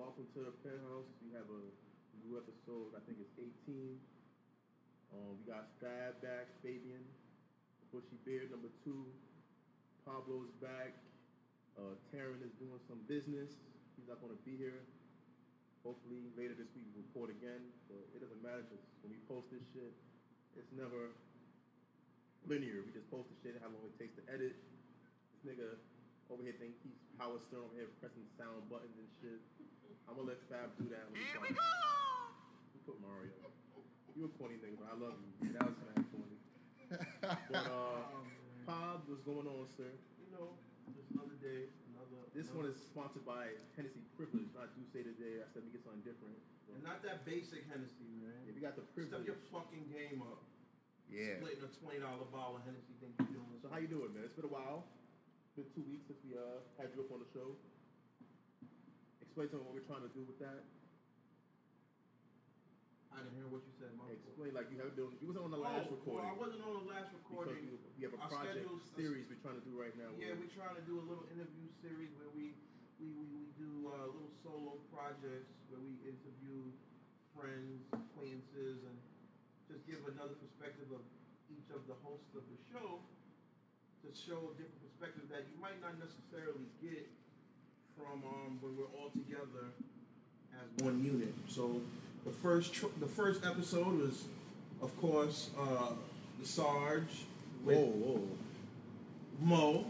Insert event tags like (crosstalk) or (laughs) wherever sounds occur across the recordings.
welcome to the penthouse. We have a new episode. I think it's 18. Um, we got Fab back, Fabian, Bushy Beard number two. Pablo's back. Uh, Taryn is doing some business. He's not going to be here. Hopefully later this week we'll record again. But it doesn't matter because when we post this shit, it's never linear. We just post the shit, and how long it takes to edit. This nigga over here think he's Howard Stern over here pressing sound buttons and shit. I'm gonna let Fab do that. When here we go. You put Mario. You a corny nigga, but I love you. That was kind of corny. but uh, Pod, what's going on, sir? You know, just another day, another. This another, one is sponsored by Hennessy Privilege, not D'Ussé Today. I said we get something different. So, and not that basic Hennessy, man. yeah, we got the privilege. Step privilege. your fucking game up. Yeah. Splitting a twenty dollar bottle of Hennessy, think you doing So how you doing, man? It's been a while. It's been two weeks since we uh, had you up on the show. Explain to me what we're trying to do with that. I didn't hear what you said, my fault. Explain like you haven't been. You wasn't on the last oh, recording. Well, I wasn't on the last because recording. we, we have a project series we're trying to do right now. Yeah, we're trying to do a little interview series where we we, we, we do uh, little solo projects where we interview friends, acquaintances, and just give another perspective of each of the hosts of the show to show a different perspective that you might not necessarily get from um, when we're all together as one unit. So the first tr- the first episode was, of course, uh, the Sarge with whoa, whoa. Mo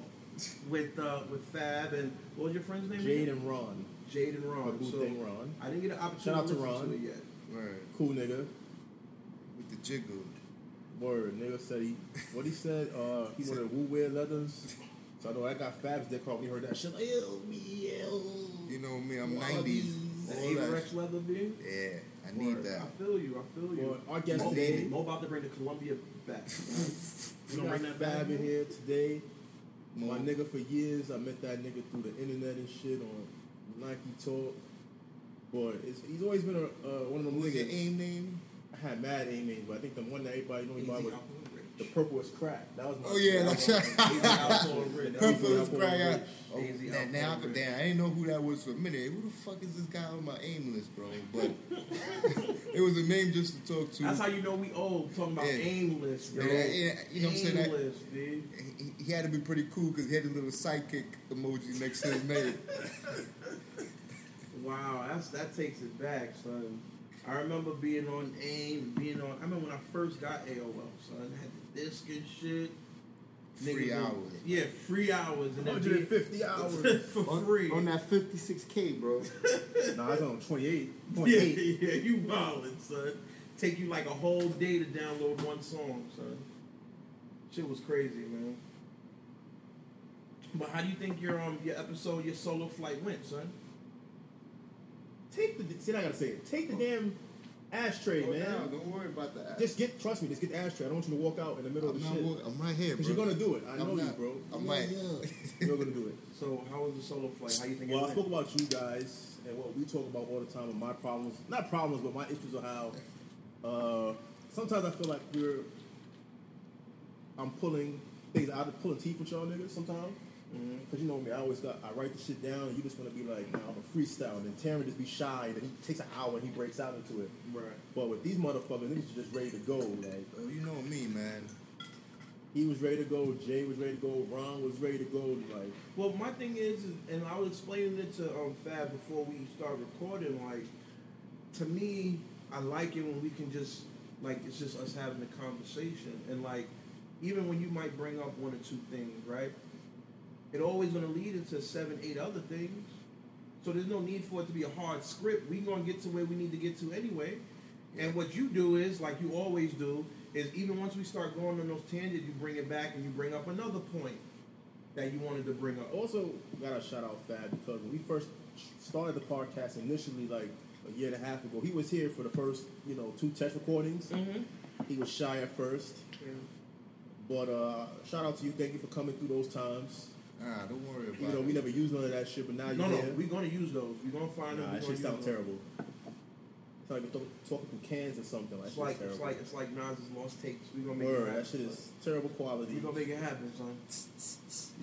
with uh, with Fab and what was your friend's name? Jade again? and Ron. Jade and Ron. So thing Ron. I didn't get an opportunity Shout out to to listen Ron. to it yet. Word. Cool nigga. With the jiggle. Word. Nigga said he. What he said? Uh, (laughs) he wanted woo wear leathers. So I know I got Fab's dick caught when he heard that shit. Like, ew, me, ew. You know me, I'm Wallabees. 90s. The All that leather being. Yeah, I need Word. that. I feel you. I feel you. Well, our guest Mo, today- Mo about to bring the Columbia back. (laughs) We you gonna got bring that Fab in here today. My nigga for years, I met that nigga through the internet and shit on Nike Talk. But he's always been a uh, one of them What was your aim name? I had mad aim names, but I think the one that everybody know me by Easy was the purple was crack. That was my Oh, yeah, shit. that's That right. was- Easy Alcohol Rich. Purple is Alcohol crying out. Rich. Oh, Easy now, now, Alcohol damn, I didn't know who that was for a minute. Who the fuck is this guy on my aim list, bro? But (laughs) it was a name just to talk to. That's how you know we old. Talking about Yeah. aimless, bro. Yeah, yeah, you know what I'm saying? That- Aimless, dude. he, he had to be pretty cool because he had a little sidekick emoji next to his name. (laughs) Wow, that's that takes it back, son. I remember being on AIM, being on. I remember when I first got AOL, son. Had the disc and shit. Free Niggas hours. would- Yeah, free hours, and then be- 150 hours. (laughs) for on, free. on that 56k, bro. (laughs) nah, I was on 28. yeah, (laughs) yeah, you wildin', son. Take you like a whole day to download one song, son. Shit was crazy, man. But how do you think your um your episode, your solo flight went, son? Take the. See, I gotta say it. Take the damn ashtray, Oh, man. no, don't worry about the that. Just get. Trust me. Just get the ashtray. I don't want you to walk out in the middle I'm, of the not, shit. wa- I'm right here, bro. Because you're gonna do it. I I'm know you, not. bro. I might. (laughs) You're gonna do it. So how was the solo flight? How you think Well, I it spoke went? about you guys and what we talk about all the time and my problems. Not problems, but my issues are how uh, sometimes I feel like we're I'm pulling things out of pulling teeth with y'all niggas sometimes. Because you know me, I always got I write the shit down and you just want to be like, nah, I'm a freestyle. And then Taryn just be shy and then he takes an hour and he breaks out into it. Right. But with these motherfuckers, niggas are just ready to go. Like Oh, you know me, man. he was ready to go, Jay was ready to go, Ron was ready to go. Like Well, my thing is, is and I was explaining it to um, Fab before we start recording. Like, to me, I like it when we can just like it's just us having a conversation, and like even when you might bring up one or two things, right? It always gonna lead into seven, eight other things. So there's no need for it to be a hard script. We're gonna get to where we need to get to anyway. And what you do is, like you always do, is even once we start going on those tangents, you bring it back and you bring up another point that you wanted to bring up. Also, gotta shout out Fab because when we first started the podcast initially, like a year and a half ago, he was here for the first, you know, two test recordings. Mm-hmm. He was shy at first, but uh, shout out to you. Thank you for coming through those times. Nah, don't worry about Even though it. we never used none of that shit, but now No, you're no, we're gonna use those. We're gonna find them. Nah, we're that shit sounds terrible. It's like talking through cans or something. That It's like terrible. it's like it's like Nas's lost tapes. We're gonna make Word, it happen. that shit is terrible quality. We're gonna make it happen, son.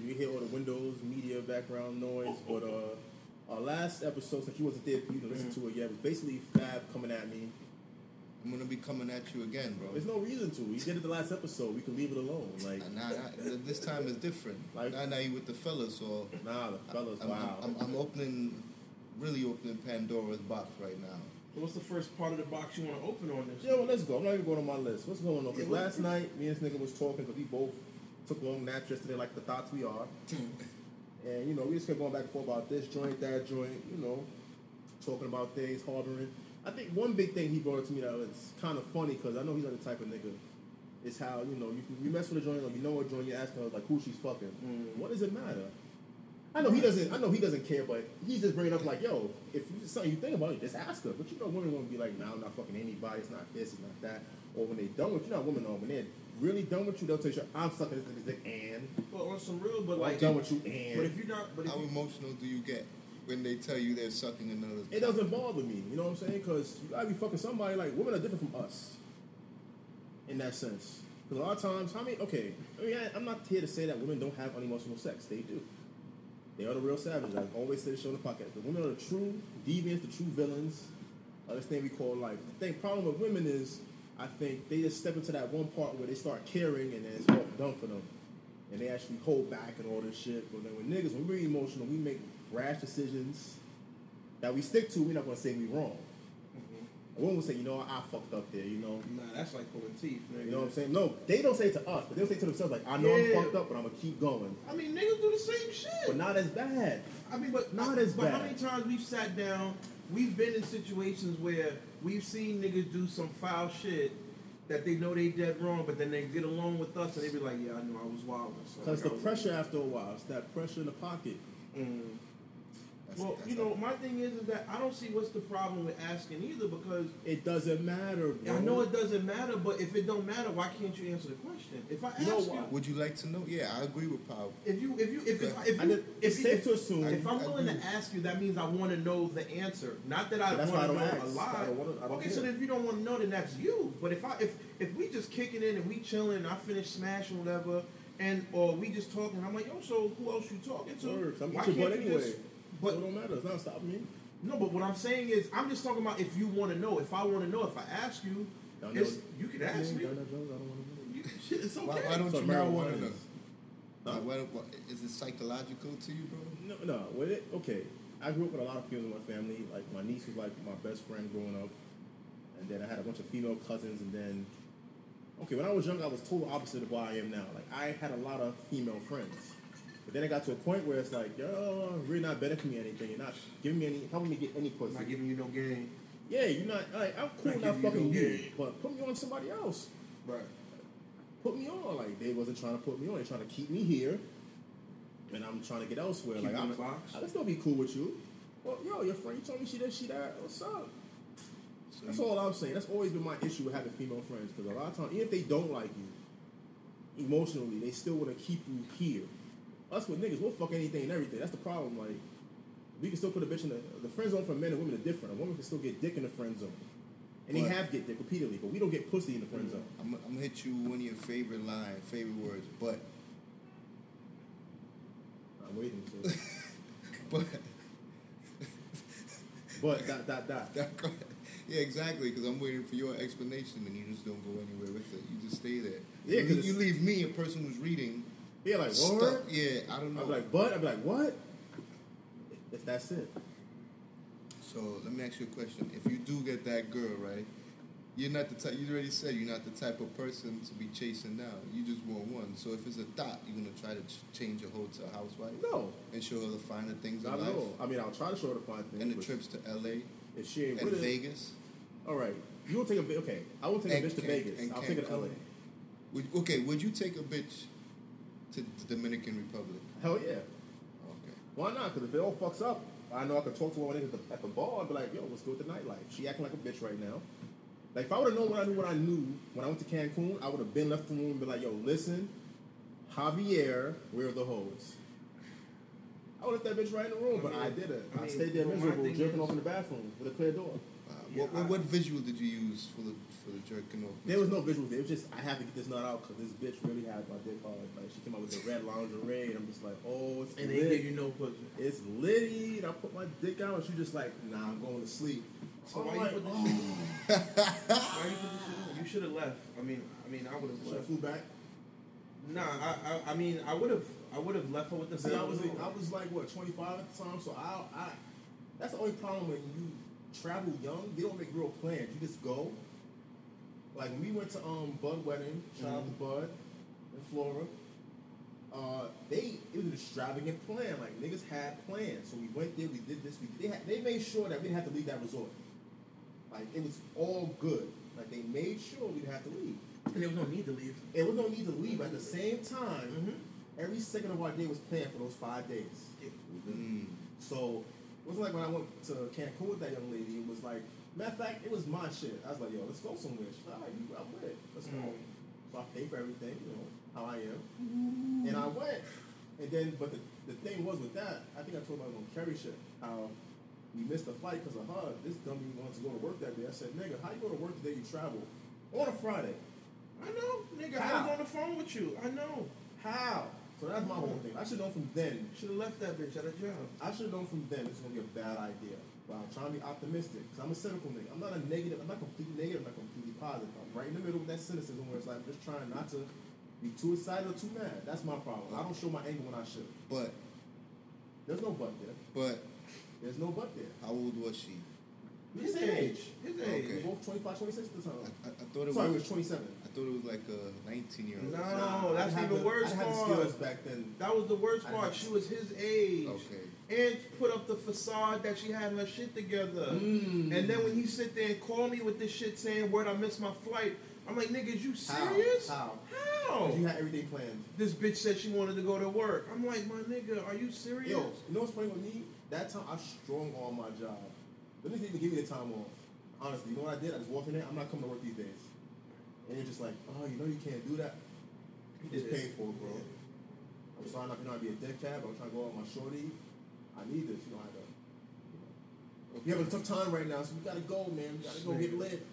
You can hear all the Windows media background noise, but uh, Our last episode, since you wasn't there, you didn't listen to it yet, was basically Fab coming at me. I'm gonna be coming at you again, bro. There's no reason to. We did it the last episode. We can leave it alone. Like, And now, now- this time is different. Like- now, now you with the fellas, so nah, the fellas, I'm, wow. I'm, I'm opening, really opening Pandora's box right now. So what's the first part of the box you want to open on this? Yeah, well, let's go. I'm not even going on my list. What's going on? Yeah, what- last night, me and this nigga was talking because we both took a long naps yesterday, like the thoughts we are. (laughs) and you know, we just kept going back and forth about this joint, that joint. You know, talking about things, harboring. I think one big thing he brought up to me that was kind of funny because I know he's not the type of nigga. Is how you know you, you mess with a joint, or you know what joint you're asking her like who she's fucking. Mm. What does it matter? I know he doesn't. I know he doesn't care, but he's just bringing up like, yo, if it's something you think about, it, just ask her. But you know, women gonna be like, nah, I'm not fucking anybody. It's not this, it's not that. Or when they done with you, know, women know when they're really done with you, they'll tell you, I'm sucking this nigga's dick and Well, on some real, but I'm like, done with you and. but if you're not, but if How you, emotional do you get when they tell you they're sucking another. it doesn't bother me. You know what I'm saying? Because you gotta be fucking somebody. Like women are different from us in that sense. Because a lot of times, how many? Okay, I mean, I, I'm not here to say that women don't have unemotional sex. They do. They are the real savages. I've always say the show in the podcast. The women are the true deviants, the true villains of this thing we call life. The thing problem with women is, I think they just step into that one part where they start caring and then it's all done for them. And they actually hold back and all this shit. But then when niggas, when we're emotional, we make rash decisions that we stick to. We're not gonna say we wrong. A woman will say, you know, I fucked up there, you know. nah, that's like pulling teeth, man. You know what I'm saying? No, they don't say it to us, but they'll say to themselves, like, I know Yeah. I'm fucked up, but I'm gonna keep going. I mean, niggas do the same shit. But not as bad. I mean, but Not as But how bad. many times we've sat down, we've been in situations where we've seen niggas do some foul shit that they know they dead wrong, but then they get along with us and they be like, "Yeah, I know I was wild." So Because like, the pressure after a while, it's that pressure in the pocket. Mm. That's- Well, that's you know, my thing is, is that I don't see what's the problem with asking either because It doesn't matter, bro. I know it doesn't matter, but if it don't matter, why can't you answer the question? If I ask You you. Would you like to know? Yeah, I agree with Paul. if you, if you, if if, Yeah. if, I you, did- if, it's safe to assume. if I'm willing to ask you, that means I want to know the answer. Not that I want to know ask. a lie. Don't wanna- okay, so care. then if you don't want to know, then that's you. But if I if if we just kicking in and we chilling, and I finish smashing whatever, and or we just talking, I'm like, yo, so who else you talking to? Why can't you anyway. just- But But it don't matter. It's not stopping me. no, but what I'm saying is, I'm just talking about if you want to know. If I want to know, if I ask you, Don't know. you can ask me. Donna Jones, I don't wanna know. You, shit, it's okay. Why, why don't So you now marijuana want to know? is- Huh? why, why, is it psychological to you, bro? No, no. With it, okay. I grew up with a lot of females in my family. Like my niece was like my best friend growing up, and then I had a bunch of female cousins. And then, okay, when I was young, I was total opposite of what I am now. Like I had a lot of female friends, but then it got to a point where it's like, yo, you're really not benefiting me anything. You're not giving me any, helping me get any pussy. not giving you no game. Yeah, you're not. Like I'm cool Not not you fucking no you, game. but put me on somebody else. Right. Put me on. Like they wasn't trying to put me on. They're trying to keep me here, and I'm trying to get elsewhere. Keep like I'm, box? I can still be cool with you. Well, yo, your friend, you told me she this, she that. What's up? So That's you- all I'm saying. That's always been my issue with having female friends because a lot of times, even if they don't like you emotionally, they still want to keep you here. Us with niggas, we'll fuck anything and everything. That's the problem. Like, we can still put a bitch in the the friend zone for men and women are different. A woman can still get dick in the friend zone, and they But- have get dick repeatedly, but we don't get pussy in the friend zone. I'm, I'm gonna hit you one of your favorite line, favorite words, but I'm waiting. To, (laughs) but (laughs) but dot dot dot. (laughs) yeah, exactly. Because I'm waiting for your explanation, and you just don't go anywhere with it. You just stay there. Yeah, you, 'cause you it's- leave me, a person who's reading, Yeah, like what? Yeah, I don't know. I'd be like, but I'd be like, what? If that's it. So let me ask you a question. If you do get that girl, right? You're not the type. You already said you're not the type of person to be chasing down. You just want one. So if it's a thought, you're gonna try to ch- change your whole to a housewife No, and show her the finer things in at life all. I mean, I'll try to show her the fine things. and the trips to L.A. If she ain't and with it, Vegas. all right. You will take a bit. Okay, I won't take And a bitch to Vegas. I'll take her to LA. Would, okay, would you take a bitch to the Dominican Republic? Hell yeah. Okay. Why not? Because if it all fucks up, I know I could talk to her when at the, at the bar and be like, yo, what's good with the nightlife? She acting like a bitch right now. Like, if I would have known what I knew, what I knew when I went to Cancun, I would have been left the room and be like, yo, listen, Javier, where are the hoes? I would have left that bitch right in the room, but I mean- I didn't. I I, mean, stayed there miserable, thing jerking off in the bathroom with a clear door. Wow, Yeah, what, what, I- what visual did you use for the for the jerking off? There was no visual. There was just I had to get this nut out because this bitch really had my dick hard. Like she came out with the red lingerie, and I'm just like, oh, it's And they lit. give you no pussy. It's litty. And I put my dick out, and she just like, nah, I'm going to sleep. So I'm why you put this oh. shit Why you put this shit on? You should have left. I mean, I mean, I would have Should I flew back? Nah, I, I, I mean, I would have, I would have left her with the. See, I was on. I was like what 25 at the time, so I I that's the only problem when you travel young. They don't make real plans. You just go. Like when we went to um Bud wedding, shout out to Bud and Flora. Uh, they it was an extravagant plan. Like niggas had plans, so we went there. We did this. We they had, they made sure that we didn't have to leave that resort. Like it was all good. Like they made sure we didn't have to leave. and there was no need to leave. And we don't need to leave at the same time. Mm-hmm. Every second of our day was planned for those five days. Mm. So it wasn't like when I went to Cancun with that young lady. It was like, matter of fact, it was my shit. I was like, yo, let's go somewhere. She's like, all right, you, I'm with it. Let's go. Mm. So I paid for everything, you know, how I am. And I went. And then, but the, the thing was with that, I think I told my little Kerry shit, how we missed the flight because of her. This dummy wanted to go to work that day. I said, nigga, how you go to work the day you travel? On a Friday. I know, nigga. I was on the phone with you. I know. How? So that's my whole thing. I should know from then Should have left that bitch at a job. I should have known from then this is gonna be a bad idea. But I'm trying to be optimistic because I'm a cynical nigga. I'm not a negative. I'm not completely negative. I'm not completely positive. I'm right in the middle with that cynicism where it's like I'm just trying not to be too excited or too mad. That's my problem. I don't show my anger when I should. But There's no butt there. but There's no butt there. how old was she? His His age. age. His age. Okay. were both 25, 26 at the I, time. I, I thought it Sorry, we was was 27. Thought it was like a 19 year old. No. Nah, that's even the- worse I had the part. skills back then. That was the worst part. She was his age. Okay. And put up the facade that she had her shit together. Mm. And then when he sit there and call me with this shit saying, "Word, I missed my flight," I'm like, "Nigga, is you serious? How? How?" You had everything planned. This bitch said she wanted to go to work. I'm like, my nigga, are you serious? Yo, you know what's funny with me? That time I strong on my job. They didn't even give me the time off. Honestly, you know what I did? I just walked in there. I'm not coming to work these days. And you're just like, oh, you know you can't do that. It's it. for, it, bro. I'm sorry not to be a dick cab. I'm trying to go out with my shorty. I need this. You know, I got. We having a tough time right now, so we gotta go, man. We gotta go get lit.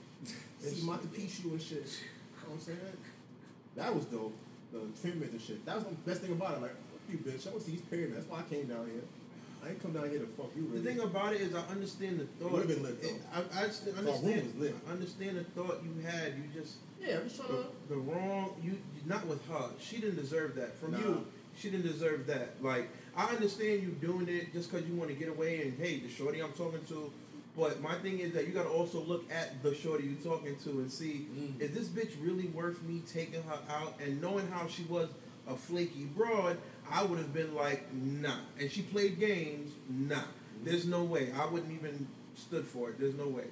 See Monte Picchu and shit. You know what I'm saying? That was dope. The treatment and shit. That was the best thing about it. Like, fuck you, bitch. I want to see these pyramids. That's why I came down here. I ain't come down here to fuck you, The really. thing about it is, I understand the thought. would've been lit, though. It- I, I just room understand. I understand the thought you had. You just yeah, I'm just trying the, to. the wrong. You not with her. She didn't deserve that from Nah. you. She didn't deserve that. Like I understand you doing it just because you want to get away and hey, the shorty I'm talking to. But my thing is that you got to also look at the shorty you talking to and see Mm. is this bitch really worth me taking her out and knowing how she was a flaky broad. I would have been like, nah. And she played games, nah. There's no way. I wouldn't even stood for it. There's no way.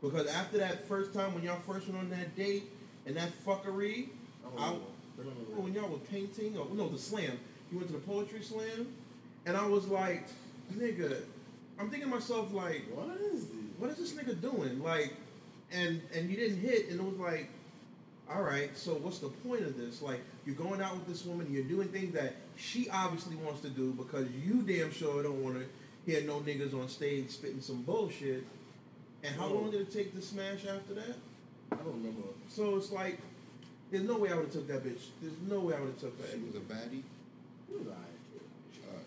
Because after that first time when y'all first went on that date and that fuckery, I when y'all were painting, or no, the slam. You went to the poetry slam, and I was like, nigga, I'm thinking to myself like, What is this? what is this nigga doing? Like, and and you didn't hit, and it was like, all right, so what's the point of this? Like, you're going out with this woman, you're doing things that she obviously wants to do because you damn sure don't want to hear no niggas on stage spitting some bullshit. And how long did it take to smash after that? I don't remember. So it's like, there's no way I would have took that bitch. There's no way I would have took that. She was a baddie. He was alright. Uh,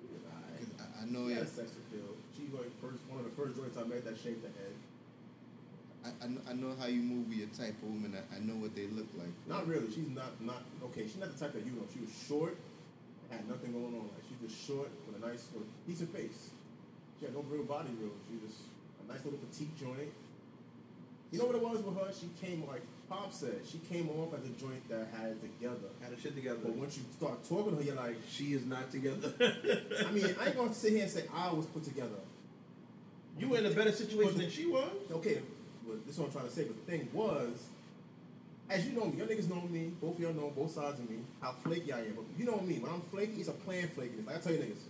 He was alright. 'cause I, I know She it. had sex appeal. She's like first one of the first joints I met that shaped the head. I, I, know, I know how you move with your type of woman. I, I know what they look like. Not really. She's not not okay. She's not the type that you know. She was short, had nothing going on. Like she's just short with a nice, with a decent face. She had no real body real. She was a nice little petite joint. You know what it was with her? She came like Pop said. She came off as a joint that had it together. Had a shit together. But once you start talking to her, you're like, she is not together. (laughs) I mean, I ain't gonna sit here and say I was put together. you were in a better situation than she was. Okay, but this is what I'm trying to say. But the thing was, as you know me, your niggas know me, both of y'all know both sides of me, how flaky I am. But you know me, when I'm flaky, it's a planned flakiness. Like I tell you niggas,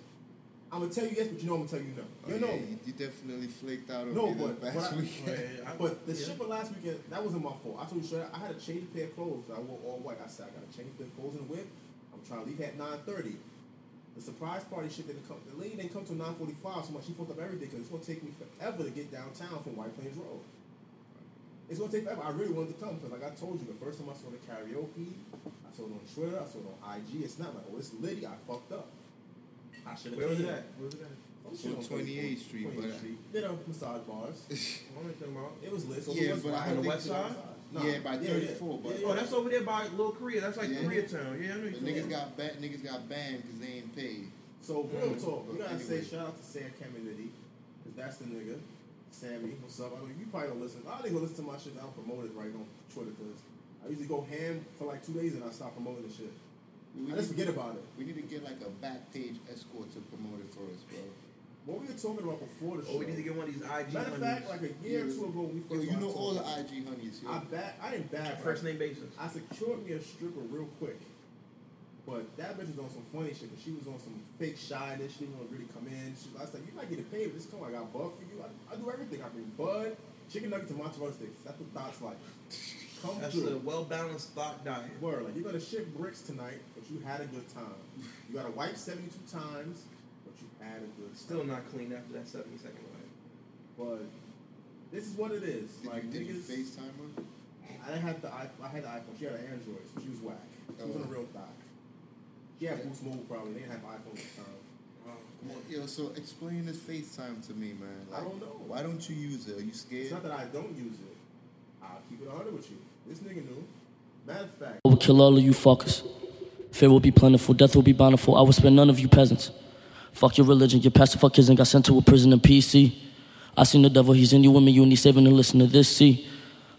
I'm gonna tell you yes, but you know I'm gonna tell you no. Oh, You yeah, know you, you definitely flaked out on No, me but- this but I- (laughs) weekend. Oh, I- But the yeah. shit for last weekend, that wasn't my fault. I told you straight, I had to change a pair of clothes. I wore all white. I said I gotta change the clothes and whip. I'm trying to leave at 9:30. The surprise party shit didn't come. The lady didn't come till 9:45. So much she fucked up everything because it's gonna take me forever to get downtown from White Plains Road. It's gonna take forever. I really wanted to come because, like I told you, the first time I saw the karaoke, I saw it on Twitter, I saw it on IG. It's not like, oh, it's Liddy. I fucked up. I should have. Where was it at? Where was it at? Some So on 28th Street, 28th but- Street. Did a massage bars. What am I talking about? It was lit. So Yeah, but I right on the west so. side. Yeah, by 34, but- Oh, that's over there by Little Korea. That's like Yeah. Koreatown. Yeah, I know. The you niggas got ba- niggas got banned because they ain't paid. So real Mm. talk, we gotta say shout out to Sam Community, cause that's the nigga. Sammy, what's up? I mean, you probably don't listen. I didn't go listen to my shit. I don't promote it right on Twitter because I usually go ham for like two days and I stop promoting the shit. We I just need- forget about it. We need to get like a back page escort to promote it for us, bro. What we were talking about before the show. Oh, we need to get one of these IG Matter of fact, like a year or two ago, when we Yo, first you know all the IG honeys, yo. I back. I didn't back first name basis. I secured me a stripper real quick. But that bitch was on some funny shit. Cause she was on some fake shyness. She didn't want to really come in. She, I was like, you might get paid, but just come. I got buff for you. I, I do everything. I bring bud, chicken nuggets, and mozzarella sticks. That's what Doc's like. Come That's through. a well balanced thought diet. Word, like you're gonna ship bricks tonight, but you had a good time. You gotta wipe 72 times, but you had a good Still time. not clean after that 70 second wipe. But this is what it is. Did, like you, did you FaceTime her? I didn't have the iPhone. I had the iPhone. She had an Android, so she was whack. She was on a Oh. real thigh. She had Boost Mobile probably. They didn't have iPhone at the time. Come on, Yo, so explain this FaceTime to me, man. I don't know. Why don't you use it? Are you It's scared? not that I don't use it. I'll keep it 100 with you. This nigga knew. Matter of fact, I will kill all of you fuckers. Fear will be plentiful, death will be bountiful. I will spare none of you peasants. Fuck your religion, your pastor fuck and got sent to a prison in PC. I seen the devil, he's in you women, you need saving and listen to this, see.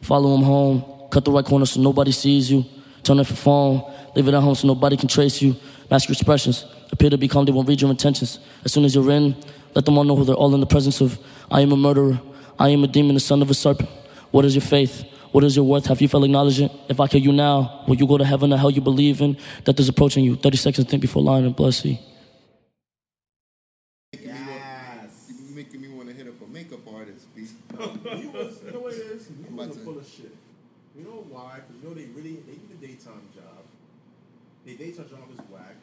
Follow him home, cut the right corner so nobody sees you. Turn off your phone, leave it at home so nobody can trace you. Mask your expressions, appear to be calm, they won't read your intentions. As soon as you're in, let them all know who they're all in the presence of. I am a murderer, I am a demon, the son of a serpent. What is your faith? What is your worth? Have you felt acknowledging? If I kill you now, will you go to heaven or hell you believe in? That is approaching you. 30 seconds, think before lying and bless you. Making me yes. You making me want to hit up a makeup artist, (laughs) you was, know what it is? You I'm was about to- full of shit. You know why? Because you know they really they need a daytime job. Their daytime job is whack.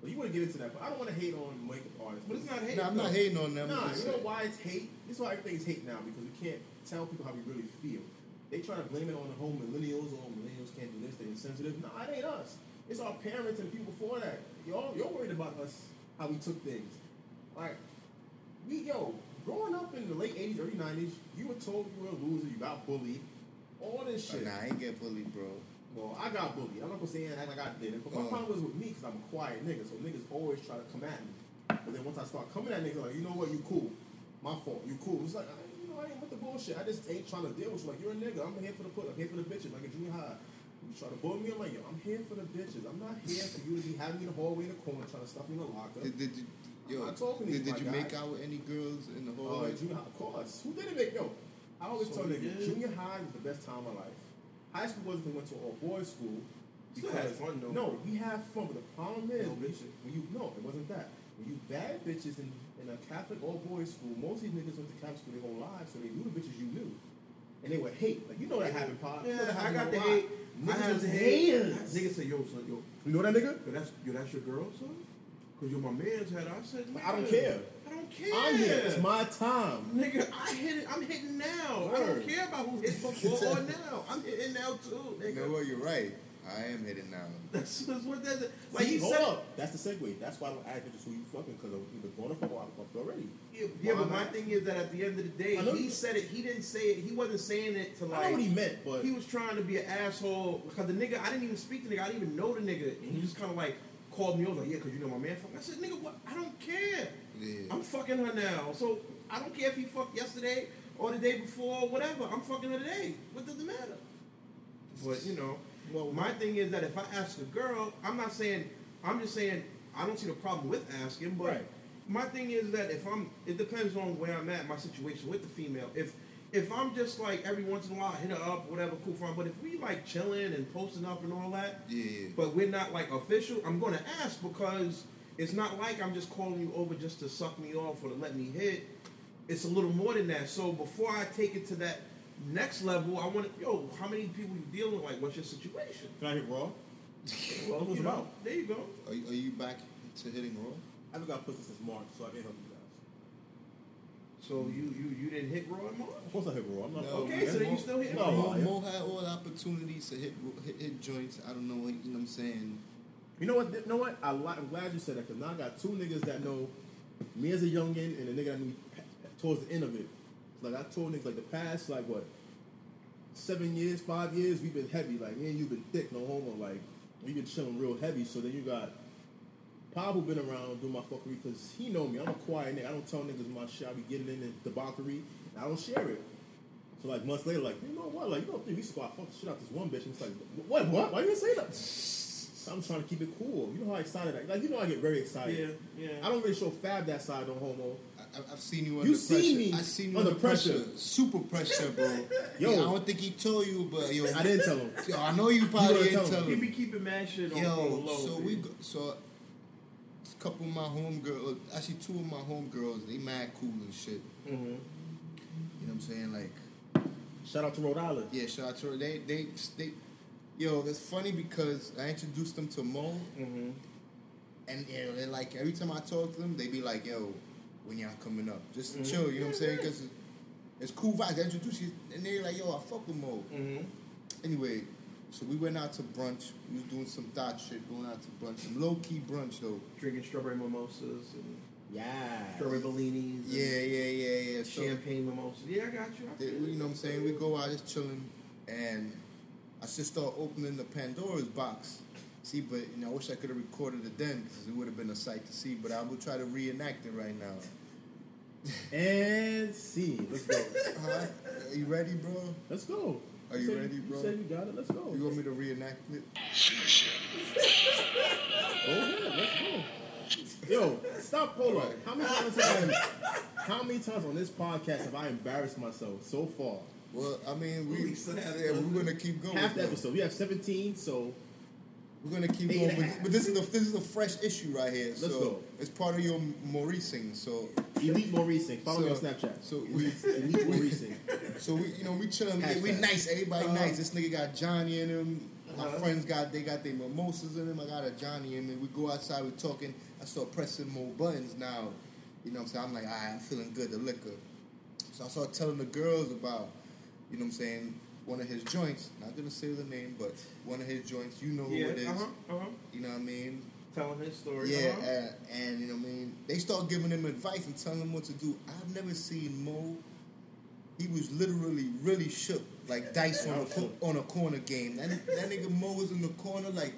But you want to get into that, but I don't want to hate on makeup artists. But it's not hate. No, I'm not hating on them. Nah, you know why it's hate? This is why everything is hate now because we can't tell people how we really feel. They try to blame it on the whole millennials or millennials can't do this, they're insensitive. No, it ain't us. It's our parents and people before that. Y'all, you're worried about us how we took things. Like, we yo, growing up in the late '80s, early '90s, you were told you were a loser, you got bullied, all this Oh, shit. nah, I ain't get bullied, bro. Well, I got bullied. I'm not gonna say act like I didn't, but my Oh. problem was with me because I'm a quiet nigga. So niggas always try to come at me. But then once I start coming at niggas, like, you know what, you cool. My fault, you cool. It's like, I, you ain't with the bullshit. I just ain't trying to deal with you. Like, you're a nigga. I'm here for the put. I'm here for the bitches. Like a junior high. You try to bully me, I'm like, yo, I'm here for the bitches. I'm not here for you to be having me in the hallway in the corner trying to stuff me in the locker. Did, did you, yo, I'm talking to did, you, did my you guy. make out with any girls in the Oh, hallway? junior high, of course. Who didn't make yo? I always So tell niggas, junior high was the best time of my life. High school wasn't until we went to all boys school. Still had fun, though. No, we had fun, but the problem is No basic. when you no, it wasn't that. When you bad bitches in, in a Catholic all boys school, most of these niggas went to Catholic school their whole lives, so they knew the bitches you knew. And they would hate. Like you know that happened, Pop. you know that Yeah, I got the hate. I Niggas had was the hate. haters. Nigga said, yo, son, yo, You know that nigga? yo, that's, yo, that's your girl, son? Because you're my man's head. I said, I don't "Nigga, care. I don't care. I'm here. It's my time. Nigga, I hit it. I'm hitting now. I don't care about who hit before or now. I'm hitting now too, You nigga. know what? You're right. I am hitting now. (laughs) That's, that's what that is. Like See, he hold said. up. That's the segue. That's why I don't ask bitches who you fucking because I'm either going to fuck or I fucked already. Yeah, yeah, but my thing is that at the end of the day, he said it. He didn't say it. He wasn't saying it to I like. know what he meant, but He was trying to be an asshole because the nigga. I didn't even speak to the nigga. I didn't even know the nigga, and he just kind of like called me over like, yeah, because you know my man. Fuck. I said, nigga, what? I don't care. Yeah. I'm fucking her now, so I don't care if he fucked yesterday or the day before, or whatever. I'm fucking her today. What does it matter? But you know, Well, my thing is that if I ask a girl, I'm not saying. I'm just saying I don't see the problem with asking, but Right. my thing is that if I'm, it depends on where I'm at, my situation with the female. If if I'm just like every once in a while I hit her up, whatever, cool, fine. But if we like chilling and posting up and all that, Yeah, yeah. but we're not like official, I'm gonna ask because it's not like I'm just calling you over just to suck me off or to let me hit. It's a little more than that. So before I take it to that next level, I want to, yo, how many people you dealing with? Like, what's your situation? can I hit raw? Well, what's you know, about? There you go. Are, you- are you back to hitting raw? I haven't got pussy since March, so I can't help you guys. So you you you didn't hit Raw in March? Of course I hit raw. I'm not. No, Okay, so then you still hitting No, Raw. Mo. Mo had all the opportunities to hit, hit hit joints. I don't know what you know. what I'm saying. You know what? You know what? I li- I'm glad you said that because now I got two niggas that know me as a youngin and a nigga that knew towards the end of it. Like I told niggas like the past like what seven years, five years, we've been heavy. Like me and you been thick, no homo. Like we been chilling real heavy. So then you got Pablo been around doing my fuckery because he know me. I'm a quiet nigga. I don't tell niggas my shit. I be getting in the debauchery. And I don't share it. So like months later, like you know what? Like you don't think we squat fuck the shit out this one bitch? And it's like what? What? Why you say that? I'm trying to keep it cool. You know how excited I like. You know I get very excited. Yeah, yeah. I don't really show Fab that side on homo. I, I- I've seen you under You pressure. seen me I seen you under under pressure. pressure. super pressure, bro. (laughs) Yo. Yeah, I don't think he told you, but yo, I didn't tell him. (laughs) Yo, I know you probably gonna didn't tell tell He him. be keeping mad shit on on the Yo, low. so B. we go, so a couple of my homegirls, actually two of my homegirls, they mad cool and shit. Mhm. You know what I'm saying? Like, Shout out to Rhode Island. yeah, shout out to her. They, they, they, yo, it's funny because I introduced them to Mo, Mhm. and you know, they're like every time I talk to them, they be like, yo, when y'all coming up, just Mhm. chill. You know what I'm saying? Because it's cool vibes. I introduce you, and they're like, yo, I fuck with Mo. Mhm. Anyway, so we went out to brunch. We was doing some thought shit, going out to brunch, some low key brunch though. Drinking strawberry mimosas and Yeah. strawberry bellinis. and Yeah, yeah, yeah, yeah. So, Champagne mimosas. Yeah, I got you. I they- you know what I'm saying? We go out just chilling, and I just start opening the Pandora's box. See, but you know, I wish I could have recorded it then because it would have been a sight to see. But I will try to reenact it right now. And see. Let's go. Huh? Are you ready, bro? Let's go. Are you said- ready, bro? You said you got it. Let's go. You want me to reenact it? Go ahead. Let's go. Yo, stop. Hold on. How many times have I, how many times on this podcast have I embarrassed myself so far? Well, I mean, we Lisa has yeah, we're gonna keep going. Half the episode. We have 17, so We're gonna keep going, but, but this is a this is a fresh issue right here. Let's so go. it's part of your Mauricing. So Elite Mauricing. Follow me on Snapchat. so we- Elite Mauricing. (laughs) so we you know we chilling. We, we nice. Everybody Uh-huh. nice. This nigga got Johnny in him. My Uh-huh. friends got they got their mimosas in them. I got a Johnny in me. We go outside. We talking. I start pressing more buttons now. You know what I'm saying? I'm like, alright, I'm feeling good. The liquor. So I start telling the girls about, you know what I'm saying, one of his joints. Not gonna say the name, but one of his joints. You know who Yeah, it is. uh huh, uh huh. You know what I mean? Telling his story. Yeah, uh-huh. uh, and you know what I mean. They start giving him advice and telling him what to do. I've never seen Mo. He was literally really shook, like dice on a co- on a corner game. That, that nigga Mo was in the corner, like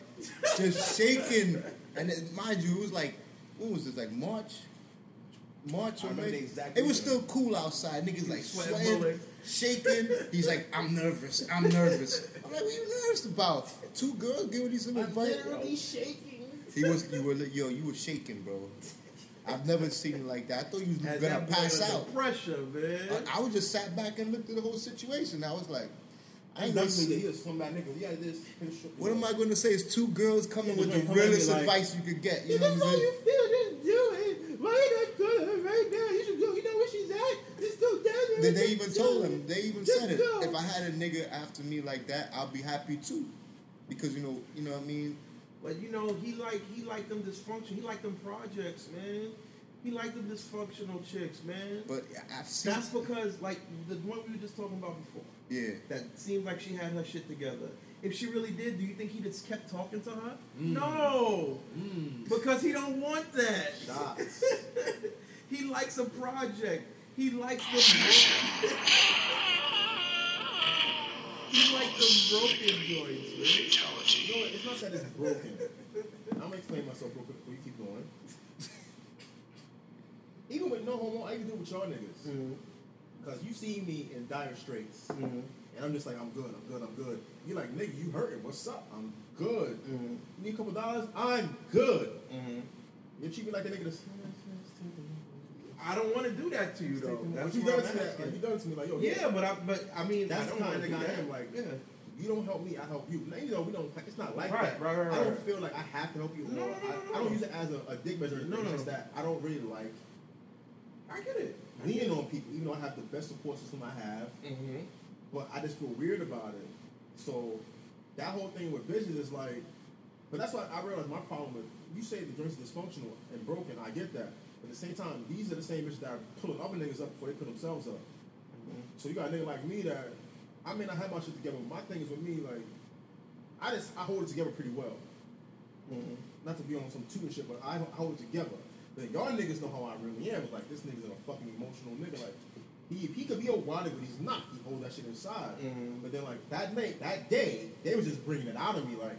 just shaking. And it, mind you, it was like, when was this? Like March, March or May. the exact It was still cool outside. Niggas like sweating sweating. Shaking. He's like, I'm nervous. I'm nervous. I'm like, what are you nervous about? Two girls giving you some advice. shaking. He was you were yo, you were shaking, bro. I've never seen it like that. I thought you was gonna pass out. Pressure, man. I, I was just sat back and looked at the whole situation. I was like, I ain't gonna he say, was swim back nigga. Yeah, this. what am I going to say? It's two girls coming Yeah, with the gonna come at me realest like, advice you could get. You know what I'm how you feel. Just do it. Why you not good right now? You should go. You know where she's at. Just go. They, they even told him. They even Just said it. go. If I had a nigga after me like that, I'll be happy too, because you know, you know what I mean. But you know, he like he like them dysfunction. He like them projects, man. He like them dysfunctional chicks, man. But I've seen. That's because like the one we were just talking about before. yeah. That seemed like she had her shit together. If she really did, do you think he just kept talking to her? Mm. No, mm. because he don't want that. Shots. (laughs) he likes a project. He likes the. Broken. he likes the broken joints, man. You know what? It's not that it's broken. I'm gonna explain myself real quick before you keep going. Even with no homo, I even do it with y'all niggas. Mm-hmm. Because you see me in dire straits, Mhm. and I'm just like, I'm good, I'm good, I'm good. You're like, nigga, you hurting? What's up? I'm good. Mhm. You need a couple dollars? I'm good. Mm-hmm. You treat me like a nigga that's. I don't want to do that to you though. That's you what done I'm to me. asking. Like, you done to me like, yo, Yeah, but I, but I mean, That's I don't kind want of to do I that. am. Like, yeah. you don't help me, I help you. Now, you know, we don't. It's not like Right, that. right, right, right. I don't feel like I have to help you. No, no, no, I, no, I don't use it as a, a dick measure. No, No, just that I don't really like I get it. leaning on people, even though I have the best support system I have. Mm-hmm. But I just feel weird about it. So that whole thing with bitches is like, But that's why I realize my problem with you say the is dysfunctional and broken. I get that. But at the same time, these are the same bitches that are pulling other niggas up before they put themselves up. So you got a nigga like me that I may not have my shit together. But my thing is with me, like I just I hold it together pretty well. Not to be on some tooting shit, but I, I hold it together. Then y'all niggas know how I really am. It's like this nigga's a fucking emotional nigga. Like he he could be a wild but he's not. He hold that shit inside. Mhm. But then like that night, that day, they was just bringing it out of me. Like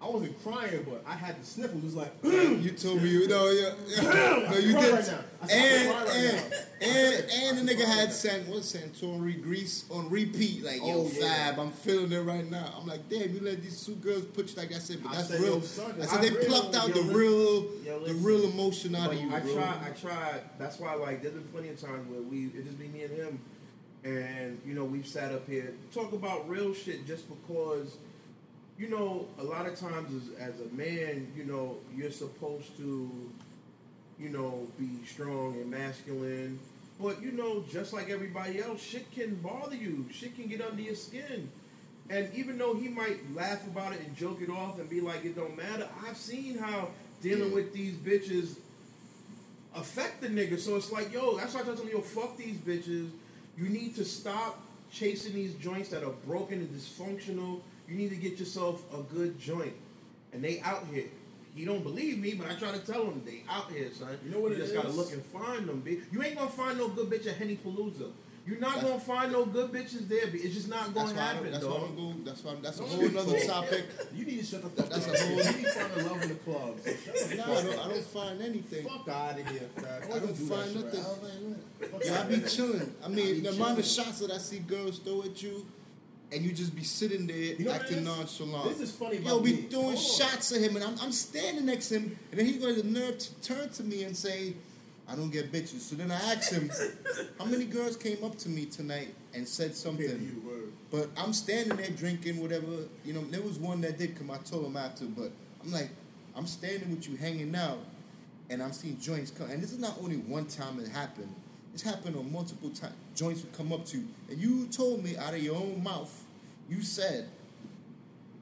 I wasn't crying, but I had the sniffles. It was like You told me you know, yeah, yeah. no, you did. right. I I and right and, and and the nigga had Sant what Santori Grease on repeat. Like yo, Oh, yeah. Fab, I'm feeling it right now. I'm like, damn, you let these two girls put you like I said, but I that's said, real. son, I said I they really plucked out yo, the real, yo, the real emotion out of you, I bro. tried. I tried. That's why, like, there's been plenty of times where we it just be me and him, and you know we've sat up here talk about real shit just because, you know, a lot of times as, as a man, you know, you're supposed to, you know, be strong and masculine, but you know, just like everybody else, shit can bother you. Shit can get under your skin. And even though he might laugh about it and joke it off and be like, it don't matter, I've seen how dealing with these bitches affect the nigga. So it's like, yo, that's why I tell them, yo, fuck these bitches. You need to stop chasing these joints that are broken and dysfunctional. You need to get yourself a good joint. And they out here. He don't believe me, but I try to tell him they out here, son. You know what you it just gotta look and find them, bitch. You ain't gonna find no good bitch at Henny Palooza. You're not That's- gonna find no good bitches there. b. It's just not gonna why happen, don't, that's why I'm don't go. That's why I'm, that's a whole speak nother (laughs) topic. You need to shut the fuck That's up. a whole- You need to find a love in the club. So (laughs) shut the No, fuck I don't. I don't find anything. Fuck out of here, fam. I don't find nothing. Fuck Yeah, I outta be chilling. I I mean, be the amount of shots that I see girls throw at you, and you just be sitting there You know acting nonchalant. This is funny Yo, about be me. throwing Hold on. shots at him, and I'm, I'm standing next to him, and then he's going to the nerve to turn to me and say, "I don't get bitches." So then I asked him, (laughs) "How many girls came up to me tonight and said something?" But I'm standing there drinking whatever. You know, there was one that did come. I told him after, but I'm like, I'm standing with you, hanging out, and I'm seeing joints come. And this is not only one time it happened. It's happened on multiple times. Joints would come up to you, and you told me out of your own mouth, you said,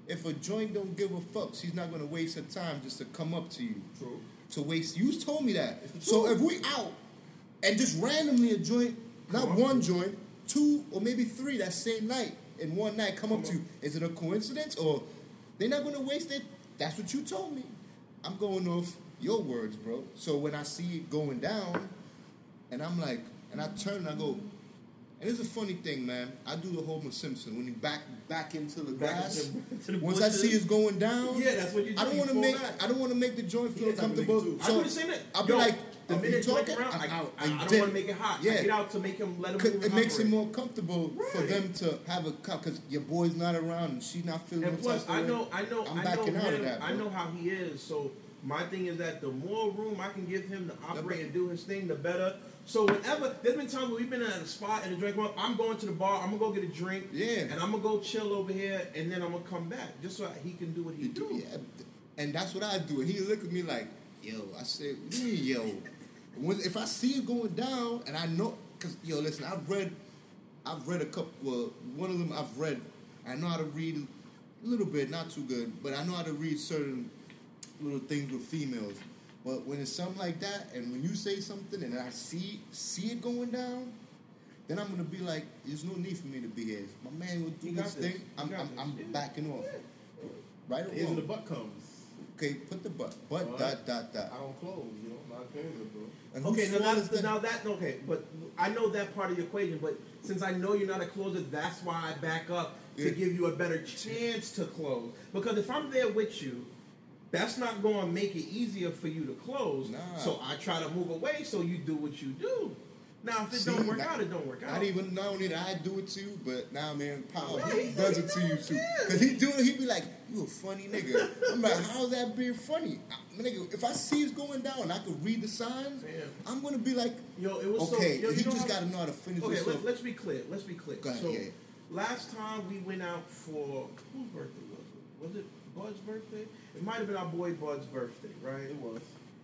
if a joint don't give a fuck, she's not gonna waste her time just to come up to you True. to waste. You told me that. So if we out and just randomly a joint, not Come up one you. joint, two or maybe three that same night in one night come, up Come to you, is it a coincidence or they're not gonna waste it? That's what you told me. I'm going off your words, bro. So when I see it going down, and I'm like, and I turn and I go. And it's a funny thing, man. I do the Homer Simpson when he back back into the Back grass. into- the Once I see it's going down, Yeah, that's what you do. I don't want to make back. I don't want to make the joint feel Yeah, type of nigga comfortable. too. I So do the same thing. I'll be Yo, like, a if you minute talking, around, I'm I, out. I, I'm I don't want to make it hot. Yeah. I get out to make him let him. move it makes it more comfortable for them to have a cup because your boy's not around and she's not feeling And plus, I know, I know, I'm I know backing out of him. that, I know how he is. So my thing is that the more room I can give him to operate and do his thing, the better. So whenever there's been times where we've been at a spot and a drink, well, I'm going to the bar. I'm gonna go get a drink. Yeah. And I'm gonna go chill over here, and then I'm gonna come back just so he can do what he do. yeah. And that's what I do. And he look at me like, yo, I said, what do you mean, yo. When, if I see it going down, and I know, cause yo, listen, I've read, I've read a couple. Well, one of them I've read. I know how to read a little bit, not too good, but I know how to read certain little things with females. But when it's something like that, and when you say something, and I see see it going down, then I'm gonna be like, there's no need for me to be here. My man will do this thing. I'm I'm. I'm backing off. Right or Here's when the butt comes. Okay, put the butt. Butt dot dot dot. I don't close, you know. I'm not a fan bro. And Okay, now fault that's is that? now that okay, but I know that part of the equation. But since I know you're not a closer, that's why I back up Yeah. to give you a better chance to close. Because if I'm there with you, that's not going to make it easier for you to close. Nah. So I try to move away so you do what you do. Now, if it See, don't work not- out, it don't work out. Not even not only that I do it to you, but now man, Power Right. he does it to you too. Cause he do it, he be like, "You a funny nigga." (laughs) I'm like, "How's that being funny?" I, nigga, if I see it's going down, I can read the signs. Fam. I'm gonna be like, Yo, it was "Okay, so. Yo, he you just how- gotta know how to finish Okay, let, let's be clear. Let's be clear. Ahead, so, yeah. last time we went out for whose birthday was it? Was it Bud's birthday? It might have been our boy Bud's birthday, right? It was.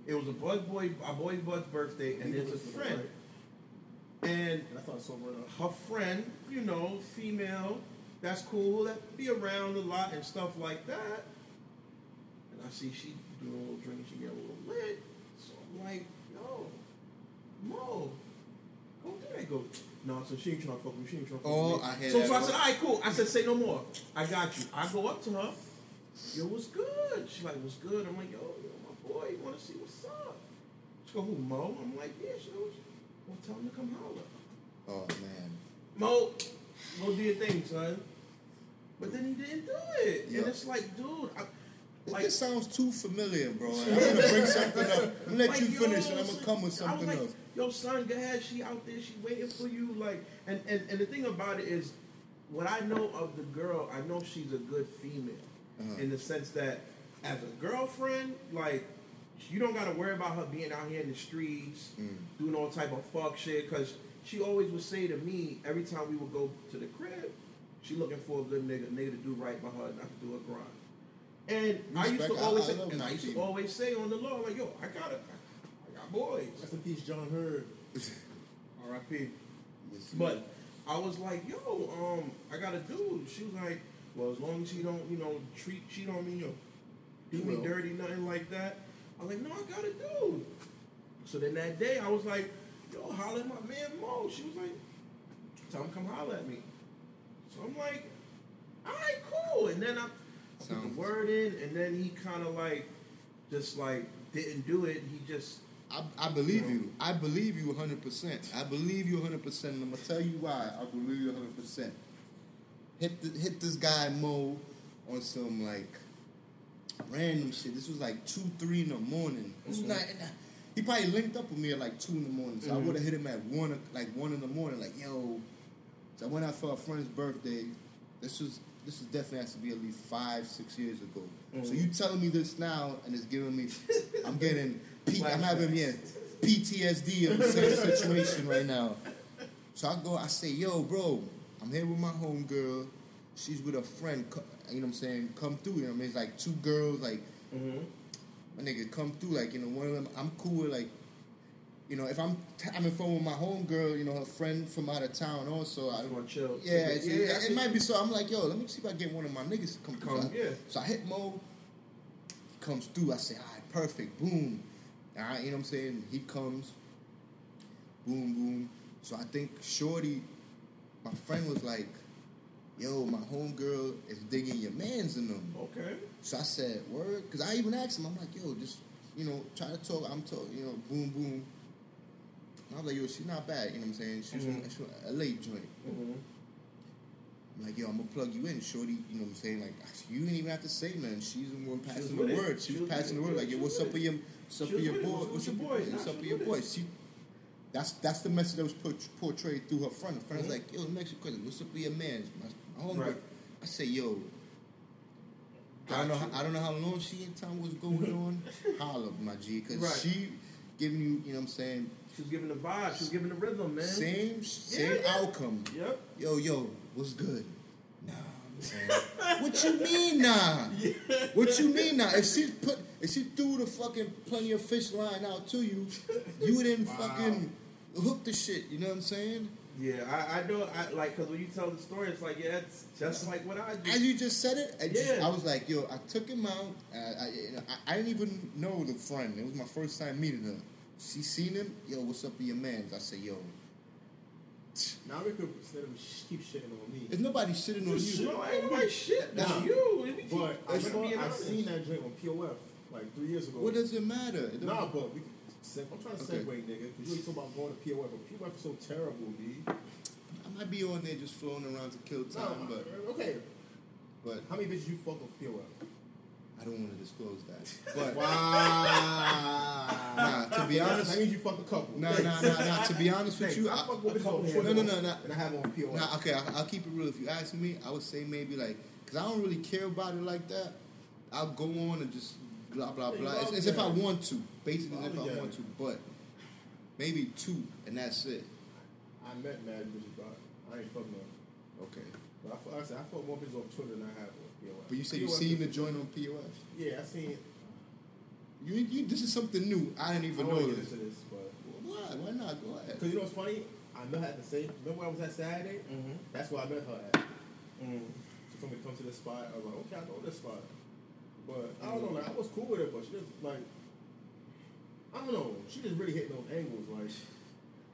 It was a Bud boy, our boy Bud's birthday, and there's a friend, and I thought enough. her friend, you know, female, that's cool, that be around a lot and stuff like that. And I see she doing a little drink, she get a little lit. So I'm like, yo, Mo, go do that. Go, no, so she ain't trying to fuck with me. She ain't trying to fuck Oh, with me. I hear so, that. so I said, all right, cool. I said, say no more. I got you. I go up to her. Yo, what's good? She like, what's good? I'm like, yo, yo, my boy, you want to see what's up? She go, who, Mo? I'm like, yeah. She goes, well, tell him to come holler. Oh man. Mo, do your thing, son. But then he didn't do it. Yeah. And it's like, dude, I, It like, just sounds too familiar, bro. I'm gonna bring something up. I'm (laughs) let like, you yo, finish, and I'm gonna come with something like, else. Yo, son, go ahead. She out there. She waiting for you. Like, and, and and the thing about it is, what I know of the girl, I know she's a good female, Uh-huh. in the sense that as a girlfriend, like, you don't gotta worry about her being out here in the streets Mm. doing all type of fuck shit. Cause she always would say to me every time we would go to the crib, she looking for a good nigga, nigga to do right by her, not to do a grind. And I used to always, I say, and I used to always say on the law, like, yo, I got it, I got boys. Rest in peace, John Heard. (laughs) R.I.P. But I was like, yo, um, I got a dude. She was like, well, as long as he don't, you know, treat cheat on me, or do He me will. dirty, nothing like that. I was like, no, I got a dude. So then that day, I was like, yo, holler at my man Mo. She was like, tell him come holler at me. So I'm like, all right, cool. And then I put the word in, and then he kind of like, just like didn't do it. He just I, I believe you. I believe you 100%. I believe you 100%. And I'm going to tell you why I believe you 100%. Hit, the, hit this guy Mo on some like random shit. This was like 2, 3 in the morning. This was not, he probably linked up with me at like 2 in the morning. So I Mhm. would have hit him at 1, o- like 1 in the morning. Like, yo. So I went out for a friend's birthday. This was, this was definitely has to be at least 5, 6 years ago. So Mhm. you telling me this now and it's giving me, (laughs) I'm getting, P, I'm having, yeah, PTSD of the same situation right now. So I go, I say, yo, bro, I'm here with my homegirl. She's with a friend. You know what I'm saying? Come through. You know what I mean? It's like two girls. Like mm-hmm. my nigga, come through. Like you know, one of them. I'm cool with like. You know, if I'm t- I'm in phone with my homegirl, you know, her friend from out of town also. I want to chill. yeah, yeah, it, I it might be so. I'm like, yo, let me see if I get one of my niggas to come through. Come, so, I, yeah. so I hit Mo, comes through. I say, all right, perfect, boom. All right, you know what I'm saying? He comes, boom, boom. So I think Shorty, my friend was like, yo, my homegirl is digging your mans in them. Okay. So I said, word? Because I even asked him, I'm like, yo, just, you know, try to talk. I'm talking, you know, boom, boom. And I was like, yo, she's not bad, you know what I'm saying? She's Mhm. from, from a late joint. Mm-hmm. I'm like, yo, I'm gonna plug you in, shorty. You know what I'm saying? Like, you didn't even have to say nothing. She's the one passing the word. She She was passing the word. Like, yo, what's up with your, what's up She with your boy? What's What's up with with your your boy? What's up with your boy? She, that's that's the message that was put, portrayed through her friend. Her friend's Mhm. like, yo, let me ask you a question. What's up with your man's? My, my homegirl. Right. I say, yo. I don't know. How. I don't know how long she in time was going (laughs) on. Holla, my G, because Right. she giving you, you know what I'm saying, She was giving the vibe. She was giving the rhythm, man. same same yeah. outcome. Yep. Yo, yo, what's good? Man. what you mean, nah? What you mean, nah? If she put, if she threw the fucking plenty of fish line out to you, you didn't fucking hook the shit. You know what I'm saying? Yeah, I, I know. I like because when you tell the story, it's like yeah, it's just like what I do. As you just said it, I, just, Yeah. I was like, yo, I took him out. I, I, you know, I, I didn't even know the friend. It was my first time meeting her. She seen him. Yo, what's up with your mans? I said, yo, Now we could instead of sh- keep shitting on me. there's nobody shitting on Shit, you. no, ain't nobody shit. That's Nah. you. But I I'm remember being I seen that joint on POF like three years ago. What does it matter? It don't- Nah, but we. could se- I'm trying to Okay. segue, nigga, because you ain't talking about going to POF, but POF is so terrible, dude. I might be on there just floating around to kill Nah, time, but okay. but How many bitches you fuck with POF? I don't want to disclose that. (laughs) But Wow. nah, to be honest, that means you fuck a couple. nah, nah, nah, nah. To be honest with you, I I, fuck with bitches on No, no, no, no. and I have on POF. nah, okay, I, I'll keep it real. If you ask me, I would say maybe like, cause I don't really care about it like that. I'll go on and just blah blah blah. you It's, love it's if I want to, basically as if I want to, but maybe two, and that's it. I met mad bitches, but I ain't fuck none. Okay. But I, I said I fuck more bitches on Twitter than I have POF. But you said you POF seen is- the joint on POF. Yeah, I seen. It. You, you, this is something new. I didn't even don't know want this. into this, but Why? Why not? Go ahead. because you know what's funny? I met her at the same. Remember when I was at Saturday? Mhm. That's where I met her at. Mm. She told me to come to this spot. I was like, okay, I know this spot. But I don't know. Like, I was cool with it, but she just like I don't know. She just really hit those angles. Like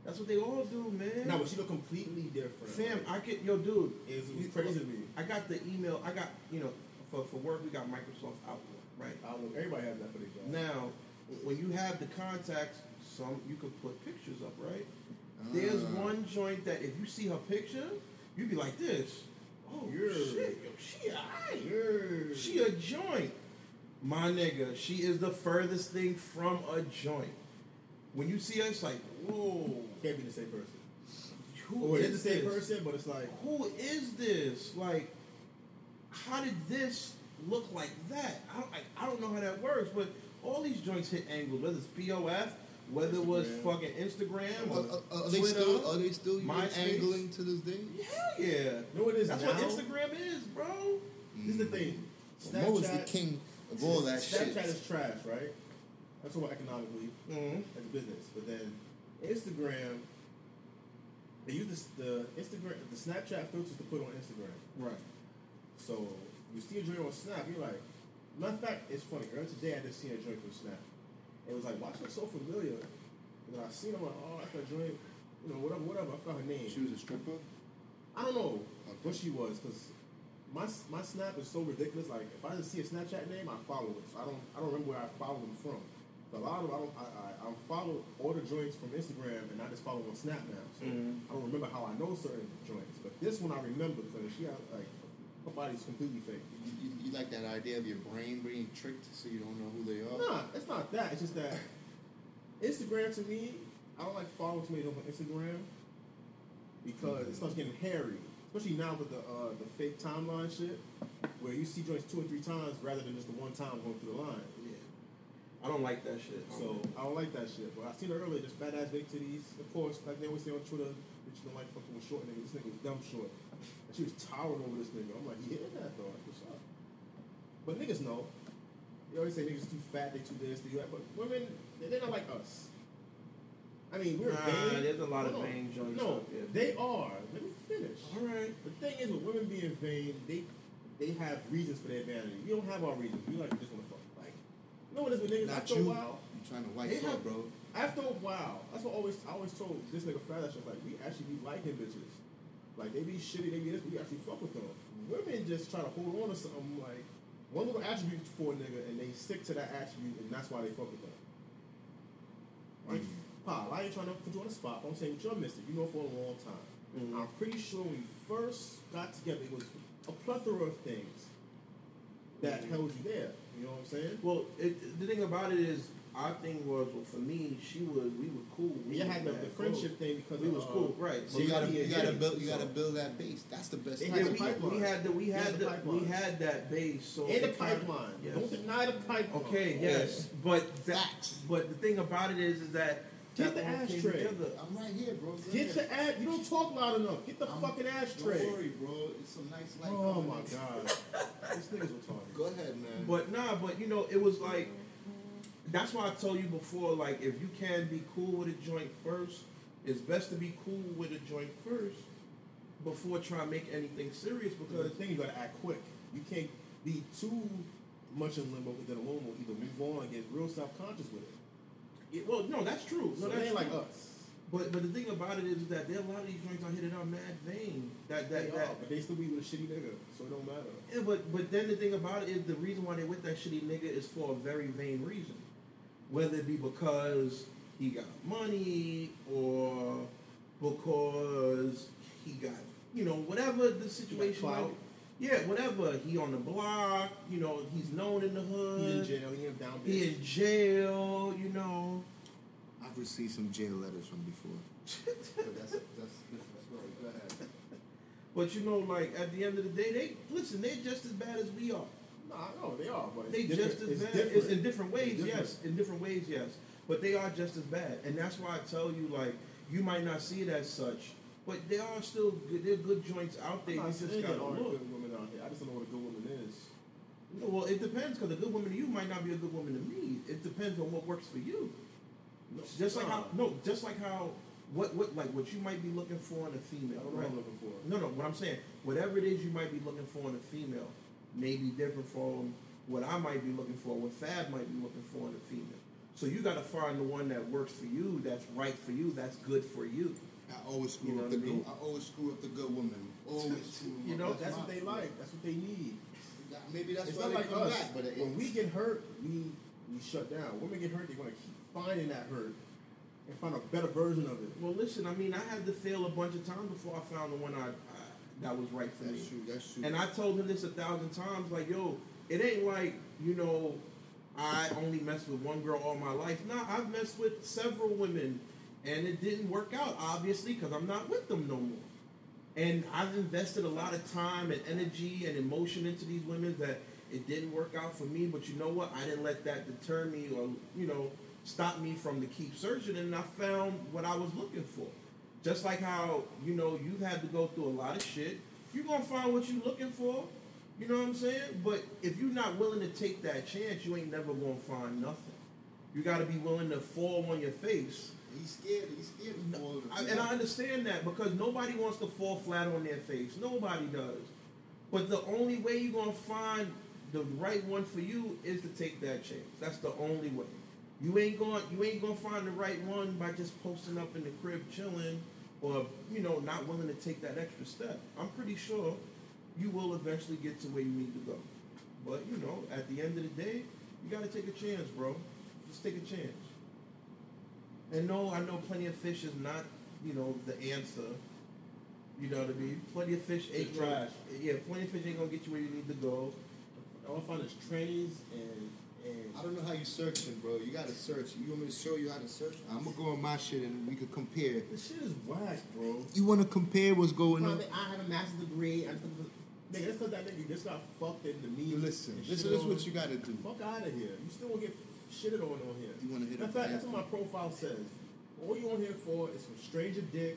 That's what they all do, man. no, but she looked completely different. Sam, I get yo, dude. it was, it was crazy to me. I got the email. I got you know for for work we got Microsoft Outlook, right? I. Everybody has that for their job. Now, when you have the contacts, some you can put pictures up, right? There's Ah. one joint that if you see her picture, you'd be like this. Oh Yeah. shit, yo, she alright. Yeah. She a joint. My nigga, she is the furthest thing from a joint. When you see her, it's like, whoa, can't be the same person. who Or is it's the same this? person, but it's like Who is this? Like, how did this look like that? I don't, like, I don't know how that works, but all these joints hit angles, whether it's POF, whether it was fucking Instagram Are, or are- are they Twitter. still are they still using MySpace. angling to this day? Hell yeah. you know it is That's now? what Instagram is, bro. This is the thing. Mo is the king of all that Snapchat shit. is trash, right? That's what economically Mm-hmm. as a business. But then Instagram, they use this, the Instagram, the Snapchat filters to put on Instagram. Right. So you see a joint on Snap, you're like, matter of fact, it's funny. Earlier today, I just seen a joint from Snap. It was like, why she so familiar? And then I seen her, I'm like, oh, that's that joint. You know, whatever, whatever. I forgot her name. She was a stripper. I don't know Okay. what she was because my my snap is so ridiculous. Like if I just see a Snapchat name, I follow it. So I don't I don't remember where I follow them from. So a lot of I don't I, I, I follow all the joints from Instagram and I just follow on Snap now. So Mhm. I don't remember how I know certain joints. But this one I remember because she had like her body's completely fake. You, you, you like that idea of your brain being tricked so you don't know who they are? Nah, it's not that. It's just that Instagram to me, I don't like following too many on Instagram because it starts getting hairy. Especially now with the uh, the fake timeline shit, where you see joints two or three times rather than just the one time going through the line. I don't like that shit. So I don't like that shit. But I seen her earlier, just fat ass big titties. Of course, like they always say on Twitter, bitch don't like fucking with short niggas. This nigga was dumb short. And she was towering over this nigga. I'm like, yeah, that though. That's what's up. But niggas know. They always say niggas too fat, they too this, they too that. But women, they- they're not like us. I mean, we're Nah, vain. there's a lot of vain joints No, they are. Let me finish. all right. The thing is, with women being vain, they they have reasons for their vanity. We don't have our reasons. We like just want to fuck. Know what it is with niggas? Not After you. a while, You trying to white have- bro? after a while, that's what I always I always told this nigga fat ass shit. Like, we actually be liking bitches. Like they be shitty, they be this, we actually fuck with them. Women just try to hold on to something like one little attribute for a nigga, and they stick to that attribute, and that's why they fuck with them. Like, pal, I ain't trying to put you on the spot, but I'm saying you're mister, you know for a long time. Mhm. I'm pretty sure when we first got together, it was a plethora of things that held you there. You know what I'm saying? Well, it, the thing about it is, our thing was, well, for me, she was, we were cool. We You had the, the friendship close. thing because We was uh, cool, right. So you gotta you gotta build you gotta build that base. That's the best. They Yeah, we, we had the we had had the the, we had that base. So And the pipeline. Yes. Don't deny the pipeline. Okay, yes, but that, but the thing about it is, is that Get the ashtray. I'm right here, bro. Get your ass. You don't talk loud enough. Get the I'm- fucking ashtray. Don't worry, bro. It's some nice light. Oh my god. this nigga's retarded. Go ahead, man. But nah, but you know, it was like that's why I told you before. Like, if you can be cool with a joint first, it's best to be cool with a joint first before trying to make anything serious. Because Because the thing you gotta act quick. You can't be too much in limbo because then a woman will either move on and get real self conscious with it. It, well, no, that's true. So No, they that's like us. But but the thing about it is that there are a lot of these joints out here that are mad vain. That They that are, that. but they still be with a shitty nigga, so it don't matter. Yeah, but but then the thing about it is the reason why they're with that shitty nigga is for a very vain reason, whether it be because he got money or because he got you know whatever the situation. clout. Might- yeah, whatever. He on the block. You know he's known in the hood. He in jail, he in down He in jail. You know. I've received some jail letters from before. but that's that's different story. Go ahead. But you know, like at the end of the day, they listen. They're just as bad as we are. Nah, no, they are, but They just different. as it's bad. different. It's in different ways, It's different. yes. In different ways, yes. But they are just as bad, and that's why I tell you, like, you might not see it as such, but there are still good. There are good joints out there. I'm You just gotta there aren't look. Good here. I just don't know what a good woman is. No, well, it depends because a good woman to you might not be a good woman to me. It depends on what works for you. Just like how no, just like how what what like what you might be looking for in a female, don't right? what I'm looking for. No, no. What I'm saying, whatever it is you might be looking for in a female, may be different from what I might be looking for, what Fab might be looking for in a female. So you got to find the one that works for you, that's right for you, that's good for you. I always screw You know up the I mean? good. I always screw up the good woman. Always screw 'em You know, But that's what they like. That's what they need. Maybe that's it's why not they like come us. back. But it, when we get hurt, we we shut down. Women get hurt, they want to keep finding that hurt and find a better version of it. Well, listen, I mean, I had to fail a bunch of times before I found the one I, I that was right for me. that's true. That's true. And I told him this a thousand times, like, yo, it ain't like, you know, I only messed with one girl all my life. Nah, I've messed with several women, and it didn't work out, obviously, because I'm not with them no more. And I've invested a lot of time and energy and emotion into these women that it didn't work out for me. But you know what? I didn't let that deter me or, you know, stop me from to keep searching. And I found what I was looking for. Just like how, you know, you've had to go through a lot of shit. You're going to find what you're looking for. You know what I'm saying? But if you're not willing to take that chance, you ain't never going to find nothing. You got to be willing to fall on your face he's scared. He's scared to fall. I, and I understand that because nobody wants to fall flat on their face. Nobody does. But the only way you're gonna find the right one for you is to take that chance. That's the only way. You ain't going you ain't gonna find the right one by just posting up in the crib chilling or you know not willing to take that extra step. I'm pretty sure you will eventually get to where you need to go. But you know, at the end of the day, you gotta take a chance, bro. Just take a chance. And no, I know plenty of fish is not, you know, the answer. You know what I mean? Plenty of fish ain't It's gonna, trash. yeah, plenty of fish ain't gonna get you where you need to go. All I find is trannies and and I don't know how you searching, bro. You gotta search. You want me to show you how to search? I'm gonna go on my shit and we could compare. this shit is whack, bro. You want to compare what's going on? I have a master's degree. I Nigga, that's because that nigga just got fucked in the knee. Listen, and this is what you gotta do. Fuck out of here. You still gonna get shitted on on here. You wanna hit In fact, that's what my profile says. All you on here for is some stranger dick.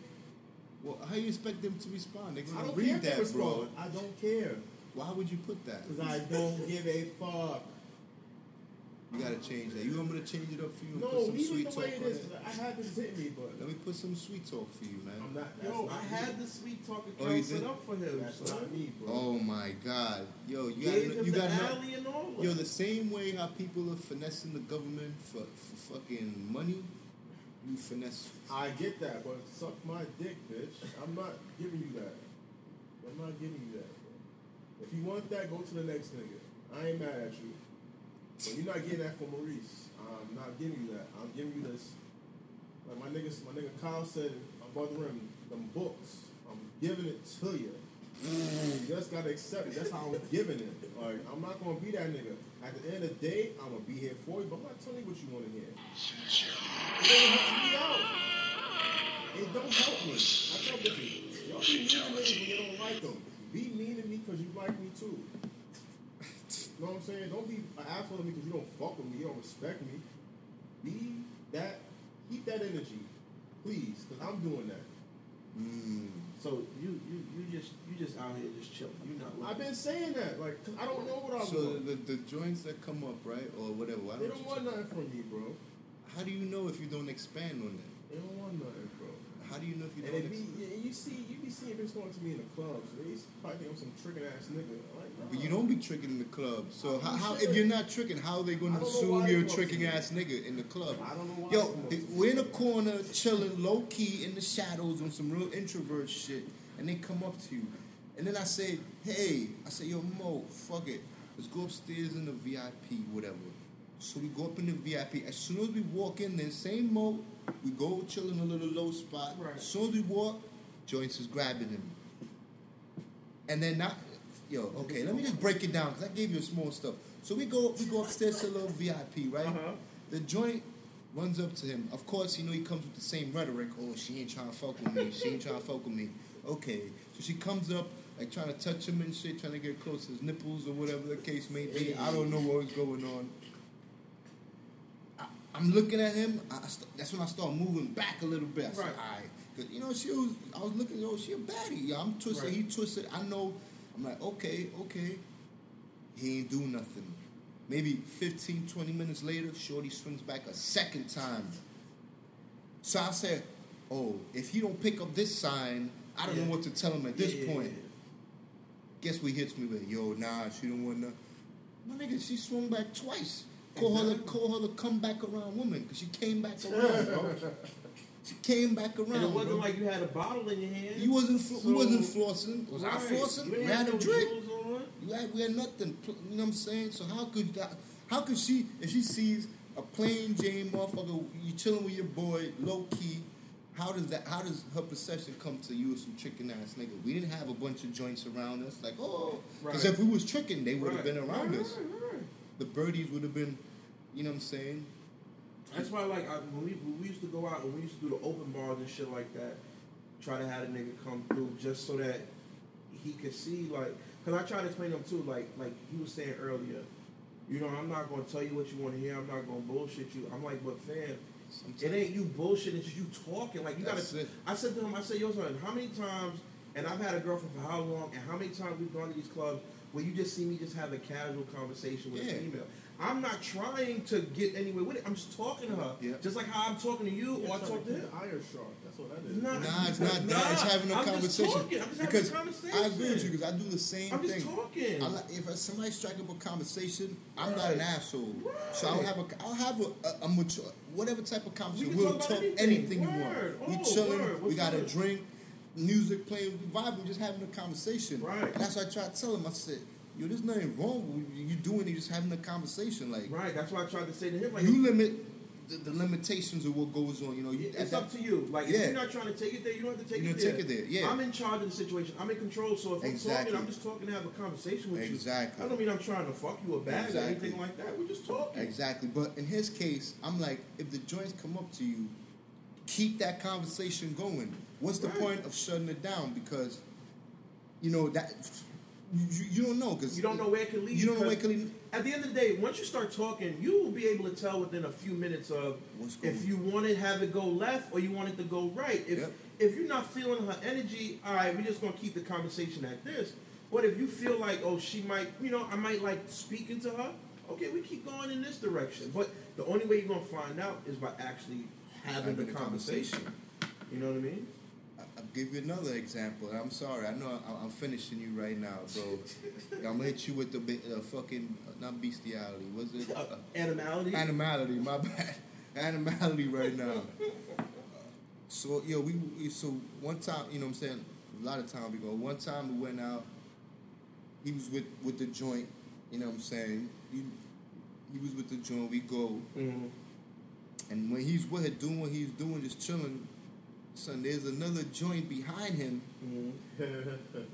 Well, how you expect them to respond? Gonna don't read care that, bro. I don't care. Why would you put that? Because I don't give a fuck. You gotta change that. You want me to change it up for you? and put No, some leave sweet it the way talk it on is. it? 'cause I had this hit me, but Let me put some sweet talk for you, man. I'm not. Yo, not I me. had the sweet talk Oh, account you set up for him. That's son. not me, bro. Oh my God, yo, you Gave gotta, him you the gotta alley and all. Yo, the same way how people are finessing the government for, for fucking money, you finesse. I get that, but suck my dick, bitch. I'm not giving you that. I'm not giving you that, bro. If you want that, go to the next nigga. I ain't mad at you. But you're not getting that from Maurice. I'm not giving you that. I'm giving you this. Like my niggas, my nigga Kyle said uh, above the rim, them books. I'm giving it to you. You just gotta accept it. That's how I'm giving it. Like I'm not gonna be that nigga. At the end of the day, I'm gonna be here for you, but I'm not telling you what you want to hear. It doesn't help me out. It don't help me. I tell bitches, y'all be mean to niggas when you don't like them. Be mean to me because you like me too. You know what I'm saying? Don't be an asshole to me because you don't fuck with me, you don't respect me. Be that, keep that energy, please, because I'm doing that. Mm. So you you you just you just out here just chilling. You're not. I've been saying that, like, 'cause I don't know what I'm. So want. the, the joints that come up, right, or whatever. Why They don't don't you want nothing from me, bro. How do you know if you don't expand on that? They don't want nothing, bro. How do you know if you And don't? they be, Expand? you see, you be seeing bitches going to me in the clubs. They probably think I'm some tricking ass nigga. Like, nah. But you don't be tricking in the club. So how, how if you're not tricking, how are they going to assume you're a tricking ass nigga in the club? I don't know why Yo, they want th- to. we're in a corner chilling, low key in the shadows on some real introvert shit, and they come up to you, and then I say, "Hey," I say, "Yo, Mo, fuck it, let's go upstairs in the VIP, whatever." So we go up in the VIP. As soon as we walk in there, same Mo, we go chill in a little low spot. Right. As soon as we walk, joints is grabbing him, and then not. Yo, okay, let me just break it down because I gave you a small stuff. So we go, we go upstairs to a little VIP, right? Uh-huh. The joint runs up to him. Of course, you know he comes with the same rhetoric. Oh, she ain't trying to fuck with me. She ain't trying to fuck with me. Okay, so she comes up like trying to touch him and shit, trying to get close to his nipples or whatever the case may be. I don't know what was going on. I, I'm looking at him. I, I st- that's when I start moving back a little bit. I said, Right. all right. Cause you know she was. I was looking. Oh, she a baddie. Yeah, I'm twisted. Right. He twisted. I know. I'm like, okay, okay. He ain't do nothing. Maybe 15, 20 minutes later, Shorty swings back a second time. So I said, oh, if he don't pick up this sign, I don't Yeah. know what to tell him at this Yeah, point. yeah. Guess what hits me with? Yo, nah, she don't want to. My nigga, she swung back twice. Call her, the, call her the come back around woman because she came back around, bro. (laughs) Came back around. And it wasn't bro. like you had a bottle in your hand. you wasn't fl- So- we wasn't flossing. Was I flossing? You We had a no drink. You had, we had nothing. You know what I'm saying? So how could that? How could she? If she sees a plain Jane motherfucker, you chilling with your boy, low key. How does that? How does her perception come to you as some tricking ass nigga? We didn't have a bunch of joints around us. Like oh, because Right. if we was tricking, they would have Right. been around Right, us. right, right. The birdies would have been. You know what I'm saying? That's why, like, I, when, we, when we used to go out and we used to do the open bars and shit like that, try to have a nigga come through just so that he could see, like, because I try to explain to him too, like, like he was saying earlier, you know, I'm not gonna tell you what you want to hear. I'm not gonna bullshit you. I'm like, but fam, Sometimes- it ain't you bullshitting. It's just you talking. Like you gotta. I said to him, I said, yo, son, how many times? And I've had a girlfriend for how long? And how many times we've gone to these clubs where you just see me just have a casual conversation with Yeah. a female. I'm not trying to get anywhere with it. I'm just talking to her, Yeah. just like how I'm talking to you, or I Trying to talk to keep him. the iron sharp. That's what that is. Nah, Nah, it's not Nah, that. It's having a I'm just conversation. talking. I'm just having a because conversation. I agree with you because I do the same thing. I'm just talking. I like, if somebody strike up a conversation, I'm not an asshole. So I'll have a I'll have a, a, a mature whatever type of conversation. can We'll talk talk about anything, anything. you Word. want. We Oh, chilling. word. We What's got a drink, music playing, we vibing, just having a conversation. Right. And that's what I try to tell him. I said, yo, there's nothing wrong with you doing it. You just having a conversation. Like Right. That's why I tried to say to him, like, you limit the, the limitations of what goes on. You know, you, It's up that- to you. Like, Yeah. if you're not trying to take it there, you don't have to take You it there. take it there, yeah. I'm in charge of the situation. I'm in control. So if I'm talking, I'm just talking to have a conversation with Exactly. you. Exactly. I don't mean I'm trying to fuck you or bag or anything like that. We're just talking. Exactly. But in his case, I'm like, if the joints come up to you, keep that conversation going. What's the Right. point of shutting it down? Because, you know, that you, you don't know because You don't know where it can lead. You don't know where it can lead. At the end of the day, once you start talking, you will be able to tell within a few minutes of if you want to have it go left or you want it to go right. If Yep. if you're not feeling her energy, all right, we're just gonna keep the conversation at this. But if you feel like, oh, she might, you know, I might like speaking to her. Okay, we keep going in this direction. But the only way you're gonna find out is by actually having, Having the the conversation. You know what I mean? Give you another example. I'm sorry. I know I- I'm finishing you right now, bro. (laughs) I'm gonna hit you with the uh, fucking uh, not bestiality. Was it Uh, animality. animality? My (laughs) bad. Animality right now. So yo, we, so one time, you know what I'm saying, a lot of time we go. One time we went out. He was with with the joint, you know what I'm saying. He, he was with the joint. We go, Mhm. and when he's with her doing what he's doing, just chilling. Son, there's another joint behind him.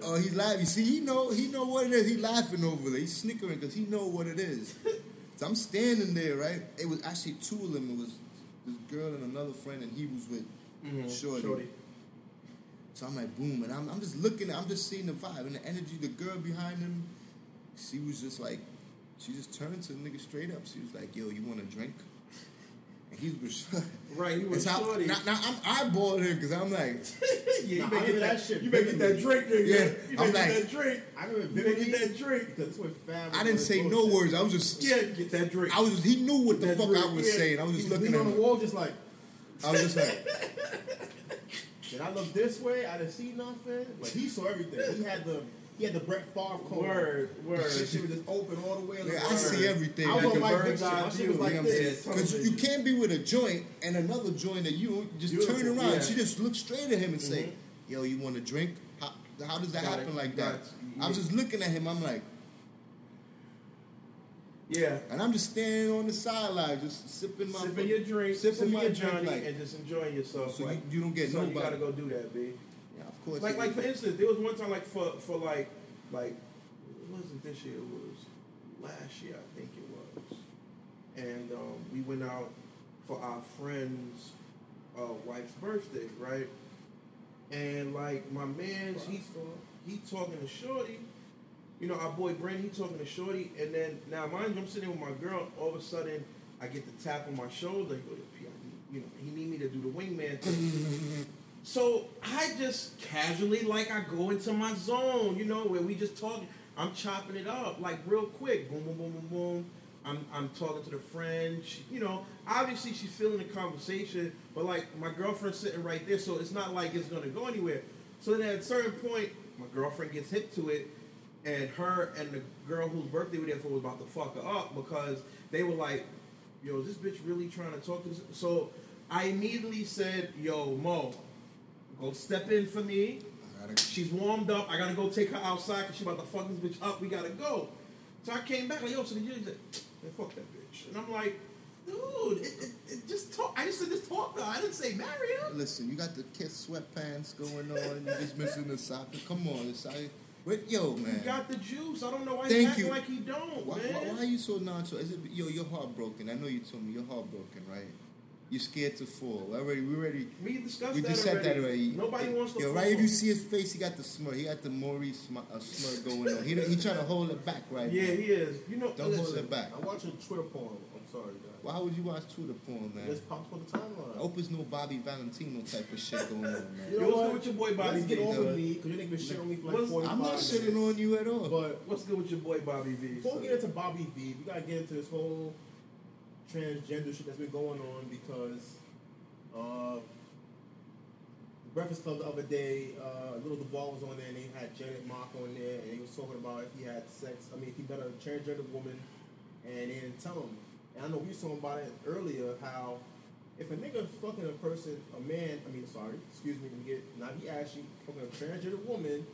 Oh, he's laughing. You see, he know he know what it is. He laughing over there. He's snickering because he know what it is. (laughs) so I'm standing there, right? It was actually two of them. It was this girl and another friend, and he was with Mhm. Shorty. Shorty. So I'm like, boom, and I'm, I'm just looking, I'm just seeing the vibe and the energy. The girl behind him, she was just like, she just turned to the nigga straight up. She was like, yo, you want a drink? And he was, Right, he was how- shorty. now, now I'm eyeballing him because I'm like, (laughs) yeah, you better get that, shit You better get that drink, nigga. Yeah, you I'm better get like- that drink. I remember You better get that drink. because this was fam. I didn't say no words. I was just, Yeah, get that drink. I was, he knew what the fuck I was saying. I was just looking on the wall, just like. I was just like, (laughs) (laughs) Did I look this way? I didn't see nothing. But he saw everything. He had the he had the Brett Favre cone. Word, word. This shit was just open all the way. Yeah, I see everything. I was Like on my bird's shit. My shit view, was you like know what I'm this. saying? Because you can't be with a joint and another joint that you just Beautiful, turn around. yeah. She just looks straight at him and say, mm-hmm. "Yo, you want a drink?" How, how does that Got happen it. like Got that? it. I'm just looking at him. I'm like, Yeah. and I'm just standing on the sideline, just sipping my Sipping your drink, sipping sipping my your drink, Johnny, like- and just enjoying yourself. So like, you, you don't get so you gotta go do that, B. Course. Like, like for instance, there was one time, like for for like, like it wasn't this year, it was last year, I think it was, and um, we went out for our friend's uh, wife's birthday, right? And like my man's, he he talking to Shorty. You know, our boy Brandon, he talking to Shorty, and then now mind you, I'm sitting with my girl. All of a sudden, I get the tap on my shoulder. He goes, "P, I need- you know, he need me to do the wingman thing. (laughs) So I just casually, like, I go into my zone, you know, where we just talking. I'm chopping it up, like, real quick. Boom, boom, boom, boom, boom. I'm, I'm talking to the friend. She, you know, obviously she's feeling the conversation, but, like, my girlfriend's sitting right there, so it's not like it's going to go anywhere. So then at a certain point, my girlfriend gets hip to it, and her and the girl whose birthday we there for was about to fuck her up because they were like, "Yo, is this bitch really trying to talk to this?" So I immediately said, "Yo, Mo, go step in for me." Gotta- She's warmed up. I gotta go take her outside because she about to fuck this bitch up. We gotta go. So I came back like, yo, so the judge said, man, fuck that bitch. And I'm like, dude, it, it, it just talk. I just said just talk her. I didn't say marry her. Listen, you got the kiss sweatpants going on. You're just missing the soccer. Come on, it's I, wait, yo, man. He got the juice. I don't know why Thank he's acting you. like he don't, Why, man. why, why are you so nonchalant? Is it yo? You're heartbroken. I know you told me you're heartbroken, right? You're scared to fall. We already, we already. we discussed We that just said already. that already. Nobody wants to Yo, fall. right? If you see his face, he got the smirk. He got the Maurice sm- uh, smirk going on. He he trying to hold it back right yeah, now. he is. You know, Don't hold it back. I'm watching Twitter porn. I'm sorry, guys. Why would you watch Twitter porn, man? Just popped on the timeline. I hope it's no Bobby Valentino type of shit going on, man. You (laughs) know Yo, what's what? good with your boy Bobby Let's get off of me because you niggas been shit on me for like What's- 45 I'm not shitting on you at all. But What's good with your boy Bobby V? before we get into Bobby V, we gotta get into this whole transgender shit that's been going on because uh, the Breakfast Club the other day, uh, Lil Duval was on there and they had Janet Mock on there and he was talking about if he had sex, I mean, if he met a transgender woman and they didn't tell him. And I know we talking about it earlier how if a nigga fucking a person, a man, I mean, sorry, excuse me get, now he actually fucking a transgender woman,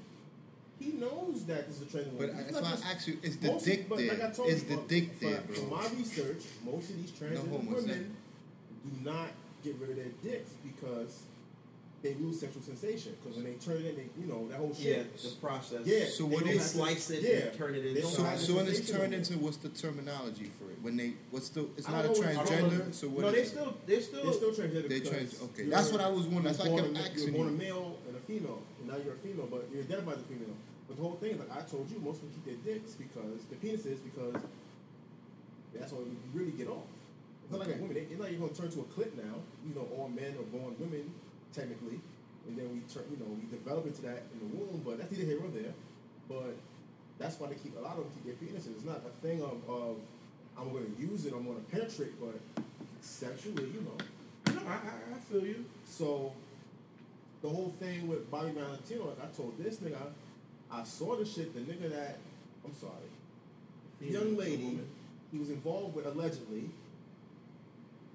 he knows that this is a transgender But woman. I- It's that's why just- I asked you, is the most- dick but there? like I told Is you, the but dick for- there, From my research, most of these transgender homosexual. women do not get rid of their dicks because they lose sexual sensation. Because when they turn it, they, you know, that whole shit. yeah, shit. the process. Yeah, So when they what don't is- have to- slice it yeah, and turn it they into So, so when it's turned into what's the terminology for it? When they what's the it's not a don't know what- I don't know. transgender. So what no, they it? still, they still, They're still transgender. They trans- okay, that's what I was wondering. That's you why I were kept asking You're born a male and a female, and now you're a female, but you're identified as a female. But the whole thing is like I told you, most of them keep their dicks because the penises because that's all you really get off. It's not like a woman. They- It's not you're gonna turn to a clip now. You know, all men are born women technically, and then we turn. You know, we develop into that in the womb. But that's neither here or there. But that's why they keep a lot of them keep their penises. It's not a thing of, of I'm going to use it. I'm going to penetrate, but sexually, you know. no, I, I, I feel you. So the whole thing with Bobby Valentino, like I told this nigga, I, saw the shit. The nigga that I'm sorry, the young lady he was involved with allegedly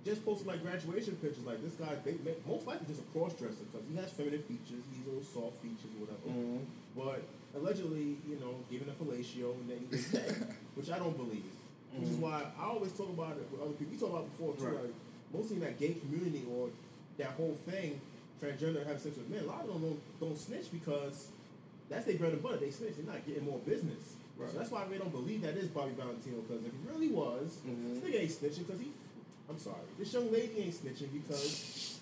just posted like graduation pictures. Like this guy, they, most likely just a cross dresser because he has feminine features, he's little soft features or whatever. Mhm. But allegedly, you know, giving a fellatio and then he was gay, (laughs) which I don't believe. Which is Mhm. why I always talk about it with other people. We talked about it before too, Right. like mostly in that gay community or that whole thing, transgender having sex with men. A lot of them don't, don't snitch because that's their bread and butter. They snitch. They're not getting more business. Right. So that's why we don't believe that is Bobby Valentino. Because if he really was, Mhm. this nigga ain't snitching because he. I'm sorry, this young lady ain't snitching because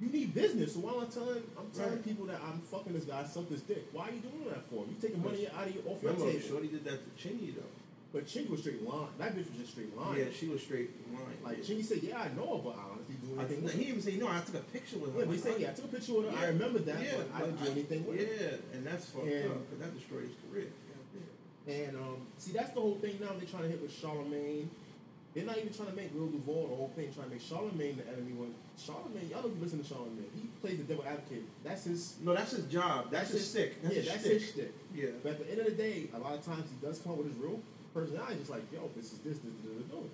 you need business. So why am I telling? I'm telling Right. people that I'm fucking this guy, suck this dick. Why are you doing that for? You taking money out of your off your Remember, table. Shorty did that to Chingy though. But Chingy was straight line. That bitch was just straight line. Yeah, she was straight line. Like Chingy said, yeah, I know her, but I honestly I anything think with he didn't even say no. I took a picture with her. Yeah, he said, yeah, I took a picture with her. I remember that, Yeah, but I didn't do anything with it. Yeah, and that's fucked And- up because that destroyed his career. Yeah, And um, see, that's the whole thing now. They're trying to hit with Charlemagne. They're not even trying to make Lil Duval the whole thing, trying to make Charlemagne the enemy. When Charlemagne, y'all don't listen to Charlemagne. He plays the devil advocate. That's his. No, that's his job. That's, his stick. That's yeah, his that's stick. his shtick. Yeah. But at the end of the day, a lot of times he does come up with his real personality. Just like, yo, this is this, this, this, this, this.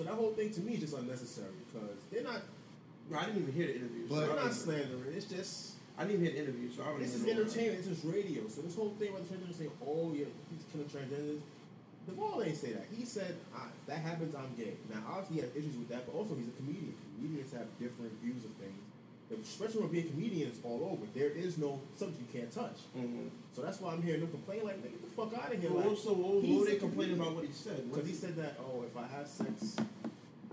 So that whole thing to me is just unnecessary because they're not. Bro, I didn't even hear the interview. so I They're don't slandering. It's just. I didn't even hear the interview, so I don't This is entertainment. This is radio. So this whole thing about the transgender saying, "Oh yeah, he's killing transgenders." ball ain't say that. He said, ah, "If that happens, I'm gay." Now, obviously, he has issues with that, but also he's a comedian. Comedians have different views of things. Especially when being a comedian, it's all over. There is no subject you can't touch. Mhm. So that's why I'm hearing them complain like, "Nigga, get the fuck out of here!" Well, Like, also, what, what were they complaining about what he said? Because he said that, "Oh, if I have sex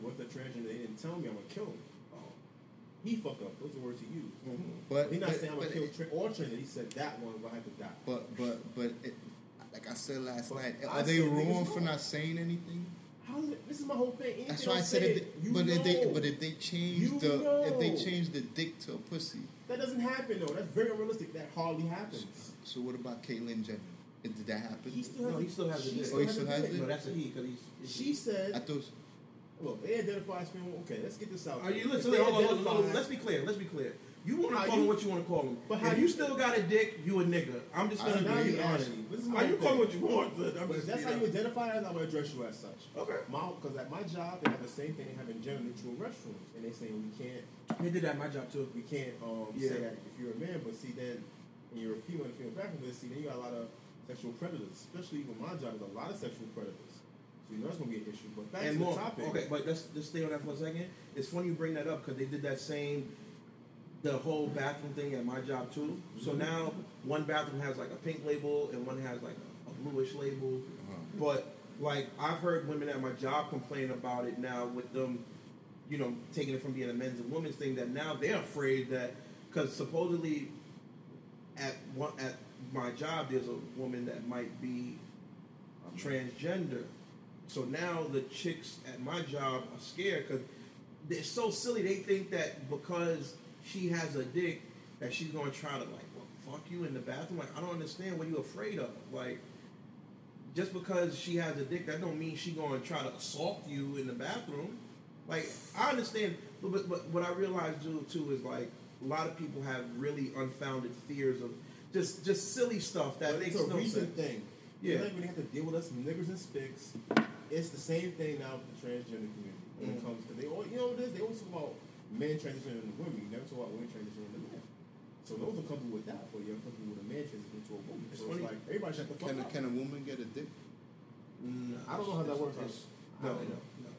with a transgender, they didn't tell me I'm gonna kill him." Oh. He fucked up. Those are words he used. Mhm. But He's not but, saying I'm gonna kill tra- or transgender. He said that one will have to die. but but but it, like I said last But night, I are they said niggas wrong for not saying anything? How is it? This is my whole thing. Anything That's why I don't said say if it, they, you but if they but if they change You the if they change the dick to a pussy, that doesn't happen though. That's very unrealistic. That hardly happens. so what about Caitlyn Jenner? Did that happen? He still has. No, a- he still has a she dick. Oh, he still a has it? No, that's a he because he's. She said, I thought "Look, they identify as female. Okay, let's get this out. Are you If listen? they Hold on, hold on, hold on. Let's be clear. Let's be clear. You want to call you- him what you want to call him. But if you- still got a dick, you a nigga. I'm just gonna be honest. This is How you call what you want? But that's how you identify as I'm gonna address you as such. Okay. Because at my job they have the same thing. They have in gender neutral restrooms, and they saying we can't They did that at my job too. we can't um, Yeah. say that if you're a man, but see then when you're a female the female bathroom, then see then you got a lot of sexual predators, especially with my job. There's a lot of sexual predators, so you know that's gonna be an issue. But back and to more. the topic. Okay, but let's just stay on that for a second. It's funny you bring that up because they did that same, the whole bathroom thing at my job too. So Mm-hmm. now one bathroom has like a pink label and one has like a, a bluish label. Uh-huh. But like I've heard women at my job complain about it now with them, you know, taking it from being a men's and women's thing that now they're afraid that because supposedly at one at my job there's a woman that might be transgender. So now the chicks at my job are scared because they're so silly. They think that because she has a dick that she's gonna try to like, well, fuck you in the bathroom. Like I don't understand what you're afraid of. Like just because she has a dick, that don't mean she gonna try to assault you in the bathroom. Like I understand, but, but, but what I realize too, too is like a lot of people have really unfounded fears of just just silly stuff that makes it's a no recent sense. thing. Yeah. Don't really have to deal with us niggers and spics. It's the same thing now with the transgender community. When it Mm. comes to they all you know what it is, they always talk about men transitioning into women. You never talk about women transitioning into men. So those are comfortable with that, but you're comfortable with a man transitioning into a woman. It's so funny. it's like everybody shut the fuck Can, a- up. can a woman get a dick? No, I don't know how that works. No, no, no.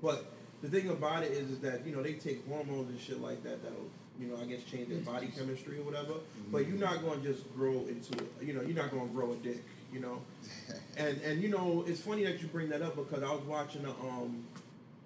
But the thing about it is, is that you know they take hormones and shit like that that'll you know I guess change their body chemistry or whatever. But you're not going to just grow into it. You know, you're not going to grow a dick. You know, (laughs) and and you know it's funny that you bring that up because I was watching a um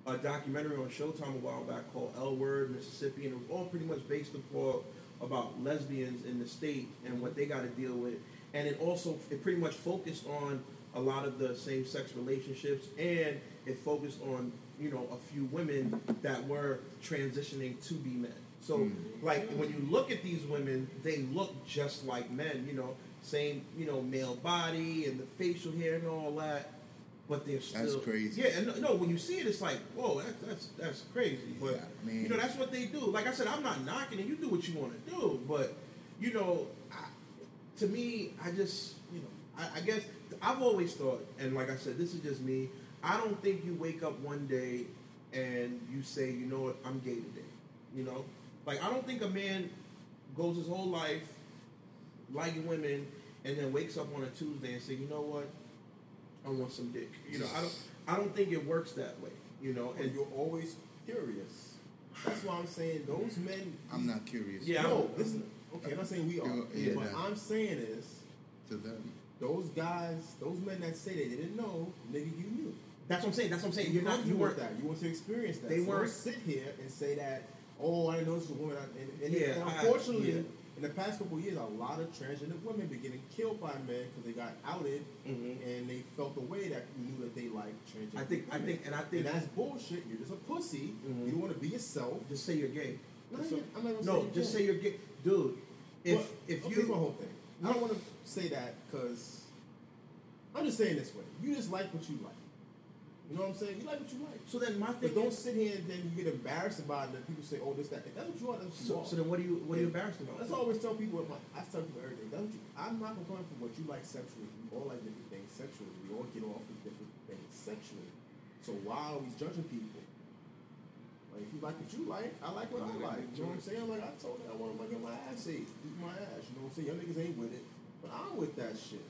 a documentary on Showtime a while back called L Word Mississippi, and it was all pretty much based upon about lesbians in the state and what they got to deal with, and it also it pretty much focused on a lot of the same sex relationships, and it focused on you know a few women that were transitioning to be men. So Mm. like when you look at these women, they look just like men, you know, same you know male body and the facial hair and all that, but they're still That's crazy. Yeah, and no, when you see it, it's like whoa, that's that's that's crazy. But Yeah, I mean- you know that's what they do. Like I said, I'm not knocking it. You do what you want to do, but you know, I, to me, I just you know, I, I guess I've always thought, and like I said, this is just me. I don't think you wake up one day and you say, you know what, I'm gay today. You know, like I don't think a man goes his whole life liking women and then wakes up on a Tuesday and say, you know what, I want some dick. You know, I don't, I don't think it works that way. You know, And and you're always curious. That's why I'm saying those men. I'm not curious. Yeah, No, listen. Okay, I'm not saying we are. You're- yeah, but no. I'm saying is To them. those guys, those men that say they didn't know, nigga, you knew. that's what I'm saying. That's what I'm saying. You You're not, you weren't that. You want to experience that. They so don't weren't- sit here and say that. Oh, I didn't know this was a woman. And, and, Yeah, and I- unfortunately, yeah. In the past couple years, a lot of transgender women been getting killed by men because they got outed Mhm. and they felt the way that you knew that they liked transgender. I think, I think, and I think and that's bullshit. You're just a pussy. Mhm. You don't want to be yourself. just say you're gay. No, That's I'm not no, say just gay. say you're gay, dude. If But- if okay, you my whole thing. I don't want to say that because I'm just saying this way. You just like what you like. You know what I'm saying? You like what you like. so then my thing But don't sit here and then you get embarrassed about it and people say, oh, this, that. If that's what you are, that's what you so, are. so then what are you what are you embarrassed about? That's I always tell people, my, I tell people everything. That's what you, I'm not to for what you like sexually. We all like different things sexually. We all get off with different things sexually. So why are we judging people? Like, if you like what you like, I like what I like. You know what I'm saying? Like, I told you I want to get my ass ate. Eat my ass. You know what I'm saying? Y'all niggas ain't with it. But I'm with that shit.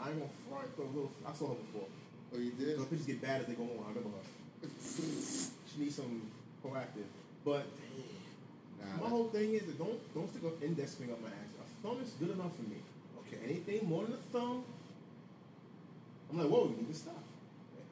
I ain't gonna front, a little, I saw her before. Oh, you did? Bitches get bad as they go on. I remember her. (laughs) She needs some Proactiv. But Nah, my whole thing is that don't don't stick an index finger up my ass. A thumb is good enough for me. Okay, anything more than a thumb, I'm like, whoa, you need to stop.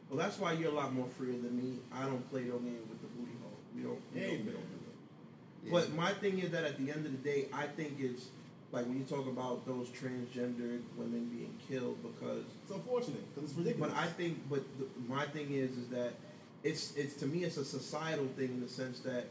Well, that's why you're a lot more freer than me. I don't play no game with the booty hole. We don't. We Hey, don't, we don't do that. Yeah. But my thing is that at the end of the day, I think it's like when you talk about those transgendered women being killed because It's unfortunate because it's ridiculous. But I think, but the, my thing is, is that it's it's to me it's a societal thing in the sense that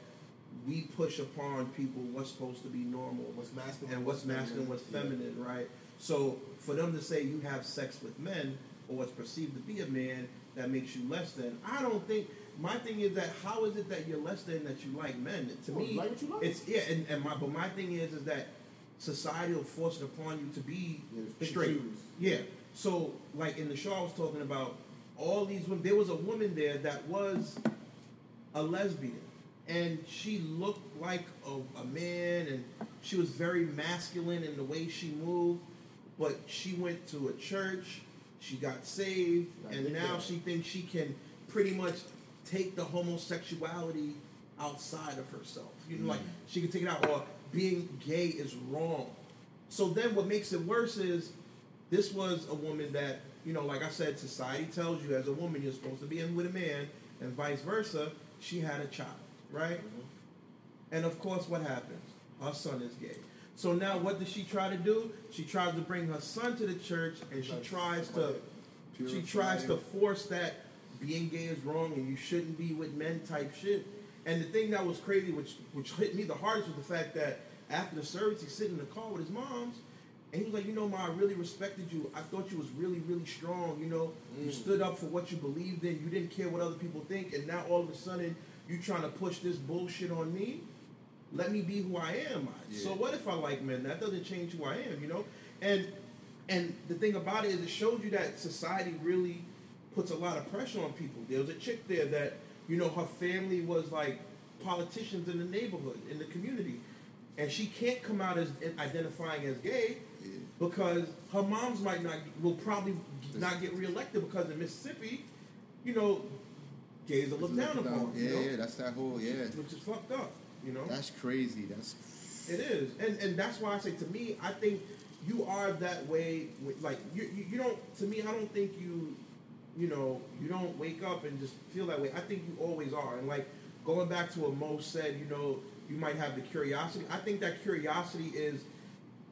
we push upon people what's supposed to be normal, what's masculine and what's masculine, what's Yeah. feminine, right? So for them to say you have sex with men or what's perceived to be a man that makes you less than, I don't think my thing is that how is it that you're less than that you like men? To Oh, me, like what you like. it's yeah, and, and my but my thing is is that society will force it upon you to be Yeah, straight. choose. Yeah. So like in the show I was talking about all these women. There was a woman there that was a lesbian, and she looked like a, a man, and she was very masculine in the way she moved. But she went to a church, she got saved, Got and now out. she thinks she can pretty much take the homosexuality outside of herself. You know, like she can take it out, or being gay is wrong. So then what makes it worse is this was a woman that, you know, like I said, society tells you as a woman you're supposed to be in with a man, and vice versa. She had a child, right? Mm-hmm. And of course, what happens? Her son is gay. So now, what does she try to do? She tries to bring her son to the church, and she tries to, she tries to force that being gay is wrong and you shouldn't be with men type shit. And the thing that was crazy, which which hit me the hardest, was the fact that after the service, he's sitting in the car with his mom's, and he was like, "You know, ma, I really respected you. I thought you was really, really strong. You know, you mm. stood up for what you believed in. You didn't care what other people think, and now all of a sudden, you trying to push this bullshit on me." let me be who I am. So what if I like men? That doesn't change who I am, you know. And and the thing about it is, it shows you that society really puts a lot of pressure on people. There was a chick there that you know her family was like politicians in the neighborhood, in the community, and she can't come out as identifying as gay Yeah. because her moms might not will probably not get reelected because in Mississippi, you know, gays are looked down upon. Yeah, you know? yeah, that's that whole yeah. which is fucked up. You know, That's crazy. That's it is, and and that's why I say to me, I think you are that way. Like you, you, you don't. To me, I don't think you, you know, you don't wake up and just feel that way. I think you always are. And like going back to what Mo said, you know, you might have the curiosity. I think that curiosity is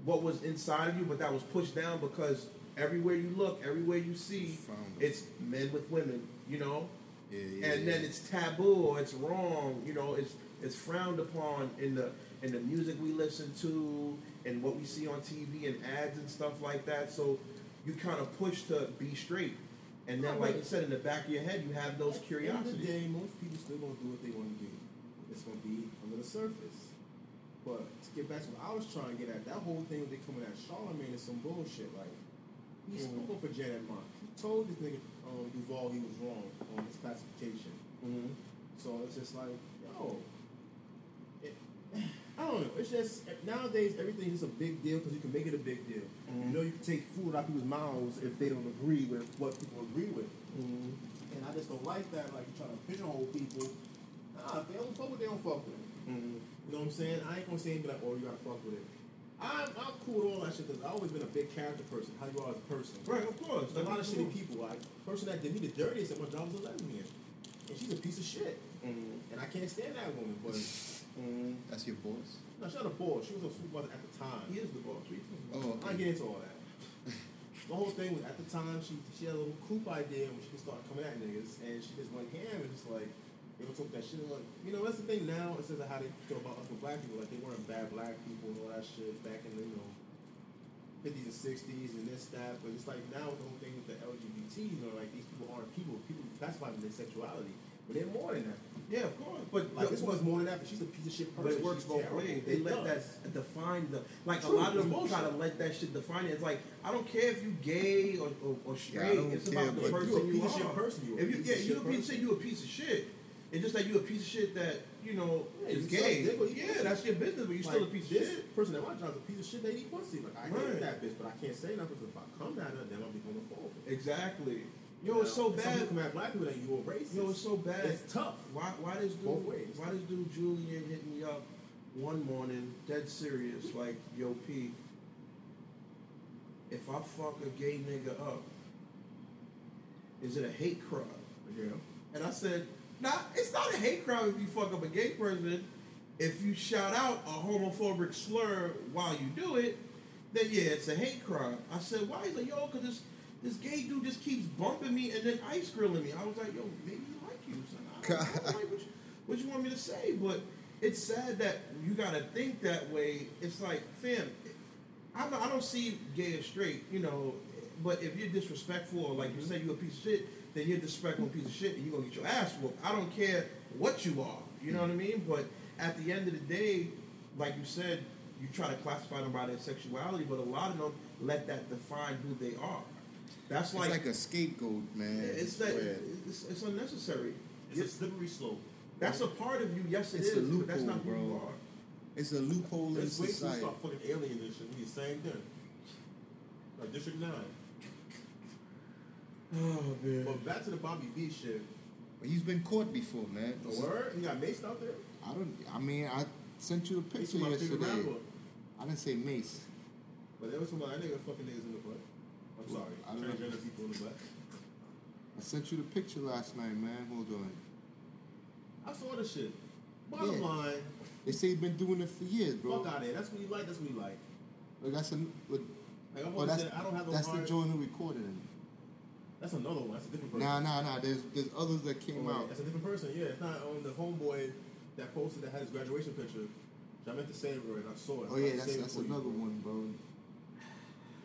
what was inside of you, but that was pushed down because everywhere you look, everywhere you see, it's men with women. You know, yeah, yeah. and then yeah. it's taboo or it's wrong. You know, it's it's frowned upon in the in the music we listen to and what we see on TV and ads and stuff like that. So you kind of push to be straight, and then, like you said, in the back of your head, you have those At the end of the curiosities. day, most people still gonna do what they want to do. It's gonna be under the surface. But to get back to what I was trying to get at, that whole thing they coming at Charlemagne is some bullshit. Like he Mhm. spoke up for Janet Mock. He told this nigga um, Duval he was wrong on his classification. Mhm. So it's just like, yo, don't know. It's just nowadays everything is a big deal because you can make it a big deal. Mhm. You know, you can take food out people's mouths if they don't agree with what people agree with. Mhm. And I just don't like that. Like you trying to pigeonhole people. Nah, if they don't fuck with, it, they don't fuck with it. Mhm. You know what I'm saying? I ain't gonna say anything like, oh, you gotta fuck with it. I'm, I'm cool with all that shit because I've always been a big character person. How you are as a person. Right, of course. There's a lot of shitty people. Like person that did me the dirtiest at my job was a lesbian, and she's a piece of shit. Mhm. And I can't stand that woman. But Mhm. That's your boss. no, she not a boss. She was a supervisor at the time. He is the boss. What you talking about? Oh, I get into all that. the whole thing was at the time she she had a little coop idea when she could start coming at niggas, and she just went ham and just like they would talk that shit. Like you know that's the thing now. It says how they feel about us with black people. Like they weren't bad black people and all that shit back in the you know. 50s and 60s and this, that, but it's like now the whole thing with the LGBT, you know, like these people aren't people. People classify them their sexuality, but they're more than that. Yeah, of course. But Like this one's more than that, but she's a piece of shit person. But it works both ways. They It let does. that define the like True, a lot of them try to let that shit define it. It's like I don't care if you gay or, or, or straight. don't it's care, about the person you a you are. shit person, you if you yeah, you a piece of shit. You a piece of shit. It's just that you a piece of shit that you know Yeah, is gay. dick Yeah, that's your business, but you Like, still a piece of this shit. person at my job's a piece of shit. They eat pussy. Like I Right. hate that bitch, but I can't say nothing because if I come at her, then I'll be homophobic. Exactly. Yo, it's so And Some people bad. come at black people that you a racist. Yo, it's so bad. It's tough. Why, why this dude? Both ways. Why this dude Julian hit me up one morning, dead serious, like, yo, P. If I fuck a gay nigga up, is it a hate crime? Yeah. And I said, nah, it's not a hate crime if you fuck up a gay person. If you shout out a homophobic slur while you do it, then yeah, it's a hate crime. I said, why? He's like, yo, because this, this gay dude just keeps bumping me and then ice grilling me. I was like, yo, maybe he like you. Son. I don't like, what, you, what you want me to say? But it's sad that you got to think that way. It's like, fam, I don't, I don't see gay or straight, you know, but if you're disrespectful or like you mm-hmm. say you're a piece of shit, then you're a disrespectful piece of shit, and you're gonna get your ass whooped. I don't care what you are. You know what I mm-hmm. mean? But at the end of the day, like you said, you try to classify them by their sexuality, but a lot of them let that define who they are. That's It's like, like a scapegoat, man. it's that it's, it's unnecessary. It's a slippery slope. That's a part of you. Yes, it It's is, a but that's not loophole, who you are. It's a loophole in Let's wait till we start fucking alien and shit. We the same thing. Like District 9. (sighs) Oh man. But back to the Bobby V shit. But he's been caught before, man. The word? He got maced out there? I don't. I mean, I sent you a picture yesterday. I didn't say Mace. But there was some that nigga fucking niggas in the butt. Sorry. I don't know. People in the butt. I sent you the picture last night, man. Hold on. I saw the shit. Bottom Yeah. line, They say he's been doing it for years, bro. fuck out of here. That's what you like, that's what you like. Look, that's a. Look, Like oh, always that's saying, I don't have no that's the joint who recorded him. That's another one. That's a different person. Nah, nah, nah. There's there's others that came Oh, out. That's a different person. Yeah, it's not on the homeboy that posted that had his graduation picture. Which I meant to save her and I saw it. Oh I yeah, to that's save it that's for you. another one, bro.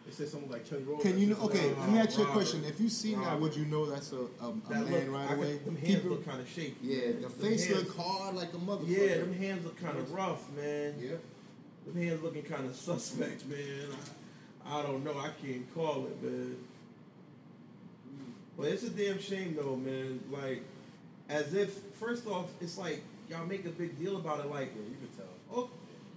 It said something like Kelly Rowland. Can you know? Okay, let me ask you a question. If you seen that, would you know that's a, a, a That man look, right I could- away? Them hands People- look kind of shaky. yeah, man. the Them face hands- look hard like a motherfucker. Yeah, them hands look kind of rough, man. Yep. Them hands looking kind of suspect, man. I, I don't know. I can't call it, man. But it's a damn shame, though, man. Like, as if first off, it's like y'all make a big deal about it. Like, Yeah, you can tell. oh,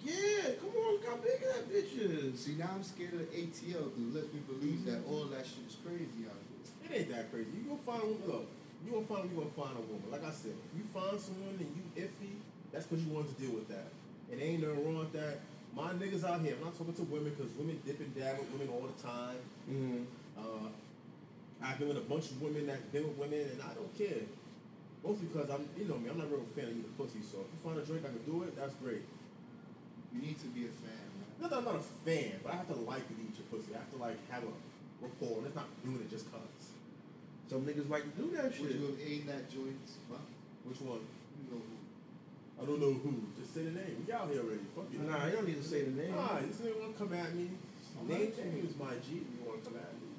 yeah, come on, look how big that bitch is. See, now I'm scared of ATL because lets me believe that all that shit is crazy out there. It ain't that crazy. You gonna find a woman. Look, you gonna find you gonna find a woman. Like I said, if you find someone and you iffy, that's because you wanted to deal with that. And ain't nothing wrong with that. My niggas out here. I'm not talking to women because women dip and dab with women all the time. Mm. Uh, I've been with a bunch of women that been with women, and I don't care. Mostly because I'm, you know me, I'm not a real fan of eating pussy. So if you find a drink I can do it, that's great. You need to be a fan, man. Not that I'm not a fan, but I have to like to eat your pussy. I have to like have a rapport. And it's not doing it just cause. Some niggas like to do that Would you have ate that joint? Huh? Which one? You know who? I don't know who. Just say the name. We out here already. Fuck you. Nah, you don't need to say the name. Nah, this nigga wanna come at me. I'm Name not change is my G. You wanna come at me?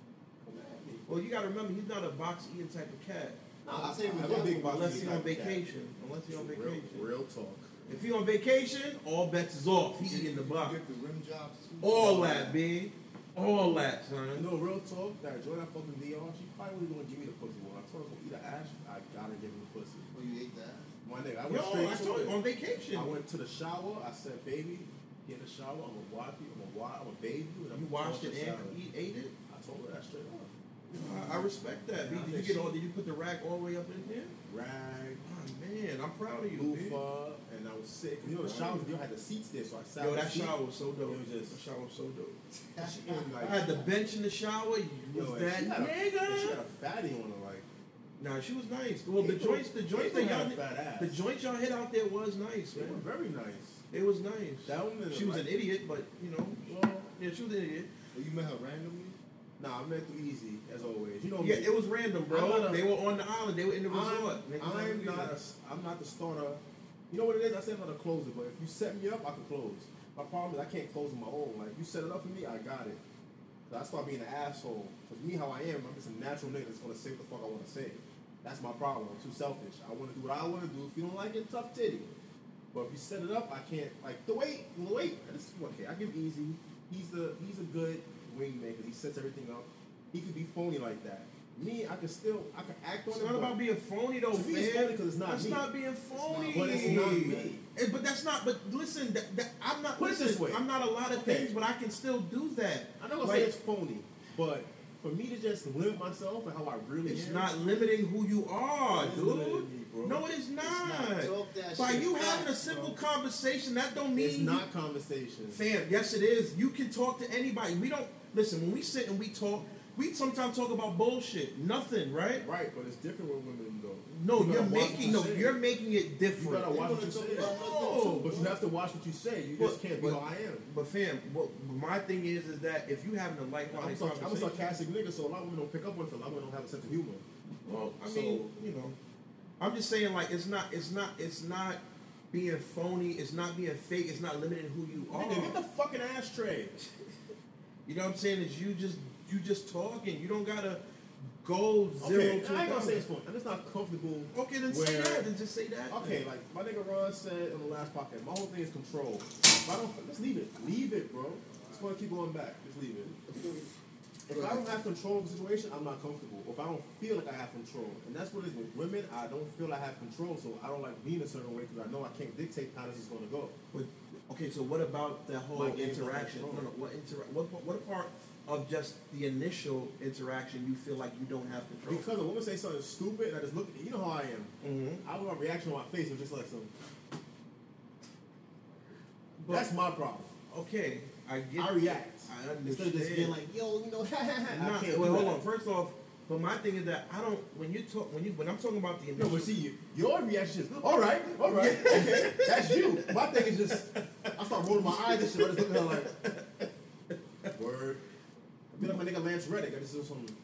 Come at me. Well, you gotta remember, he's not a box eating type of cat. Nah, I'll tell you I'm a big Unless boss he's on type of cat. vacation. Unless he's on Real, vacation. real talk. If he on vacation, all bets is off. He eating the You box. get the rim jobs. All that, B. All that, You son. know, real talk. That joint I fucking DR, she probably really gonna give me the pussy. When I told her to eat an ash, I gotta give him the pussy. Oh, you ate that? My nigga, I Yo, went straight I to told you, on vacation. I went to the shower. I said, "Baby, get in the shower. I'm gonna wipe you. I'm gonna wipe. I'm gonna bathe you." And I'm You washed it your and salad." you ate it? I told her that straight up. I, I respect that, B. Yeah, Did you get all, did you put the rack all the way up in here? Rag, Oh, man, I'm proud of you, loofah, and I was sick. You know, the shower, you had the seats there, so I sat Yo, that shower was so dope. It was just- that shower was so dope. She (laughs) ain't I had the bench in the shower. You yo, was that she had a- She had a fatty on her, like. Nah, she was nice. Well, the April- joints, the joints that y'all, fat ass. the joints y'all hit out there was nice, They were very nice. It was nice. That one didn't She was like- an idiot, but you know, Well, yeah, she was an idiot. Oh, you met her randomly? Nah, I met through easy as always. You know Yeah, me. it was random, bro. a- they were on the island. They were in the resort. I'm, I'm not. A, I'm not the starter. You know what it is? I say I'm not a closer, but if you set me up, I can close. My problem is I can't close on my own. Like you set it up for me, I got it. So I start being an asshole. For me, how I am, I'm just a natural nigga that's gonna say what the fuck I want to say. That's my problem. I'm too selfish. I want to do what I want to do. If you don't like it, tough titty. But if you set it up, I can't. Like the weight, the weight. This is okay. I give easy. He's the he's a good wingman because he sets everything up. He could be phony like that. Me, I can still I can act on It's it. It's not about being phony though, To me, it's fam. phony 'cause it's not That's me. not being phony. But it's not me. Eh, But that's not. But listen, that, that, I'm not. Put it listen, this way. I'm not a lot of Okay. things, but I can still do that. I'm not gonna Like, say it's phony, but for me to just limit myself and how I really It's am, not limiting who you are, It is dude. limiting bro. No, it is not. not. By shit you back, having a bro. simple conversation, that don't mean it's not conversation. Fam, yes it is. You can talk to anybody. We don't listen when we sit and we talk. We sometimes talk about bullshit, nothing, right? Right, but it's different with women though. No, You are gotta watch what making no, you're making it different. You gotta watch what you say. No. But you have to watch what you say. You just can't be but- I am. But fam, what my thing is is that if you having a I'm, like-minded sarc- I'm a sarcastic nigga, so a lot of women don't pick up on it. A lot of women don't have a sense of humor. well, I So- mean, you know, I'm just saying like it's not, it's not, it's not being phony. It's not being fake. It's not limiting who you are. Nigga, get the fucking ashtray. You know what I'm saying? Is you just you just talking. You don't gotta go zero Okay, to I ain't gonna say it's fun. I'm just not comfortable. Okay, then where, say that. Then just say that. Okay, like my nigga Ron said on the last podcast, my whole thing is control. If I don't, let's leave it. Leave it, bro. Just want to keep going back. Just leave it. If I don't have control of the situation, I'm not comfortable. If I don't feel like I have control, and that's what it is with women. I don't feel I have control, so I don't like being a certain way because I know I can't dictate how this is going to go. But, okay, so what about the whole interaction? No, no, what intera- what what part of just the initial interaction you feel like you don't have control? Because a woman say something stupid, and I just look. At you you know how I am. Mhm. I want my reaction on my face was just like some. But- that's my problem. Okay, I get. I react. I Instead of just being like, yo, you know. (laughs) Nah, well, hold on. First off, but my thing is that I don't. When you talk, when you when I'm talking about the initial, No, but see, you, your reaction is, all right, all right, (laughs) okay, that's you. My thing is just, start rolling my eyes and shit. I just look at her like, (laughs) word. I feel like my nigga Lance Reddick. I just do some. (laughs)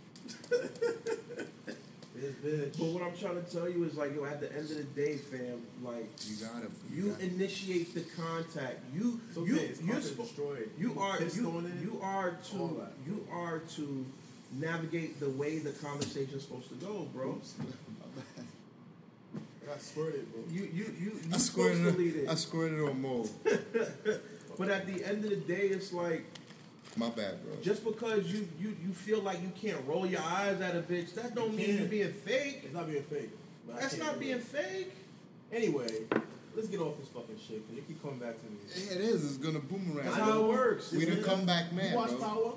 This bitch. But what I'm trying to tell you is like, yo, at the end of the day, fam, like You gotta. you gotta- initiate the contact. You It's okay, you it's you're content spo- destroyed. you People are you, on it, you are to you are to navigate the way the conversation's supposed to go, bro. I got squirted, bro. You you you I you supposed to lead squirted. it. I squirted on Mo. (laughs) But at the end of the day, it's like My bad, bro. just because you you you feel like you can't roll your eyes at a bitch, that don't You mean you're being fake. It's not being fake. but That's can't being it. fake. Anyway, let's get off this fucking shit because you keep coming back to me. Yeah, it is. It's gonna boomerang. That's how it works. We isn't the it? comeback man, you watch bro. Power?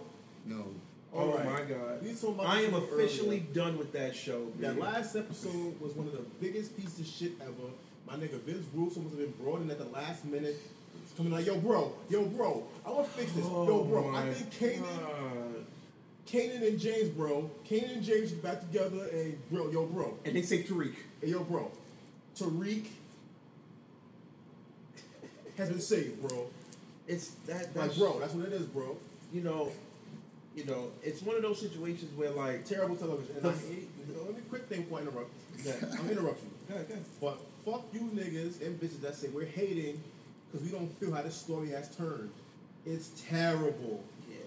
No. Oh Alright. my god. We talking about I am officially earlier. done with that show. That dude. last episode was one of the biggest pieces of shit ever. My nigga Vince Russo must have been brought in at the last minute. He's coming like, yo, bro, yo, bro, I want to fix this. yo, Oh bro, I think Kanan, God. Kanan and James, bro, Kanan and James are back together, and bro, yo, bro, And they say Tariq. and yo, bro, Tariq has been saved, bro. It's that Like, bro, that's what it is, bro. you know, you know, it's one of those situations where like Terrible television. And I hate, let me quick thing before I interrupt. Yeah. (laughs) I'm gonna you. Go ahead. But fuck you niggas and bitches that say we're hating because we don't feel how this story has turned. It's terrible. Yeah.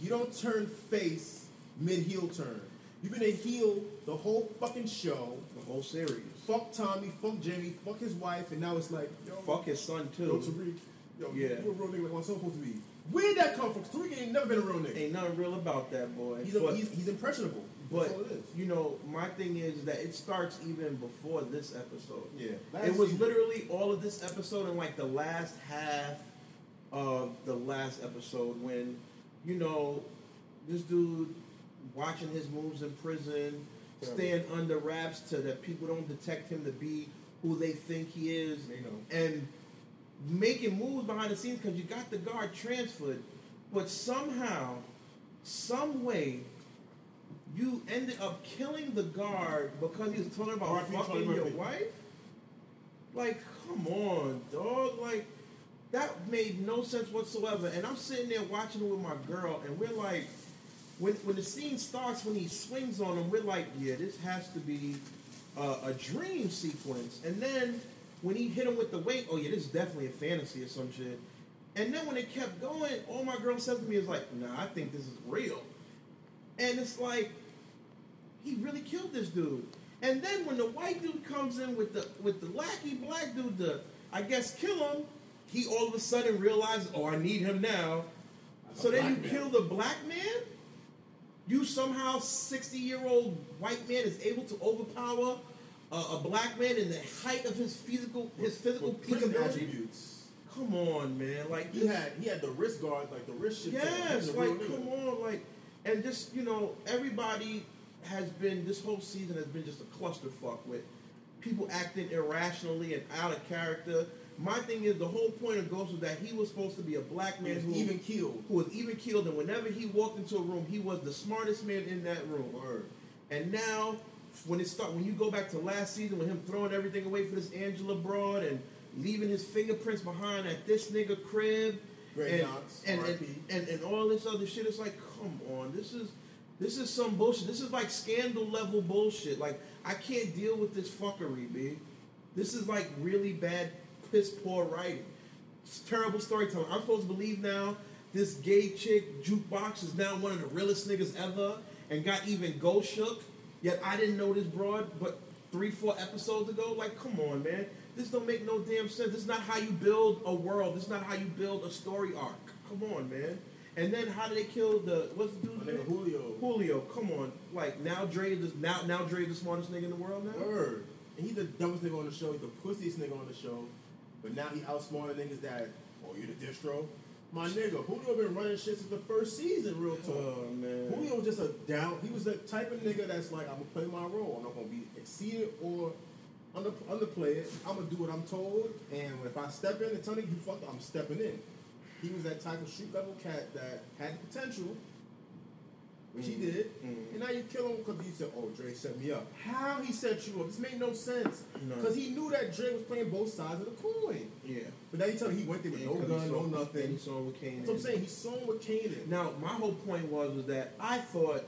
You don't turn face mid heel turn. You've been a heel the whole fucking show. The whole series. Fuck Tommy, fuck Jamie, fuck his wife, and now it's like, yo, Fuck his son too. yo. Tariq, yo, Yeah. you're a real nigga like son supposed to be. Where did that come from? Tariq ain't never been a real nigga. Ain't nothing real about that boy. He's, a, but he's, he's impressionable. but That's all it is. you know, my thing is that it starts even before this episode. Yeah. it was season- literally all of this episode and like the last half of the last episode when, you know, this dude watching his moves in prison, Terrible. staying under wraps to that people don't detect him to be who they think he is, They know. and making moves behind the scenes because you got the guard transferred, but somehow, some way. You ended up killing the guard because he was talking about fucking your wife. Like, come on, dog. Like, that made no sense whatsoever. And I'm sitting there watching it with my girl, and we're like, when when the scene starts, when he swings on him, we're like, yeah, this has to be uh, a dream sequence. And then when he hit him with the weight, oh yeah, this is definitely a fantasy or some shit. And then when it kept going, all my girl said to me is like, nah, I think this is real. And it's like, he really killed this dude. And then when the white dude comes in with the with the lackey black dude to I guess kill him, he all of a sudden realizes, oh, I need him now. So then you man. kill the black man. You somehow sixty year old white man is able to overpower a, a black man in the height of his physical his physical With peak attributes. Come on, man! Like He had he had the wrist guard, like the wrist shit. Yes, like come on, like, and just you know, everybody has been this whole season has been just a clusterfuck with people acting irrationally and out of character. My thing is the whole point of Ghost was that he was supposed to be a black man who even keeled. who was even killed, and whenever he walked into a room, he was the smartest man in that room. Word. And now, when it start, when you go back to last season with him throwing everything away for this Angela broad and leaving his fingerprints behind at this nigga crib, and, Knox, and, and, and and all this other shit, it's like, come on, this is this is some bullshit. This is like scandal level bullshit. Like I can't deal with this fuckery, b. This is like really bad, piss poor writing. It's terrible storytelling. I'm supposed to believe now this gay chick jukebox is now one of the realest niggas ever, and got even go shook. Yet I didn't know this broad, but three, four episodes ago. Like, come on, man. This don't make no damn sense. This is not how you build a world. This is not how you build a story arc. Come on, man. And then how did they kill the what's the dude's name? Julio. Julio. Come on. Like now Dre is now now Dre the smartest nigga in the world now. Word. And he's the dumbest nigga on the show. He's the pussiest nigga on the show. But now he outsmarted niggas that, oh, you the distro? My nigga, Julio been running shit since the first season, real oh, talk. Oh man. Julio was just a down. He was the type of nigga that's like, I'm gonna play my role. I'm not gonna be exceeded or under underplay it. I'm gonna do what I'm told. And if I step in and tell you fucked, I'm stepping in. He was that type of street level cat that had the potential, which he did. Mhm. And now you kill him because you said, "Oh, Dre set me up." How he set you up? This made no sense. No. Because he knew that Dre was playing both sides of the coin. Yeah. But now you tell me he went there with And no gun, no nothing. He saw with Kane. That's what I'm saying. He's sown with Kanan. Now, my whole point was was that I thought,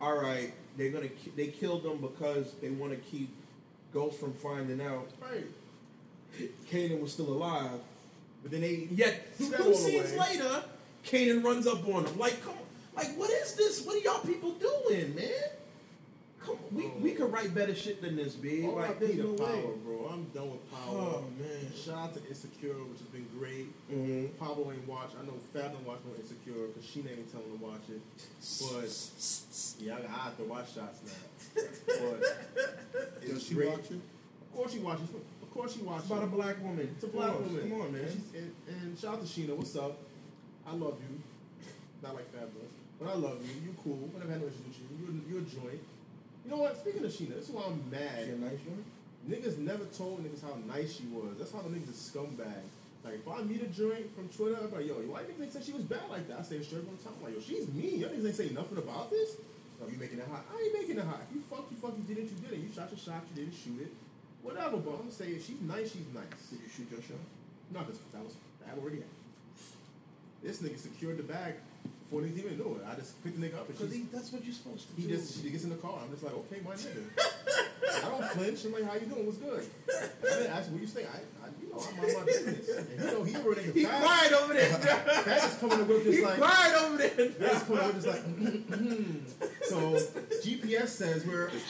all right, they're gonna ki- they killed him because they want to keep Ghost from finding out Right. Kanan was still alive. But then they Yet two scenes away. later, Kanan runs up on him. Like, come on, like what is this? What are y'all people doing, man? Come on, we we could write better shit than this, B. All like, I there's need no power, way. bro. I'm done with power. Oh man. Shout out to Insecure, which has been great. Mm-hmm. Pablo ain't watch. I know Fab don't watch no Insecure because she ain't telling him to watch it. But yeah, I, I have to watch shots now. But Does she great. watch it? Of course she watches. Of course she watches. It's about a black woman. It's a black on, woman. Come on, man. And, and, and shout out to Sheena. What's up? I love you. Not like Fab does, but I love you. You cool. I never had no issues with you. You're, you're a joint. You know what? Speaking of Sheena, this is why I'm mad. She a nice woman? Niggas never told niggas how nice she was. That's how the niggas are scumbags. Like, if I meet a joint from Twitter, I'm like, yo, why niggas ain't say she was bad like that? I say straight from the top. I'm like, yo, she's mean. Y'all niggas ain't say nothing about this. No, you making it hot. I ain't making it hot. If you fuck, you fuck, you did it, you did it. You shot your shot, you didn't shoot it. Whatever, but I'm saying she's nice, she's nice. Did you shoot your shot? No, because that was that already happened. This nigga secured the bag before niggas even it. I just picked the nigga up Because that's what you're supposed to he do. He just she gets in the car. I'm just like, okay, my nigga. I don't flinch. I'm like, how you doing? What's good? I didn't ask where you stay. I, I you know, I'm on my business. And you know, he already he Fab- cried over there. (laughs) Fab is coming to work he just like. cried over there. Fab is coming to work just like. Mm-hmm, mm-hmm. so GPS says we're. (laughs)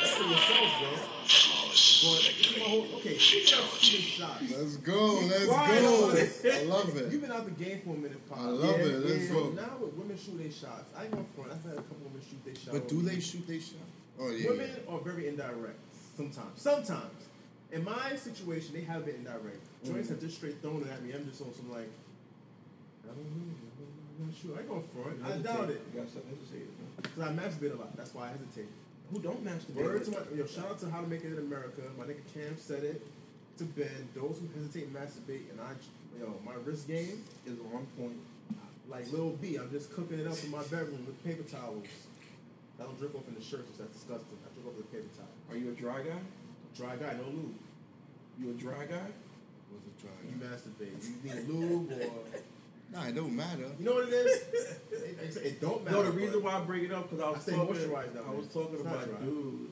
That's for yourselves, bro. But this is my whole. Okay, speaking of shooting shots. Let's go. Let's go. I love it. You've been out the game for a minute, Pop. I love Yeah, it. Let's yeah. Go. now with women shoot their shots, I ain't gonna front. I've had a couple women shoot their shots. But do they shoot they shot? Oh yeah. Women are very indirect sometimes. Sometimes. In my situation, they have been indirect. Mm. Joints have just straight thrown it at me. I'm just on some like, I don't know. I'm not sure. I ain't gonna front. I doubt it. You got something to say. Because I masturbate a lot. That's why I hesitate. Who don't masturbate? Word to my, yo, shout out to How to Make It in America. My nigga Cam said it to Ben. Those who hesitate masturbate, and I, yo, my wrist game, is on point. like Lil B, I'm just cooking it up in my bedroom with paper towels. I don't drip off in the shirts, that's disgusting. I drip off with a paper towel. Are you a dry guy? Dry guy, no lube. You a dry guy? What's a dry guy? You masturbate. You need lube or Nah, it don't matter. you know what it is? (laughs) It, it, it don't matter. No, the reason why I bring it up because I was I talking. moisturize that I was talking It's about a dry. dude.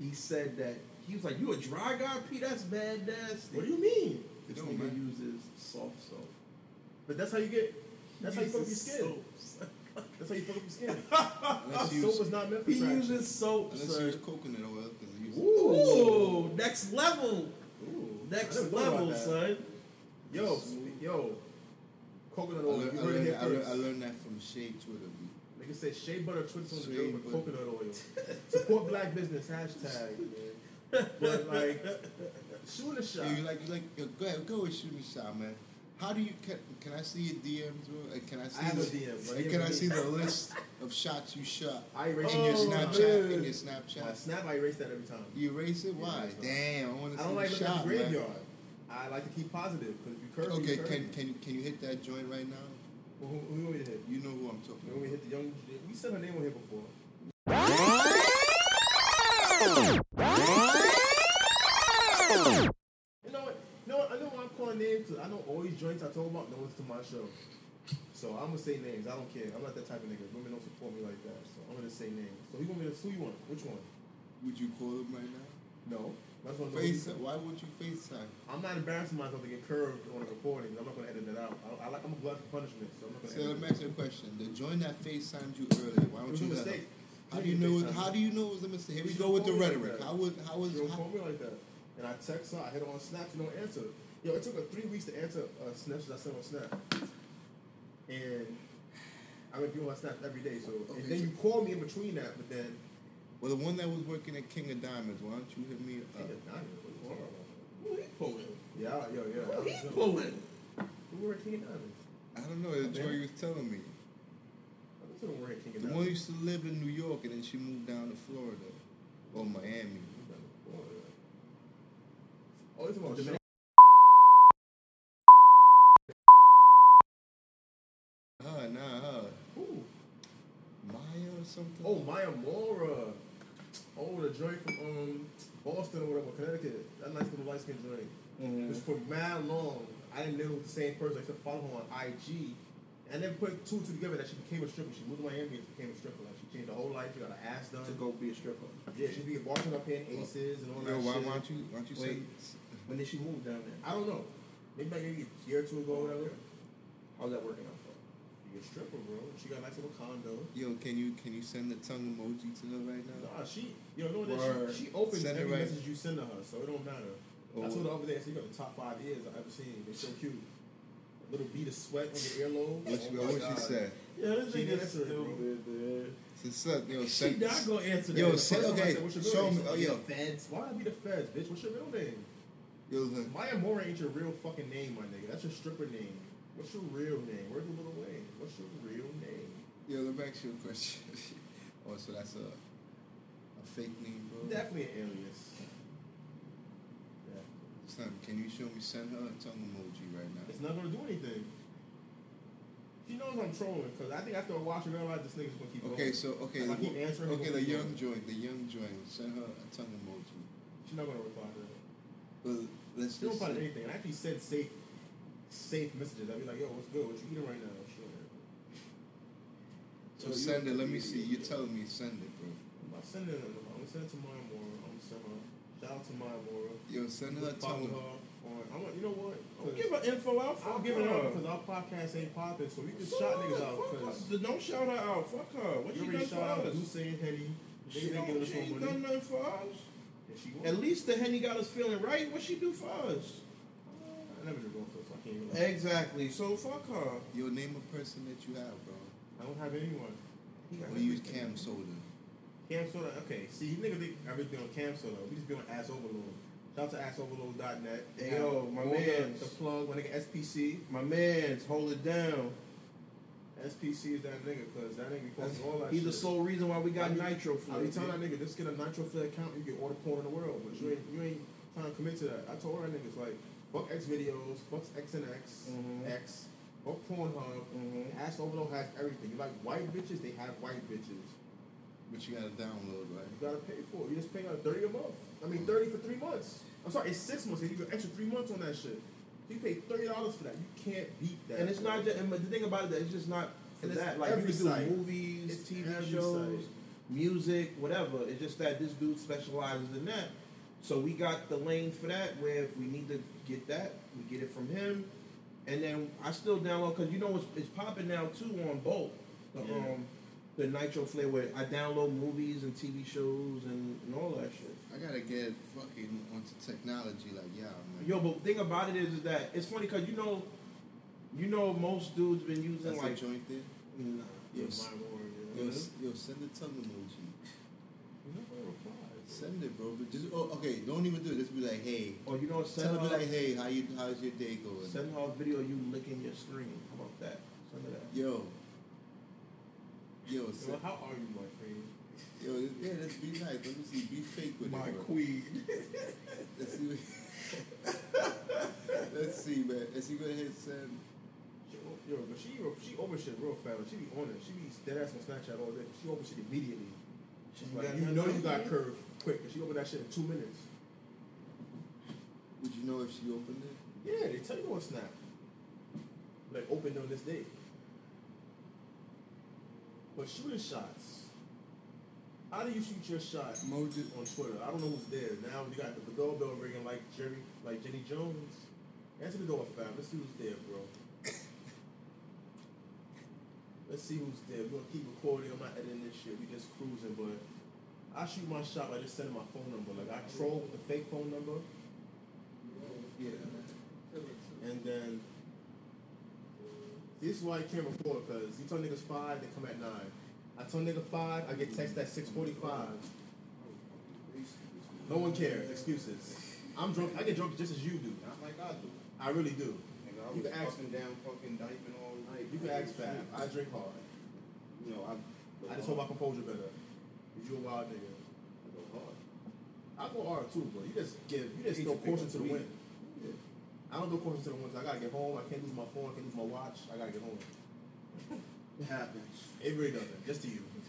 He said that he was like, "You a dry guy, P? That's bad, nasty." What do you mean? It This don't nigga matter. uses soft soap. But that's how you get. That's how you fuck up your skin. soaps. That's how you fuck up your skin. Unless Soap use, was not meant for He traction. uses soap, unless you sir. use coconut oil because it uses. Ooh, next level, Ooh, next I never thought about level, son. Yo, yo, coconut I learned, You I, heard it learned, here I, learned, I that from Shea Twitter. B. Nigga said shea butter twists on the drill with coconut oil. (laughs) Support black business hashtag. Man. But like, shooting a shot. Yeah, you like, you like, yo, go ahead, go with shooting shot, man. How do you can, can I see your DMs, bro? Like, Can I see I have the, a DM, bro. like, can I see the list of shots you shot I erase in your Oh, Snapchat? man. In your My Snapchat, snap, I erase that every time. you erase it. Why? fine. Damn, I want to I see don't like the looking at shot, the man. Graveyard. I like to keep positive because if you curve, Okay, you curve. can can can you hit that joint right now? Well, who, who you want hit? You know who I'm talking You want me about. hit the young? We said her name on here before. You know what? You know what? I know why I'm calling names because I know all these joints I talk about no one's to my show. So I'm gonna say names. I don't care. I'm not that type of nigga. Women don't support me like that. So I'm gonna say names. So who you want me to? Who you want? Which one? Would you call him right now? No. Face. Why would you FaceTime? I'm not embarrassing myself to get curved on a recording. I'm not gonna edit that out. I, I like I'm a glutton for punishment, so I'm not gonna So let me ask you a question. The joint that FaceTimed you earlier, why don't you let mistake. How do you know? How do you know it was a mistake? Here we go with the me like rhetoric. How would how was She don't call me like that. And I text her, I hit her on Snap, she don't answer. Yo, it took her three weeks to answer uh, snaps I sent on Snap. And I've been viewing my snaps every day, so Okay, and then you call me in between that, but then well the one that was working at King of Diamonds? Why don't you hit me King up? of Diamonds, what's going on? Who he pulling? Yeah, yo, yeah. Who he I pulling? Who were at King of Diamonds? I don't know. The Okay. joint you was telling me. I don't think we're at King of Diamonds. The one used to live in New York and then she moved down to Florida or Miami. Oh, it's about oh, Dominican- Huh? Nah, huh? Who? Maya or something. Oh, Maya Mora. Oh, the joint from um Boston or whatever, Connecticut. That nice little light skin joint. Mhm. Because for mad long, I didn't know it was the same person. I used to follow her on IG. And then put two two together that she became a stripper. She moved to Miami and became a stripper. Like she changed her whole life. She got her ass done. To go be a stripper. Yeah, she be a bartender up here in Aces and all Yo, that why, shit. why don't you why don't you Wait. send When did she move down there? I don't know. Maybe like maybe a year or two ago or whatever. How's that working out for? her? Be a stripper, bro. She got a nice little condo. Yo, can you can you send the tongue emoji to her right now? Nah, she, you know, know that she, she opens it every right. message you send to her, so it don't matter. I Oh. told her oh. over there, so you got the top five ears I've ever seen. They're so cute. A little bead of sweat on your earlobe. What, she, Oh my what she said? Yeah, this She nigga's answered it, bro. stupid, man. She said, yo, She send, not gonna answer Yo, that. say- First time I okay, said, What's your real show name? me- oh, like, yeah. Feds. Why I be the feds, bitch? What's your real name? yo, look, Maya Moore ain't your real fucking name, my nigga. That's your stripper name. What's your real name? Where's the little way? What's your real name? yo, let me ask you a question. (laughs) oh, so that's a a fake name, bro. Definitely an alias. Yeah. Son, can you show me send her a tongue emoji right now? It's not gonna do anything. She knows I'm trolling because I think after a while she realized this nigga's gonna keep Okay, going. so okay, I the, keep answering, okay, the young joint, the young joint, send her a tongue emoji. She's not gonna reply to that. Well, let's She don't just reply to anything. And I actually said safe, safe messages. I'd be like, yo, what's good? What you eating right now? Sure. so you- send it. Let me see. You tell me send it, bro. I'm sending it. I'm gonna send it to Maya Moore. I'm gonna send her. Shout out to Maya Moore. Yo, send her a Follow her on. I'm gonna, you know what? Don't give her info out. I'm Fuck giving her her. because our podcast ain't popping, so we can So shout what? niggas out. Fuck Because her. Don't shout her out. Fuck her. What you she already done shout out for us? D'Ussé and Henny. She, They ain't don't, giving us she ain't done nothing for us. Yeah, she. At least the Henny got us feeling right. What she do for us? I never been going to, so I can't even. Exactly. So fuck her. Yo, name a person that you have, bro. I don't have anyone. We use CamSoda. Cam Soda, okay. See, you niggas think everything on CamSoda. We just be on Ass Overload. Shout out to AssOverload.net. Hey, yo, my man. the- plug, my nigga SPC. My man's hold it down. SPC is that nigga, because that nigga posting all that He's the sole reason why we got I be- nitro I be telling that nigga, just get a Nitro Flare account, you get all the porn in the world. But you ain't, you ain't trying to commit to that. I told her niggas, like, fuck XVideos, fuck X and X, Mhm. X, fuck Pornhub. Mhm. Ass Overload has everything. You like white bitches, they have white bitches. But you gotta download, right? You gotta pay for it. You just pay like 30 a month. I mean, 30 for three months. I'm sorry, it's six months. They give you an extra three months on that shit. You pay $30 for that. You can't beat that. And it's not just, and the thing about it, it's just not for that. Like you can do site. movies, It's TV shows, site. music, whatever. It's just that this dude specializes in that. So we got the lane for that. Where if we need to get that, we get it from him. And then I still download because you know it's, it's popping now too on both the Yeah. um the Nitro Flare where I download movies and TV shows and, and all that shit. I gotta get fucking onto technology like yeah, man. Yo, but thing about it is, is that it's funny because you know, you know, most dudes been using That's like a joint there. Nah. Yo, Yeah, s- my word, yo, yeah. s- yo, send the tongue emoji. You know what replies, bro. Send it, bro. But just oh, okay. Don't even do it. Just be like, hey. Or you know, Tell send her her, be like, hey, how you? How's your day going? send her a video of you licking your screen. How about that? Send her that. Yo. Yo, Yo, send, how are you, my queen? yo, yeah, let's be nice. Let me see. Be fake with My it, bro. queen. Let's see. What, let's see, man. Let's see. Go ahead, send. She, oh, yo, but she she over shit real fast. She be on it. She be dead ass on Snapchat all day. She over shit immediately. She's oh You like, you know you got you? Quick. 'cause she opened that shit in two minutes. Would you know if she opened it? Yeah, they tell you on Snap. Like opened on this day. But shooting shots. How do you shoot your shot Mojo. on Twitter? I don't know who's there. Now you got the, the doorbell ringing like Jerry, like Jenny Jones. Answer the door, fam. Let's see who's there, bro. (coughs) Let's see who's there. We're gonna keep recording. I'm not editing this shit. We just cruising, but I shoot my shot by just sending my phone number. Like I troll with the fake phone number, Yeah. and then this is why I can't record because you tell niggas five, they come at nine. I tell nigga five, I get text at six forty-five. No one cares. Excuses. I'm drunk. I get drunk just as you do. Not like I do. I really do. Nigga, I You can ask- fucking down fucking diaping all night. You can ask Fab. I drink hard. You know, I. I just hope my composure better. You a wild nigga. I go hard. I go hard too, bro. You just give. You just to caution to the wind. I don't go caution to the wind. I gotta get home. I can't lose my phone. I can't lose my watch. I gotta get home. (laughs) It happens. It really doesn't. Just to you. (laughs)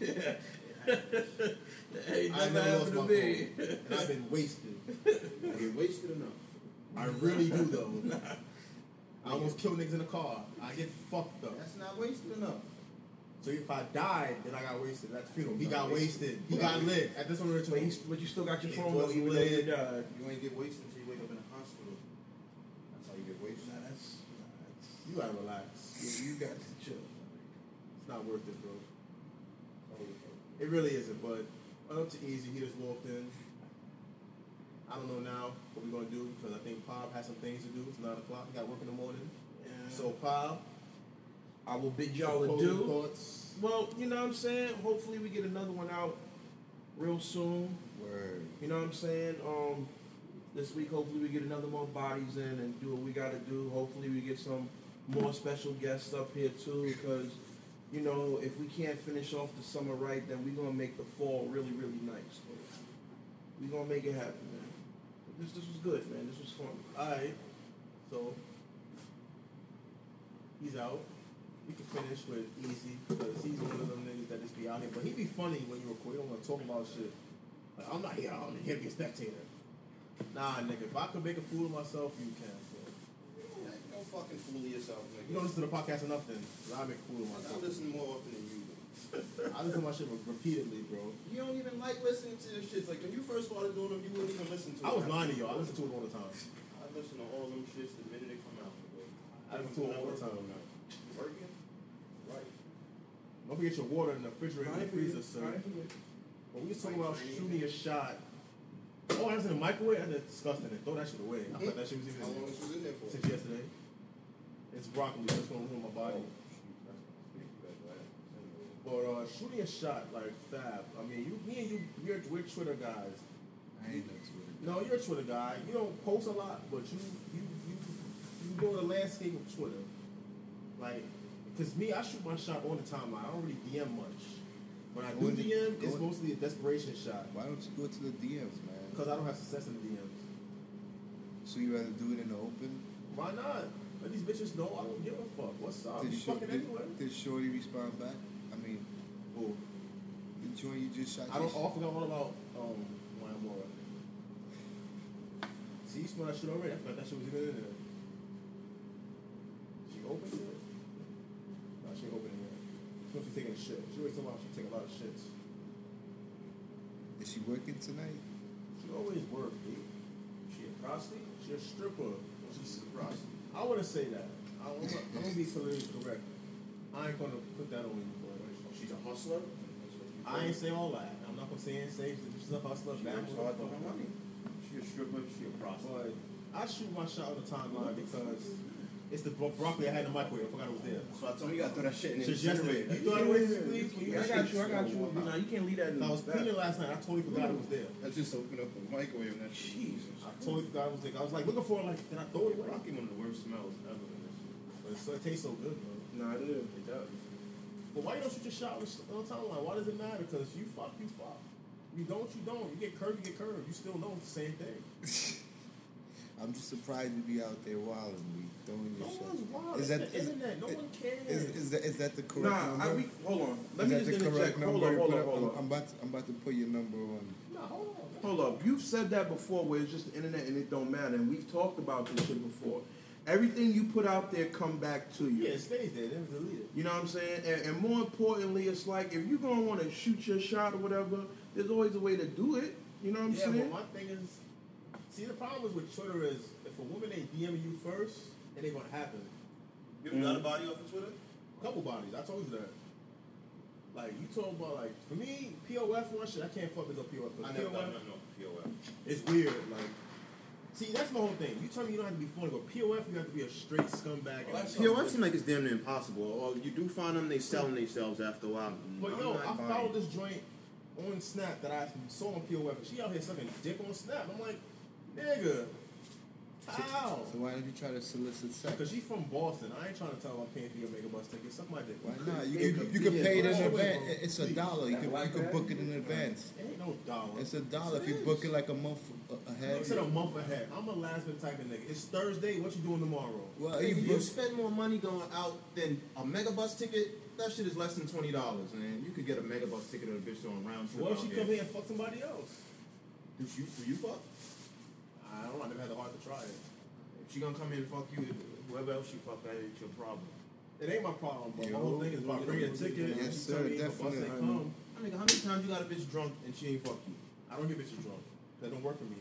hey, I never lost my me. phone, and I've been wasted. (laughs) I get wasted enough. I really do though. I almost killed niggas in the car. I get fucked up. That's not wasted enough. So if I died, then I got wasted at the funeral. He got wasted. He got lit at this one But, ritual. you, but you still got your phone though, was even though you lit. died. You ain't get wasted until you wake up in the hospital. That's how you get wasted. Nah, that's, nah, that's You gotta relax. yeah, you got to chill. It's not worth it, bro. It really isn't, but went up to Easy. He just walked in. I don't know now what we're gonna do because I think Pop has some things to do. It's nine o'clock. He got work in the morning. So Pop, I will bid y'all adieu. thoughts. Well, you know what I'm saying? Hopefully we get another one out real soon. Word. You know what I'm saying? Um, this week, hopefully, we get another more bodies in and do what we got to do. Hopefully, we get some more special guests up here too, because you know, if we can't finish off the summer right, then we're gonna make the fall really, really nice. We're gonna make it happen, man. This this was good, man. This was fun. Alright. So he's out. We can finish with Easy because he's one of them niggas that just be out here. But he be funny when you record. You don't want to talk about shit. Like I'm not here. I'm here to be a spectator. Nah, nigga. If I could make a fool of myself, you can. bro. Don't fucking fool yourself, nigga. You don't listen to the podcast enough, then 'cause I make a fool of myself. I listen more often than you do. I listen to my shit re- repeatedly, bro. You don't even like listening to this shit. Like when you first started doing them, you wouldn't even listen to I it. was lying to y'all. I listen to it all the time. I listen to all them shits the minute they come out. Bro. I listen to it all the time. Working? Don't forget your water in the refrigerator and the freezer, sir. But we was talking about shooting a shot. Oh, that's in the microwave? That's disgusting. Throw that shit away. I thought that shit was even How long this was in there for? since yesterday. It's broccoli. That's gonna ruin my body. But uh, shooting a shot like Fab. I mean, you, me and you, we're, we're Twitter guys. I ain't no Twitter. No, you're a Twitter guy. You don't post a lot, but you you you you know the landscape of Twitter. Like, cause me, I shoot my shot on the timeline. I don't really DM much. When I do DM, it's mostly a desperation shot. Why don't you go to the DMs, man? Cause I don't have success in the DMs. So you rather do it in the open? Why not? Let these bitches know I don't give a fuck. What's up? Did, Shor- fucking did, anyway? did Shorty respond back? I mean, Who? the joint you just shot. I don't. your Oh, forgot all about um Wayamora. See, you smell that shit already. I forgot that shit was even in there. She opened it. No, she ain't opening it. She must be taking a shit. She always talking about she take a lot of shits. Is she working tonight? She always work, dude. She a prostate? She a stripper. She's a prostate. I wouldn't say that. I, I'm, gonna, I'm gonna be politically correct. I ain't gonna put that on you, boy. She's a hustler. I ain't say all that. I'm not gonna say and say she's a hustler. She bad works hard for her money. She a stripper. She a prostitute. But I shoot my shot on the timeline because it's the bro- broccoli I had in the microwave. I forgot it was there. So I told you, you gotta throw that shit in the incinerator. You throw it away, please? You- I got you. I got you. You know, you can't leave that in I was cleaning last night. I totally forgot it was there. I just opened up the microwave and that shit. Jesus. I totally forgot it was there. I was like looking for it. Like, can I throw it away? Rocky one of the worst smells ever in this. But it's, it tastes so good, bro. Nah, it is. It does. But why you don't shoot your shot on the- on the timeline? Why does it matter? Because you fuck, you fuck. You don't, you don't. You get curved, you get curved. You still know it's the same thing. (laughs) I'm just surprised you'd be out there wilding, be throwing No your shit. one's wild. Is It's that the is, internet. No one cares. is, is that is that the correct Nah, number? I, we, hold on. Let is me that just the interject. correct Hold number? on, hold on, up- hold I'm, on. I'm about to, I'm about to put your number on. Nah, hold on. Hold up. You've said that before where it's just the internet and it don't matter. And we've talked about this shit before. Everything you put out there come back to you. Yeah, it stays there. Then it's deleted. You know what I'm saying? And, and more importantly, it's like if you're gonna want to shoot your shot or whatever, there's always a way to do it. You know what I'm yeah, saying? but my thing is, see, the problem is with Twitter is if a woman ain't DMing you first, it ain't gonna happen. You ever got a mm-hmm. body off of Twitter? A couple bodies. I told you that. Like you talk about like for me, POF one shit. I can't fuck with no POF. 'cause I never POF, done nothing on POF. It's weird. Like, see, that's my whole thing. You tell me you don't have to be funny, but POF you have to be a straight scumbag. and POF Oh, seems like it's damn near impossible. Or you do find them, they selling themselves after a while. But I'm yo, I followed this joint on Snap that I saw on POF, and she out here sucking dick on Snap. I'm like, nigga, how? So why did you try to solicit sex? Because she's from Boston. I ain't trying to tell her I'm paying for your Megabus ticket. Suck my dick. Why not? You It can you can pay it in advance. bro. It's a dollar. You can you can book it in advance. ain't no dollar. It's a dollar if you book it like a month a- I ahead. said a month ahead. I'm a last minute type of nigga. It's Thursday. What you doing tomorrow? Well, Nigga, you you book. spend more money going out than a megabus ticket. That shit is less than twenty dollars, man. You could get a megabus ticket at a bitch on round trip. What if out she here. come here and fuck somebody else? Do you do you fuck? I don't know. I never had the heart to try it. If she gonna come in and fuck you, whoever else she fuck, that ain't your problem. It ain't my problem, but Yo, whole thing is about bring a ticket, Yes, sir, tell me if a bus definitely. I nigga, how many times you got a bitch drunk and she ain't fuck you? I don't get bitches drunk. That don't work for me.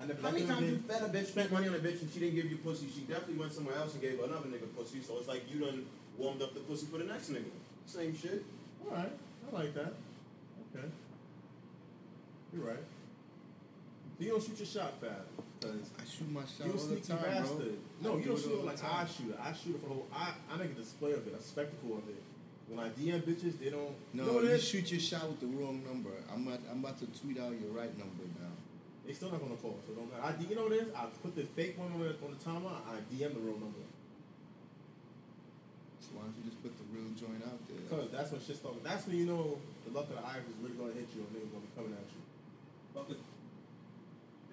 I never. How many times you fed a bitch, spent money on a bitch, and she didn't give you pussy? She definitely went somewhere else and gave another nigga pussy. So it's like you done warmed up the pussy for the next nigga. Same shit. All right, I like that. Okay, you're right. You don't shoot your shot fast, cause I shoot my shot you a all the sneaky time, bastard. bro. No, I you do don't shoot all it the like time. I shoot it. I shoot it for the whole. I I make a display of it, a spectacle of it. When I DM bitches, they don't. you know No, you shoot your shot with the wrong number. I'm about, I'm about to tweet out your right number now. They still not gonna call, so don't matter. I, you know this? I put the fake one on the, on the timeline. I DM the real number So why don't you just put the real joint out there? because that's when shit starts. That's when you know the luck of the Irish is really gonna hit you and niggas gonna be coming at you. Fuck it.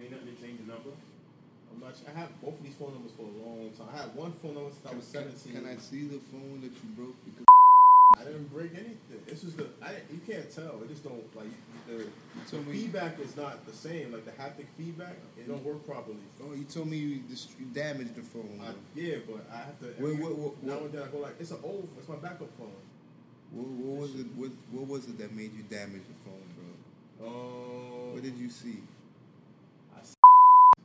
Ain't nothing to change the number. I'm not. I have both of these phone numbers for a long time. I had one phone number since I Can, was can, 17. can I see the phone that you broke? Because I didn't break anything. This is the. I you can't tell. It just don't like the, the told me- feedback is not the same. Like the haptic feedback, it don't work properly. oh, you told me you, dist- you damaged the phone. I, yeah, but I have to. What- every- what- what- now what- and then I go like, it's an old. It's my backup phone. What, what was it? What, what was it that made you damage the phone, bro? Um, What did you see? I s-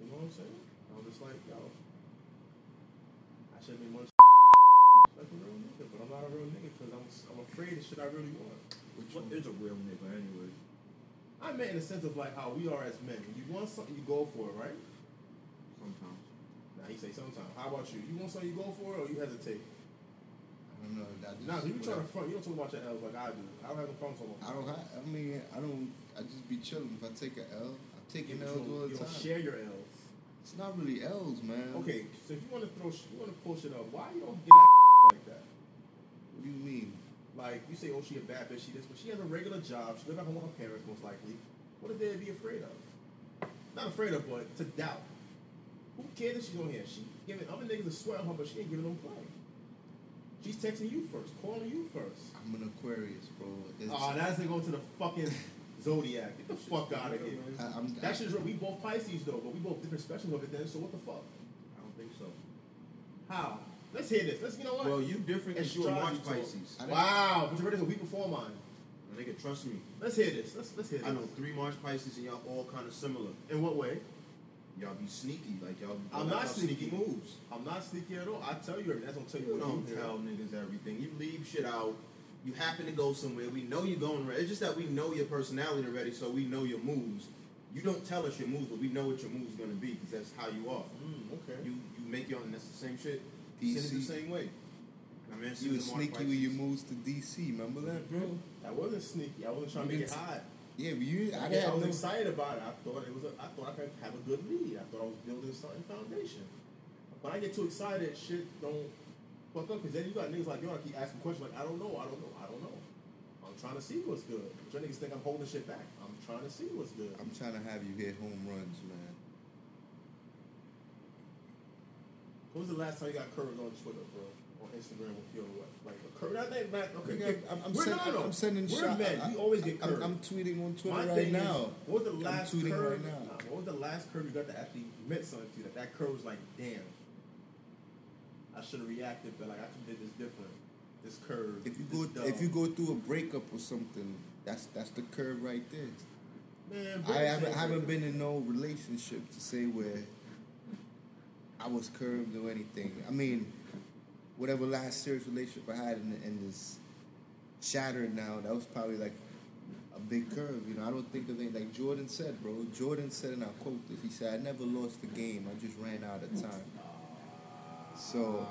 you know what I'm saying? I was just like, yo, I should have been more like a real nigga, but I'm not a real nigga because I'm I'm afraid of shit I really want. Which What is a real nigga anyway? I meant in the sense of like how we are as men. You want something, you go for it, right? Sometimes. Now you say sometimes. How about you? You want something, you go for it, or you hesitate? I don't know. I just, Nah, you trying to front. You don't talk about your L's like I do. I don't have no problem talking I don't. ha- I mean, I don't. I just be chilling. If I take a L, taking You L's don't- all you the don't time. share your L's. It's not really L's, man. Okay, so if you want to throw, sh- you want to pull shit up. Why you don't get that (laughs) like that? What do you mean? Like you say, oh, she a bad bitch, she this, but she has a regular job. She live at home with her parents, most likely. What is there to be afraid of? Not afraid of, but to doubt. Who cares if she's on here? She giving other niggas a sweat on her, but she ain't giving them play. She's texting you first, calling you first. I'm an Aquarius, bro. It's, Oh, ah, that's going to the fucking zodiac. Get the fuck out of here. I, I'm, That shit's real. We both Pisces though, but we both different specials of it then. So what the fuck? I don't think so. How? Let's hear this. Let's you know what? Well, you different because you're a March talk. Pisces. Wow, but you ready a week before mine. Nigga, trust me. Let's hear this. Let's let's hear this. I know three March Pisces and y'all all kind of similar. In what way? Y'all be sneaky, like y'all. I'm y'all not sneaky. moves. I'm not sneaky at all. I tell you everything. That's gonna tell you You what don't tell niggas everything. You leave shit out. You happen to go somewhere. We know you're going. It's just that we know your personality already, so we know your moves. You don't tell us your moves, but we know what your moves are gonna be because that's how you are. Mm, okay. You you make your own. That's the same shit. DC. Sin is the same way. I mean, You was sneaky with your moves to DC. Remember that, bro? I wasn't sneaky. I wasn't trying to You make it didn't- hot. Yeah, but you. I, I, had I was no. excited about it. I thought it was. A, I thought I could have a good lead. I thought I was building something foundation. When I get too excited, shit don't fuck up. Cause then you got niggas like yo. I keep asking questions like I don't know. I don't know. I don't know. I'm trying to see what's good. Your niggas think I'm holding shit back. I'm trying to see what's good. I'm trying to have you hit home runs, man. When was the last time you got curved on Twitter, bro? On Instagram with your what? Like a curve? I think back. Okay, Nigga, I'm, I'm, we're, send, no. I'm sending We're shots. men. I- we always get I'm, curved. I'm tweeting on Twitter My right thing now. Is, what was the last tweeting curve? right now. Nah, what was the last curve you got that actually meant something to you? That that curve was like, damn. I should have reacted, but like I could did this different. This curve. If you go dumb. if you go through a breakup or something, that's that's the curve right there. Man, I haven't, haven't been in no relationship to say where I was curved or anything. I mean, whatever last serious relationship I had and, and is shattered now, that was probably like a big curve. You know, I don't think of it like Jordan said, bro. Jordan said, and I quote this. He said, "I never lost the game. I just ran out of time." So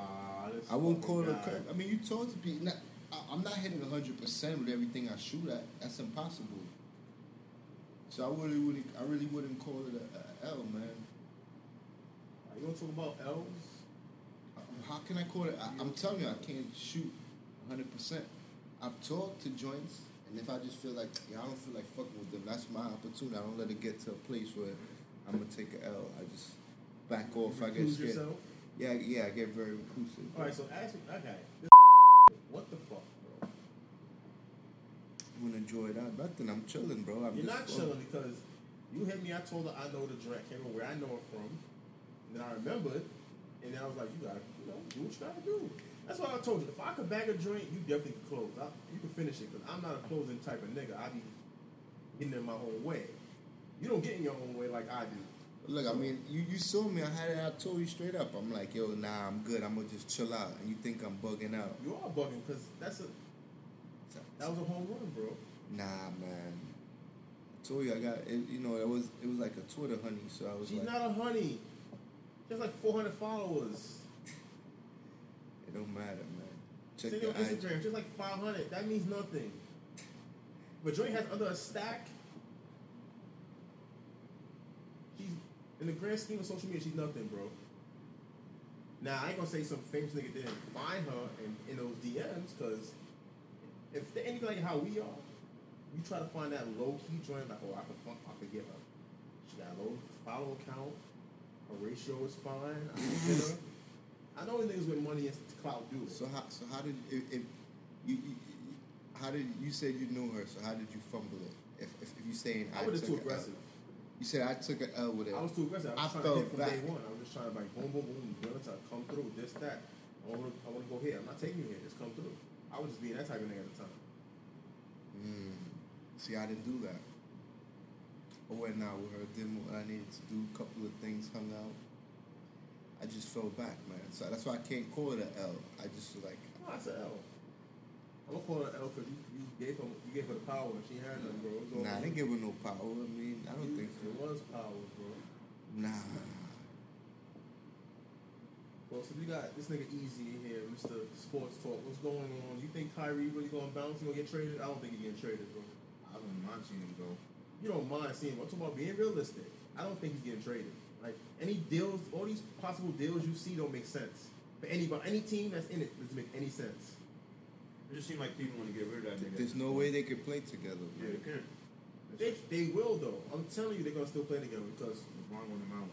I won't call it a curve. I mean, you talk to people. Not, I- I'm not hitting 100 percent with everything I shoot at. That's impossible. So I really wouldn't. I really wouldn't call it a, a L, man. Are you to talk about L's? Um, How can I call it? I, I'm telling you, I can't shoot 100 percent. I've talked to joints, and if I just feel like yeah, I don't feel like fucking with them, that's my opportunity. I don't let it get to a place where I'm gonna take a L. I just back off. I get scared. yourself? Yeah, yeah, I get very reclusive. All right, so ask me. Okay, this what the fuck, bro? I'm gonna enjoy that. Nothing. I'm chilling, bro. I'm You're just not chilling because you hit me. I told her I know the drink. Can't remember where I know it from. And then I remembered, and then I was like, you gotta, you know, do what you gotta do. That's why I told you. If I could bag a joint, you definitely could close. I, you can finish it because I'm not a closing type of nigga. I be getting in my own way. You don't get in your own way like I do. Look, I mean, you, you saw me. I had it. I told you straight up. I'm like, yo, nah, I'm good. I'm gonna just chill out. And you think I'm bugging out? You are bugging because that's a that was a home run, bro. Nah, man. I told you I got. It, you know, it was it was like a Twitter honey. So I was She's like, not a honey. She has like 400 followers. (laughs) it don't matter, man. Check Send the your IG. Instagram. She's like 500. That means nothing. But Joy has under a stack. She's in the grand scheme of social media. She's nothing, bro. Now I ain't gonna say some famous nigga didn't find her in, in those DMs because if they're anything like how we are, you try to find that low key joint like, oh, I can fuck, I can get her. She got a low follow count. Her ratio is fine. I can get her. I know niggas with money and clout do it. So how so how did if, if you, you how did you said you knew her? So how did you fumble it? If if, if you saying I I, was too a L. You said I took an L with it. I was too aggressive. I was I trying to hit from day back. one. I was just trying to like boom, boom, boom, willing to come through, this, that. I want to, I want to go here. I'm not taking you here. Just come through. I was just being that type of nigga at the time. Mm. See, I didn't do that. I went out with her, did what I needed to do, a couple of things, hung out. I just fell back, man. So that's why I can't call it an L. I just like, No, that's an L. I'm gonna call it an L because you, you gave her you gave her the power and she had none, bro. Nah, I didn't give her no power. I mean, I don't You- think so. It was power, bro. Nah. Well, so we got this nigga Easy in here, Mr. Sports Talk. What's going on? You think Kyrie really gonna bounce? He gonna get traded? I don't think he's getting traded, bro. I don't mind seeing him go. you don't mind seeing. Him. I'm talking about being realistic. I don't think he's getting traded. Like any deals, all these possible deals you see don't make sense for anybody. Any team that's in it doesn't make any sense. It just seemed like people want to get rid of that nigga. There's no way they could play together. Yeah, they can. They, they will though. I'm telling you, they're gonna still play together because LeBron want him out.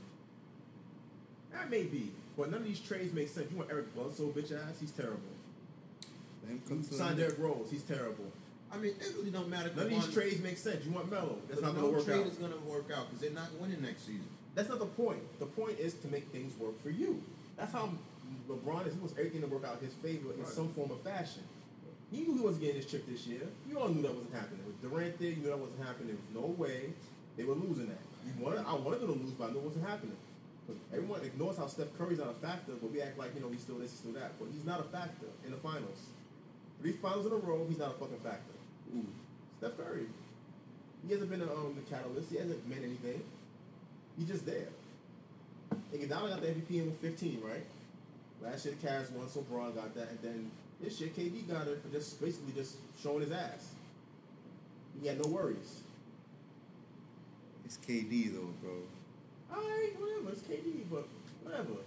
that may be, but none of these trades make sense. You want Eric Bledsoe, bitch ass? He's terrible. Let him You come signed Derrick Rose, he's terrible. I mean, it really don't matter. None of these trades make sense. You want Melo? That's not gonna work trade out. is gonna work out because they're not winning next season. That's not the point. The point is to make things work for you. That's how LeBron is. He wants everything to work out his favor in Right. some form of fashion. He knew he wasn't getting this chick this year. You all knew that wasn't happening. With Durant there, you knew that wasn't happening. There was no way they were losing that. You wanted, I wanted them to lose, but I knew it wasn't happening. Because everyone ignores how Steph Curry's not a factor, but we act like, you know, he's still this, he's still that. But he's not a factor in the finals. Three finals in a row, he's not a fucking factor. Ooh. Steph Curry. He hasn't been um, the catalyst. He hasn't meant anything. He's just there. Iguodala got the MVP in 15, right? Last year the Cavs won, so Braun got that, and then this shit KD got it for just basically just showing his ass. He had no worries. It's KD though, bro. Alright, whatever, it's KD, but whatever.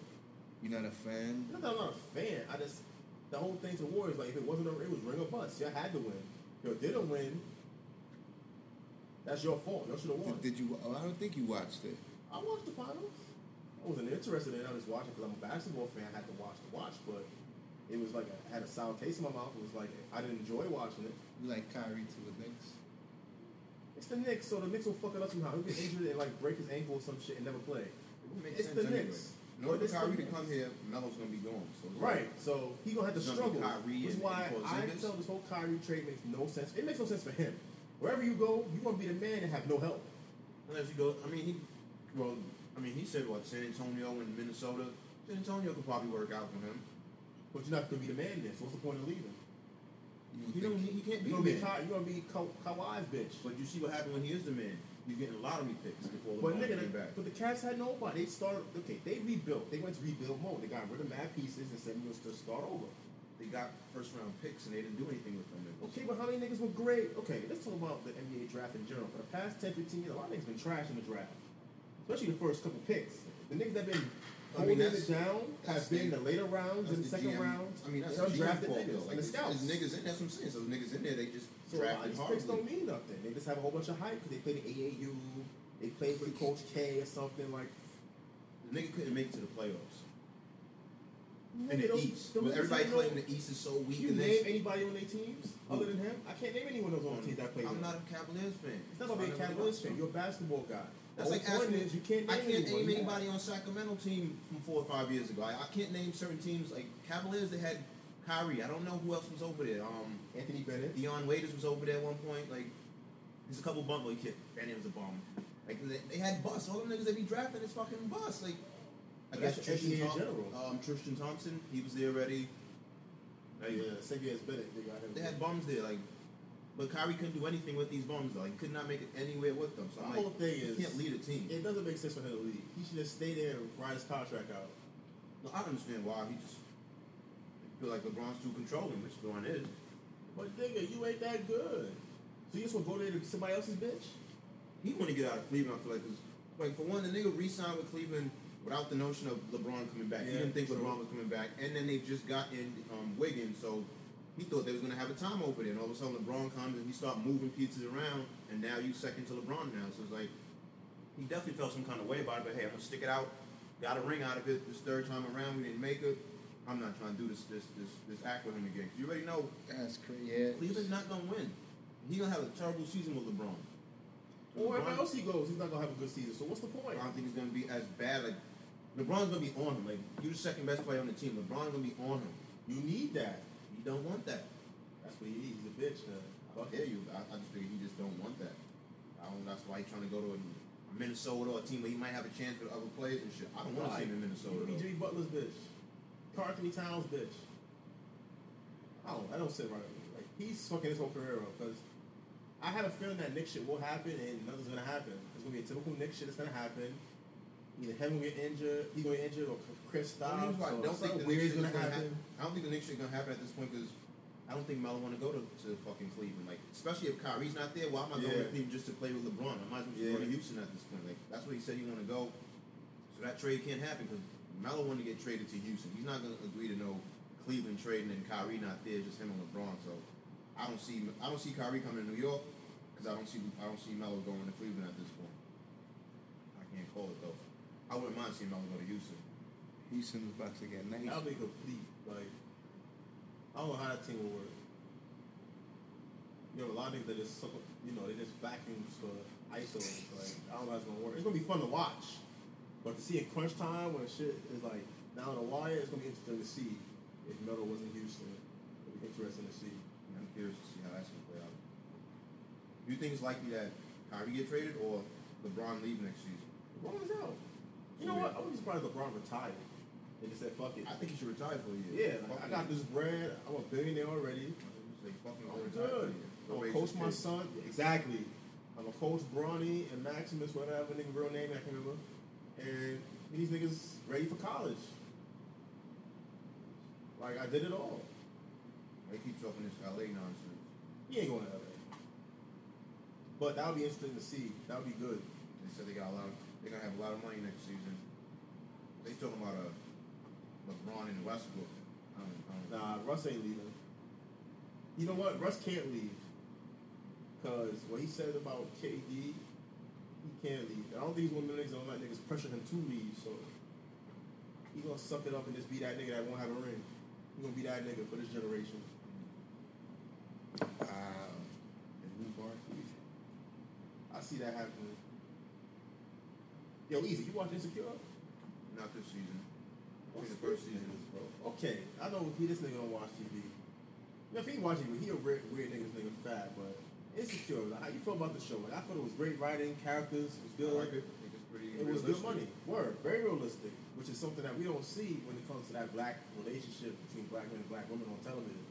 You're not a fan? Not that I'm not a fan. I just the whole thing to Warriors, like if it wasn't a, it was ring or bust. Y'all had to win. If you didn't win, that's your fault. Y'all should have won. Did, did you? Oh, I don't think you watched it. I watched the finals. I wasn't interested in it. I was watching because I'm a basketball fan. I had to watch to watch, but it was like I had a sour taste in my mouth. It was like I didn't enjoy watching it. You like Kyrie to the Knicks? It's the Knicks, so the Knicks will fuck it up somehow. He'll get injured and like break his ankle or some shit and never play. It It's sense the anyway. Knicks. In order But for it's the Kyrie to come here, Melo's gonna be gone. So Right, so he gonna have to It's gonna be struggle. Kyrie That's and- why I tell this whole Kyrie trade makes no sense. It makes no sense for him. Wherever you go, you gonna be the man and have no help. Unless you go, I mean, he, well, I mean, he said what San Antonio and Minnesota. San Antonio could probably work out for him. But you're not gonna be the man then. So what's the point of leaving? You don't. He can't be You're gonna be. You're gonna be Ka- Kawhi's bitch. But you see what happened when he is the man. He's getting lottery picks before But LeBron nigga, came back. but the Cavs had nobody. They started. Okay, they rebuilt. They went to rebuild mode. They got rid of mad pieces and said we was to start over. They got first round picks and they didn't do anything with them. Okay, but how many niggas were great? Okay, let's talk about the NBA draft in general. For the past 10, 15 years, a lot of niggas been trash in the draft. Especially the first couple picks. The niggas that been I mean, that's- it down that's have been the- the later rounds and the second GM rounds. I mean, that's the GM niggas though. Like, and the scouts. There's niggas in there. That's what I'm saying. So niggas in there, they just So of drafted these picks don't mean nothing. They just have a whole bunch of hype because they played in AAU, they played with Coach K or something like. The nigga couldn't make it to the playoffs. In the those- East, but everybody claiming the East is so weak. You and name anybody on their teams other than him? I can't name anyone else on the team that played. I'm not a Cavaliers fan. It's not gonna be a So I never Cavaliers fan. You're a basketball guy. That's like asking. is you can't name I can't anyone. name Yeah. anybody on Sacramento team from four or five years ago. I, I can't name certain teams like Cavaliers. They had Kyrie. I don't know who else was over there. Um, Anthony Bennett. Dion Waiters was over there at one point. Like, there's a couple bumble kid. Bennett was a bum. Like they, they had busts. All them niggas they be drafting is fucking busts. Like, I guess Tristan, general. um, Tristan Thompson. He was there already. Like, Yeah, Sevius Bennett. They got him. They had bums there. Like, but Kyrie couldn't do anything with these bums. Though. He could not make it anywhere with them. So The I'm whole like, thing he is can't lead a team. It doesn't make sense for him to leave. He should just stay there and ride his contract out. No, I understand why he just feel like LeBron's too controlling, which LeBron is. But nigga, you ain't that good. So you just want to go there to somebody else's bitch? He want to get out of Cleveland. I feel like, 'cause, like for one, the nigga re-signed with Cleveland without the notion of LeBron coming back. he didn't think true. LeBron was coming back, and then they just got in um, Wiggins, so he thought they was gonna have a time over there. And all of a sudden, LeBron comes and he start moving pieces around, and now you second to LeBron now. So it's like he definitely felt some kind of way about it. But hey, I'm gonna stick it out. Got a ring out of it this third time around. We didn't make it. I'm not trying to do this this this this act with him again. You already know That's crazy. Yeah. Cleveland's not gonna win. He gonna have a terrible season with LeBron. Or wherever LeBron- else he goes, he's not gonna have a good season. So what's the point? I don't think he's gonna be as bad. Like LeBron's gonna be on him. Like you're the second best player on the team. LeBron's gonna be on him. You need that. You don't want that. That's what he needs. He's a bitch. Man. How dare you? I, I just figure he just don't want that. I don't. That's why he's trying to go to a, Minnesota or a team where he might have a chance with other players and shit. I don't want to see him in Minnesota. Jimmy Butler's bitch. Karl-Anthony Towns bitch. I don't. I don't sit right. Like he's fucking his whole career up because I have a feeling that Knick shit will happen and nothing's gonna happen. It's gonna be a typical Knick shit that's gonna happen. Either him get injured, he gonna get injured, or Chris The stops. only reason why I don't think the weird Knicks is gonna happen. I don't think the Knicks shit gonna happen at this point because I don't think Melo want to go to, to fucking Cleveland. Like, especially if Kyrie's not there, why am I going to Cleveland just to play with LeBron? I might as well just Yeah. go to Houston at this point. Like, that's what he said he want to go. So that trade can't happen because Melo wanted to get traded to Houston. He's not going to agree to no Cleveland trading and Kyrie not there, just him and LeBron. So I don't see I don't see Kyrie coming to New York because I don't see I don't see Melo going to Cleveland at this point. I can't call it though. I wouldn't mind seeing Melo go to Houston. Houston's about to get nice. That'll be complete. Like I don't know how that team will work. You know, a lot of things that just suck- you know they just vacuums for ISO. Like I don't know how it's gonna work. It's gonna be fun to watch, but to see in crunch time when shit is like down the wire, it's gonna be interesting to see. If Melo was in Houston, it'll be interesting to see. I'm curious to see how that's gonna play out. Do you think it's likely that Kyrie get traded or LeBron leave next season? LeBron is out. You know what? I wouldn't be surprised if LeBron retired. They just said fuck it. I think he should retire for a year. Yeah, like, I got this bread. I'm a billionaire already. Say, fuck it, I'm a good. I'm gonna coach my son. Exactly. I'm gonna coach Bronny and Maximus, whatever nigga real name I can remember. And these niggas ready for college. Like I did it all. They keep talking this LA nonsense. He ain't going to LA. But that would be interesting to see. That would be good. They said they got a lot. Of, they're gonna have a lot of money next season. They talking about a LeBron and Westbrook. I don't, I don't, Nah, Russ ain't leaving. You know what? Russ can't leave. Cause what he said about KD, he can't leave. I don't think he's one of the niggas that let niggas pressure him to leave. So he gonna suck it up and just be that nigga that won't have a ring. He gonna be that nigga for this generation. Wow. and Lou Barkley. I see that happening. Yo, easy. You watch Insecure? Not this season. I think the first season is bro. Okay, I know he this nigga don't watch TV. You know, if he watching, he a weird, weird nigga's nigga fat, but Insecure. Like, how you feel about the show? Like, I thought it was great writing, characters was I good. like it. I pretty. It was good money. Word, very realistic, which is something that we don't see when it comes to that black relationship between black men and black women on television.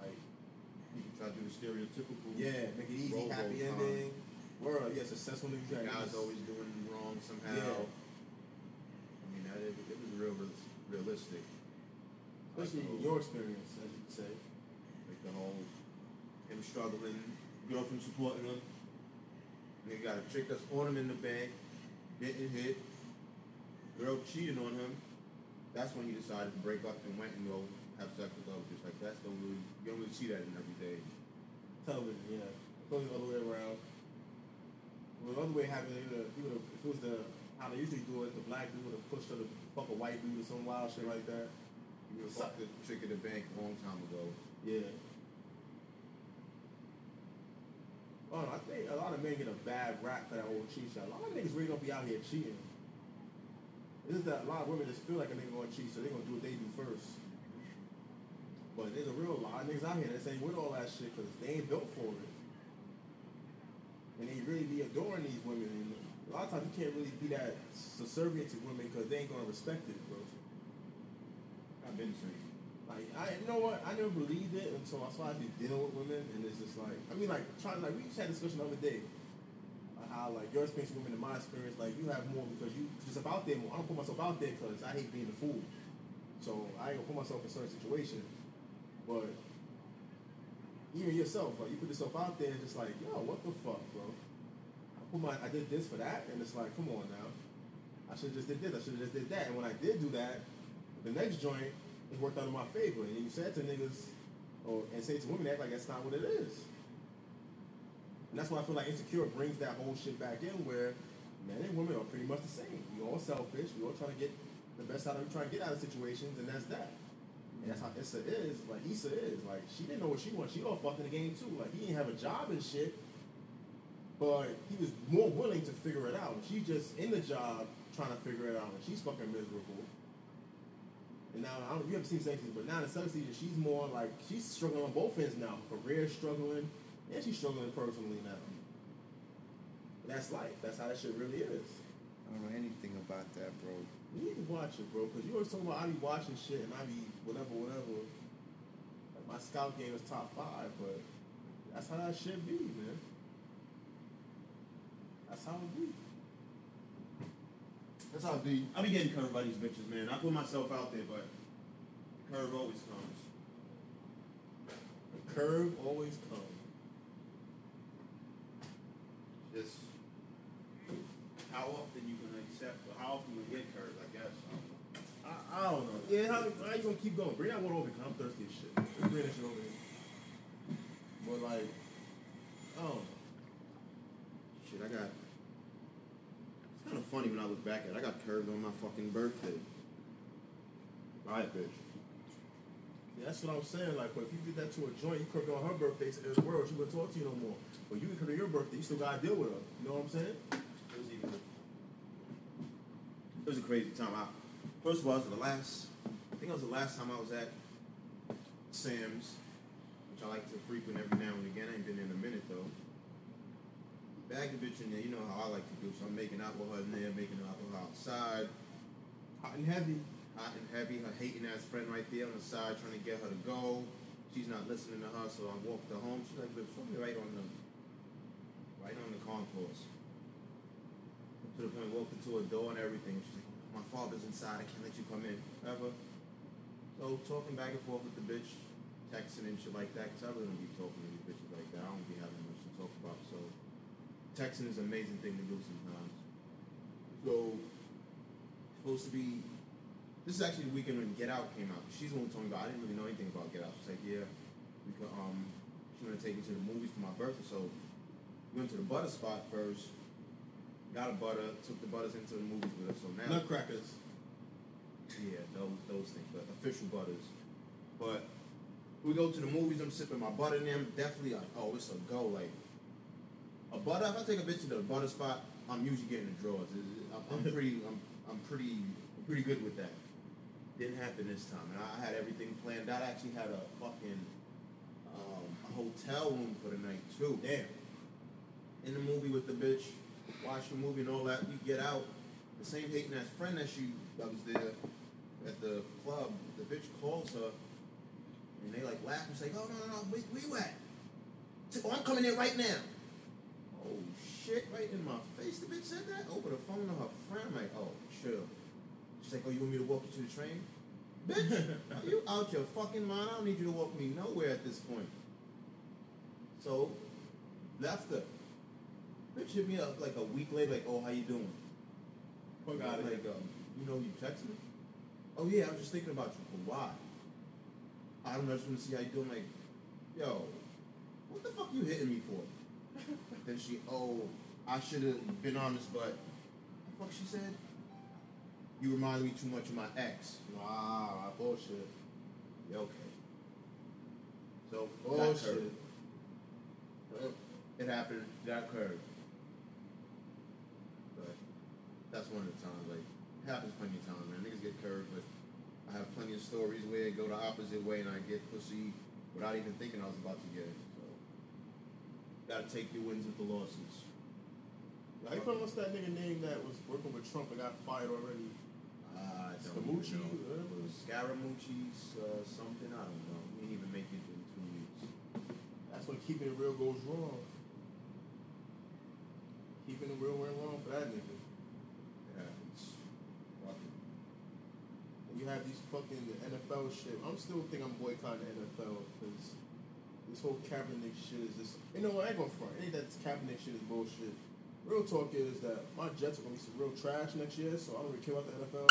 Like, You can try to do the stereotypical. yeah, make it easy, happy ending. Word, yeah, successful niggas. The yeah, guy's always doing wrong somehow. Yeah. I mean, that, it, it was real, real realistic. Especially the in whole- your experience, as you say. Like the whole him struggling, girlfriend supporting him. Nigga got a chick that's on him in the bank, didn't hit. Girl cheating on him. That's when he decided to break up and went and go have sex with others. Just like that's don't really you don't really see that in everyday. Television, yeah. Goes the way around. Well, the other way happened, he would he would have, if it was the, how they usually do it, the black dude would have pushed her to fuck a white dude or some wild shit like that. You would have fucked the chick at the bank a long time ago. Yeah. Oh, I think a lot of men get a bad rap for that old cheat shot. A lot of niggas really don't be out here cheating. It's just that a lot of women just feel like a nigga gonna cheat, so they gonna do what they do first. But there's a real lot of niggas out here that say with all that shit because they ain't built for it. And they really be adoring these women. And a lot of times you can't really be that subservient to women because they ain't gonna respect it, bro. I've been saying. Like I, you know what? I never believed it until I started dealing with women, and it's just like I mean, like trying like we just had a discussion the other day, like how like your experience with women and my experience, like you have more because you just about there more. I don't put myself out there because I hate being a fool, so I ain't gonna put myself in certain situations. But even yourself, like you put yourself out there, and just like yo, what the fuck, bro? I put my I did this for that, and it's like, come on now. I should just did this. I should just did that. And when I did do that, the next joint it worked out in my favor. And you said to niggas, or and say to women, act like that's not what it is. And that's why I feel like insecure brings that whole shit back in, where men and women are pretty much the same. We all selfish. We all trying to get the best out of. Trying to get out of situations, and that's that. That's how Issa is. Like Issa is. Like she didn't know what she wanted. She all fucked in the game too. Like he didn't have a job and shit. But he was more willing to figure it out. She's just in the job trying to figure it out, and she's fucking miserable. And now I don't, you haven't seen second season, but now in the second season, she's more like she's struggling on both ends now. Career struggling, and she's struggling personally now. That's life. That's how that shit really is. I don't know anything about that, bro. You need to watch it, bro, because you always talking about I be watching shit and I be whatever, whatever. Like my scout game is top five, but that's how that shit be, man. That's how it be. That's how I be. I be getting curved by these bitches, man. I put myself out there, but the curve always comes. The curve always comes. Just how often you gonna accept, or how often you get I, don't know. Yeah, how, how you gonna keep going? Bring that water over here, 'cause I'm thirsty as shit. Let's bring that shit over here. But like, I don't know. Shit, I got. It's kind of funny when I look back at it. I got curved on my fucking birthday. By a bitch. Yeah, that's what I'm saying. Like, but if you did that to a joint, you curved on her birthday as well, she wouldn't talk to you no more. But you curved on your birthday, you still gotta deal with her. You know what I'm saying? It was even. It was a crazy time. I, first of all, the last. I think it was the last time I was at Sam's, which I like to frequent every now and again. I ain't been in a minute though. Bag the bitch in there. You know how I like to do. So I'm making alcohol in there, making alcohol outside. Hot and heavy. hot and heavy, her hating ass friend right there on the side trying to get her to go. She's not listening to her, so I walked her home. She's like, "Bitch, put me right on the, right on the concourse." To the point, walked into a door and everything. She's like, "My father's inside. I can't let you come in." Ever. So talking back and forth with the bitch, texting and shit like that. Cause I really don't be talking to these bitches like that. I don't be having much to talk about. So texting is an amazing thing to do sometimes. So supposed to be this is actually the weekend when Get Out came out. She's the one me about. I didn't really know anything about Get Out. She's like, yeah, we could, um, she's gonna take me to the movies for my birthday. So we went to the butter spot first. Got a butter. Took the butters into the movies with us. So now, Nutcrackers. yeah, those those things, but official butters. But we go to the movies. I'm sipping my butter in there. I'm definitely like, oh, it's a go. Like a butter. If I take a bitch to the butter spot, I'm usually getting the it- I'm, (laughs) pretty. I'm, I'm pretty. I'm pretty good with that. Didn't happen this time, and I had everything planned. I actually had a fucking um, a hotel room for the night too. Damn. In the movie with the bitch, watch the movie and all that. You get out. The same hating ass friend that she that was there at the club. The bitch calls her, and they like laugh and say, "Oh no no no, where, where you at? Said, Oh, I'm coming in right now." Oh shit! Right in my face. The bitch said that over the phone to her friend. I'm like, oh chill. She's like, "Oh, you want me to walk you to the train?" Bitch, (laughs) are you out your fucking mind? I don't need you to walk me nowhere at this point. So, left her. Bitch hit me up like a week later, like, oh, how you doing? Fuck out of like, um, you know, you text me? Oh yeah, I was just thinking about you. But why? I don't know, I just want to see how you doing. Like, yo, what the fuck you hitting me for? (laughs) then she, oh, I should have been honest, but the fuck she said? You remind me too much of my ex. Wow, bullshit. Yeah, okay. So Bullshit. It happened. Got curved. But that's one of the times. Like happens plenty of times, man. Niggas get curved, but I have plenty of stories where it go the opposite way and I get pussy without even thinking I was about to get it. So gotta take your wins with the losses. How you pronounce that nigga name that was working with Trump and got fired already? Uh, I don't Scamucci, know. whatever. Scaramucci's uh, something. I don't know. We didn't even make it in two weeks. That's when keeping it real goes wrong. Keeping it real went wrong for that nigga. Yeah, it's fucking. And you have these fucking NFL shit. I'm still think I'm boycotting the NFL because this whole Kaepernick shit is just. You know what? I ain't gonna front. Ain't that Kaepernick shit is bullshit. Real talk is that my Jets are gonna be some real trash next year, so I don't really care about the NFL.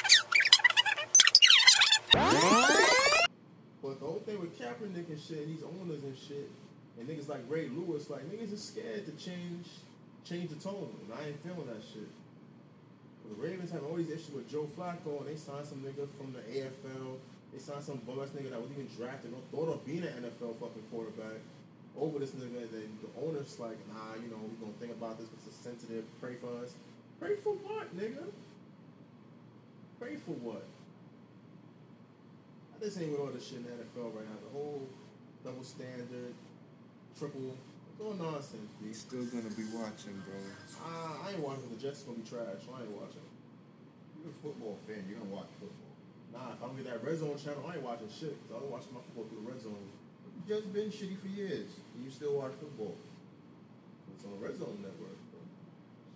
But the whole thing with Kaepernick and shit, these owners and shit, and niggas like Ray Lewis, like niggas are scared to change change the tone, and I ain't feeling that shit. The Ravens have all these issues with Joe Flacco, and they signed some nigga from the AFL. They signed some bum ass nigga that wasn't even drafted, no thought of being an NFL fucking quarterback. Over this nigga, and then the owner's like, nah, you know, we gonna think about this. It's a sensitive. Pray for us. Pray for what, nigga? Pray for what? I just ain't with all this shit in the NFL right now. The whole double standard, triple, all nonsense, B. He's still gonna be watching, bro. Uh, I ain't watching. The Jets gonna be trash. So I ain't watching. You're a football fan. You're gonna watch football. Nah, if I don't get that red zone channel, I ain't watching shit. Cause I don't watch my football through the red zone. You've just been shitty for years, and you still watch football. It's on the red zone network. Bro.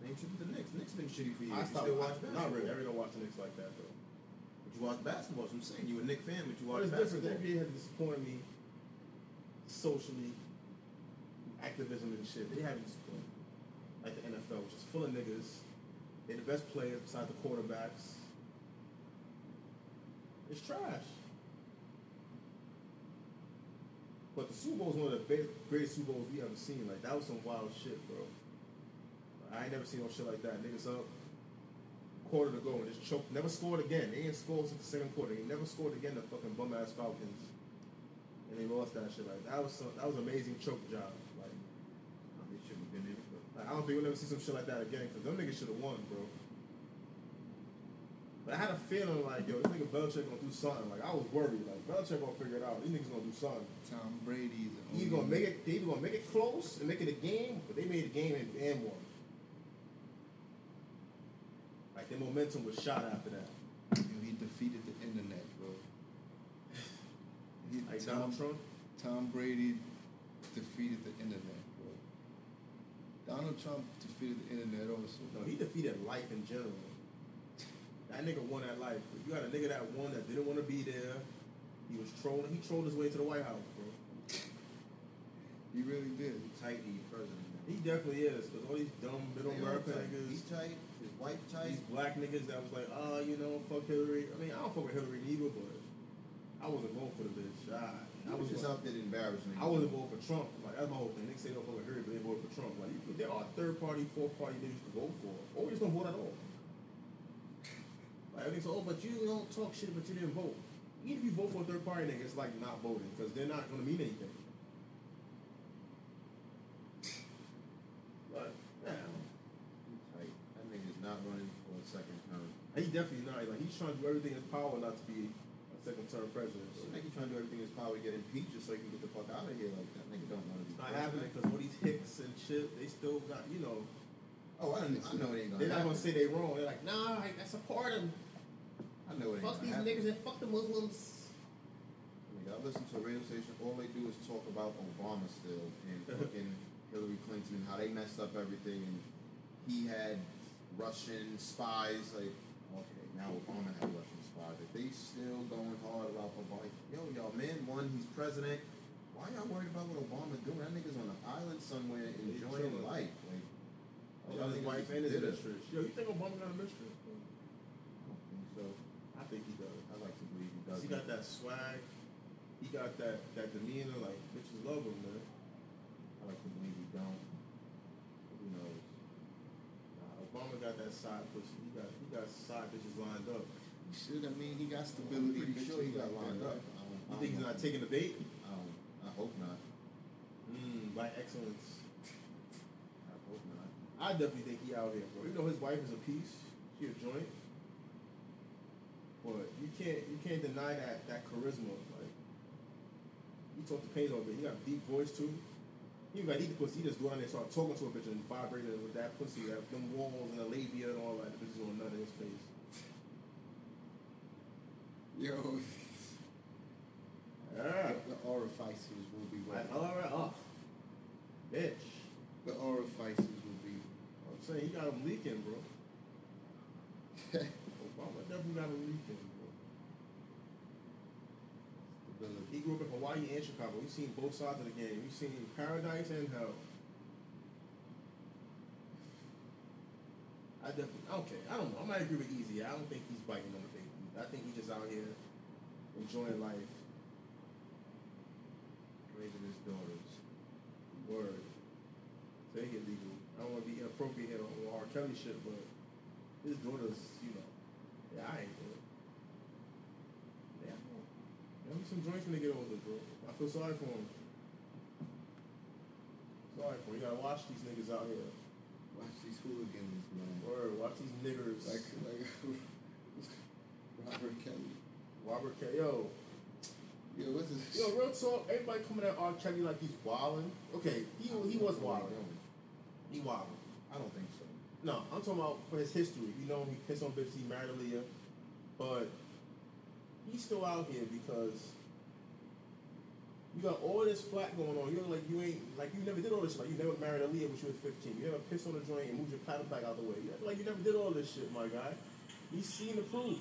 Same shit with the Knicks. Knicks been shitty for years. I you stopped still watch basketball. Not really. I really don't watch the Knicks like that though. But you watch basketball. So I'm saying you a Knicks fan, but you But watch it's different. The basketball. NBA has disappointed me socially, activism and shit. They haven't disappointed. me. Like the NFL, which is full of niggas. They're the best players besides the quarterbacks. It's trash. But the Super Bowl is one of the greatest Super Bowls we ever seen. Like that was some wild shit, bro. I ain't never seen no shit like that. Niggas up, quarter to go and just choked. Never scored again. They ain't scored since the second quarter. They never scored again. The fucking bum ass Falcons, and they lost that shit. Like that was some, that was amazing choke job. Like, They shouldn't have been in it, but like, I don't think we'll ever see some shit like that again because them niggas should have won, bro. But I had a feeling like, yo, this nigga Belichick gonna do something. Like I was worried. Like Belichick gonna figure it out. These niggas gonna do something. Tom Brady's He's gonna make it. They either gonna make it close and make it a game, but they made a game and, and won. Like their momentum was shot after that. Yo, he defeated the internet, bro. (sighs) He, Like Tom, Donald Trump. Tom Brady defeated the internet. Donald Trump defeated the internet also. No, he defeated life in general. That nigga won that life. You got a nigga that won that didn't want to be there. He was trolling. He trolled his way to the White House, bro. He really did. He tight your president. He definitely is. Because all these dumb middle They all American tight. niggas, He's tight. His wife tight. these black niggas that was like, oh, you know, fuck Hillary. I mean, I don't fuck with Hillary neither, but I wasn't going for the bitch. I, He I was just out there embarrassing. I wasn't voting for Trump. Like that's my whole thing. Niggas say don't fuck with Hillary, but they vote for Trump. Like you, there are third party, fourth party niggas to vote for, or you just don't vote at all. Like everything's oh, but you don't talk shit, but you didn't vote. Even if you vote for a third party nigga, it's like not voting because they're not gonna mean anything. But yeah, He's tight. That nigga's not running for a second term. he definitely not. Like he's trying to do everything in his power not to be second term president. Like he's trying to do everything in his power to get impeached just so he can get the fuck out of here. Like that nigga don't want to be. It's not happening because all these hicks and shit, they still got, you know, Oh, I, don't, I know it ain't gonna they're not gonna say they wrong. They're like, nah, I, I support him. I know it ain't Fuck these happen. niggas and fuck the Muslims. Like, I listen to a radio station. All they do is talk about Obama still and (laughs) fucking Hillary Clinton and how they messed up everything and he had Russian spies. Like, okay, now Obama had Russian spies. Like, they still going hard about Obama. Yo, y'all, man, one, he's president. Why y'all worried about what Obama's doing? That nigga's on an island somewhere enjoying chilling. life. Like, Oh, his niggas wife just and his mistress. Yo, you think Obama got a mistress? I don't think so. I think he does. I like to believe he does. He got that swag. He got that that demeanor. Like bitches love him, man. I like to believe he don't. Who knows? Nah, Obama got that side pussy. He got he got side bitches lined up. Should. I mean, he got I'm stability. pretty sure he got lined up. I You think he's don't taking the bait? I. I hope not. Mm, by excellence. I hope not. I definitely think he out here, bro. You know his wife is a piece. She a joint. But you can't you can't deny that that charisma. Like you talk to Payne over, he got a deep voice too. He got deep pussy. He just go down there and start talking to a bitch and vibrating with that pussy, that them walls and the labia and all that. The bitch is on none in his face. Yo, (laughs) Yeah. the orifices will be wet. all right, off. bitch. The orifices will be. I'm saying he got him leaking, bro. (laughs) Obama definitely got him leaking, bro. Stability. He grew up in Hawaii and Chicago. We've seen both sides of the game. We've seen paradise and hell. I definitely, okay, I don't know. I might agree with Easy. I don't think he's biting on the. I think he's just out here enjoying life. Raising his daughters. Word. Say it legal. I don't want to be inappropriate here on R. Kelly shit, but his daughters, you know, yeah, I ain't good. Yeah, There'll be some joints when they get older, bro. I feel sorry for him. Sorry for him. You gotta watch these niggas out here. Watch these hooligans, man. Word, watch these niggers. Like, like (laughs) Robert Kelly. Robert Kelly. Yo, Yo, what's this? yo, real talk. Everybody coming at R. Kelly like he's wilding. Okay, he he was wilding. He wilding. I don't think so. No, I'm talking about for his history. You know, he pissed on bitches, he married Aaliyah, but he's still out here because you got all this flat going on. You're like you ain't like you never did all this shit. Like you never married Aaliyah when she was 15. You never pissed on a joint and moved your paddle back out the way. You like you never did all this shit, my guy. He's seen the proof.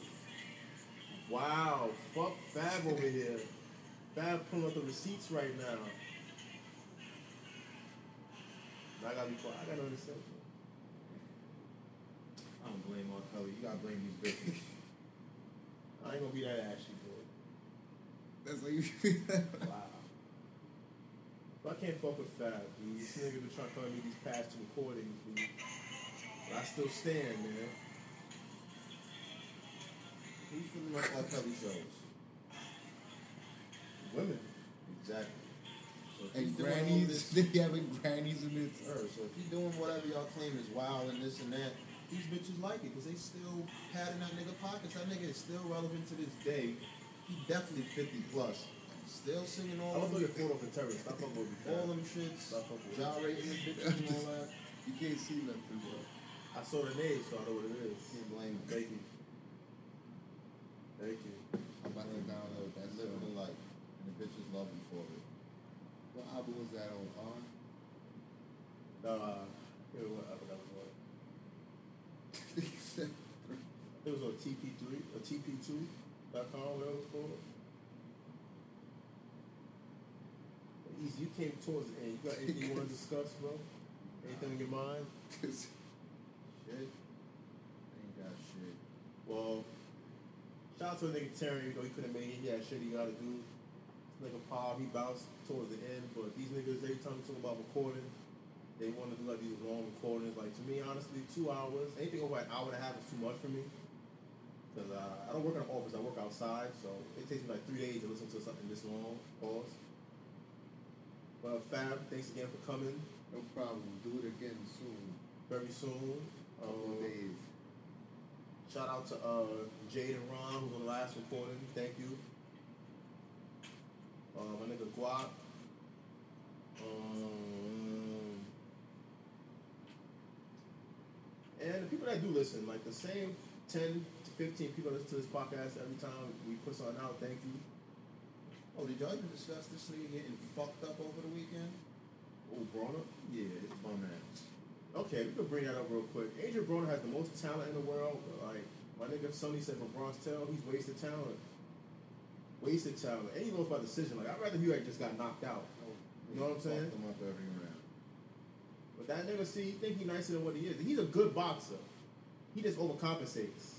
Wow, fuck Fab over here. Fab pulling up the receipts right now. I gotta be quiet. I gotta understand. I don't blame R. Kelly. You gotta blame these bitches. I ain't gonna be that ashy, boy. That's like you. (laughs) Wow. But I can't fuck with Fab, dude. These niggas been trying to find me these past two recordings, dude. But I still stand, man. Who's gonna run R. Kelly shows? Women. Exactly. So and he's doing all grannies, this- (laughs) they having grannies in it. Sure, so if he's doing whatever y'all claim is wild and this and that, these bitches like it because they still padding that nigga pockets. That nigga is still relevant to this day. He definitely 50 plus. Still singing I all don't know them, your photo for terrorists. Stop fucking with me, all them shits, Stop fucking with me. gyrating the bitches and all that. (laughs) You can't see nothing, bro. I saw the name, so I know what it is. Can't blame him. Thank you. Thank you. I'm about to download that living the life, and the bitches love him for it. What album was that on? On? Uh, it was, I forgot what it was. (laughs) It was on TP3 or TP2.com, whatever it's called. Easy, you came towards the end. You got anything you want to (laughs) discuss, bro? Anything in your mind? (laughs) Shit. Ain't got shit. Well, shout out to a nigga Terry, though he couldn't make it. He had shit he gotta do. This nigga Paul, he bounced towards the end, but these niggas, every time we talk about recording, they want to do like these long recordings. Like to me, honestly, two hours, anything over an hour and a half is too much for me. Cause uh, I don't work in an office, I work outside, so it takes me like three days to listen to something this long. Pause. But Fab, thanks again for coming. No problem. Do it again soon. Very soon. Couple Um, days. Shout out to uh, Jade and Ron, on the last recording. Thank you. Uh, my nigga Guap. Um, and the people that do listen, like the same 10 to 15 people that listen to this podcast every time we put something out, thank you. Oh, did y'all even discuss this nigga getting fucked up over the weekend? Oh, Broner? Yeah, it's bum ass. Okay, we could bring that up real quick. Adrien Broner has the most talent in the world. Like, my nigga Sonny said from Bronx Tale, he's wasted talent. Wasted talent. And he knows by decision. Like, I'd rather he had just got knocked out. You know what I'm saying? Him up every round. But that nigga, see, he think he nicer than what he is. He's a good boxer. He just overcompensates.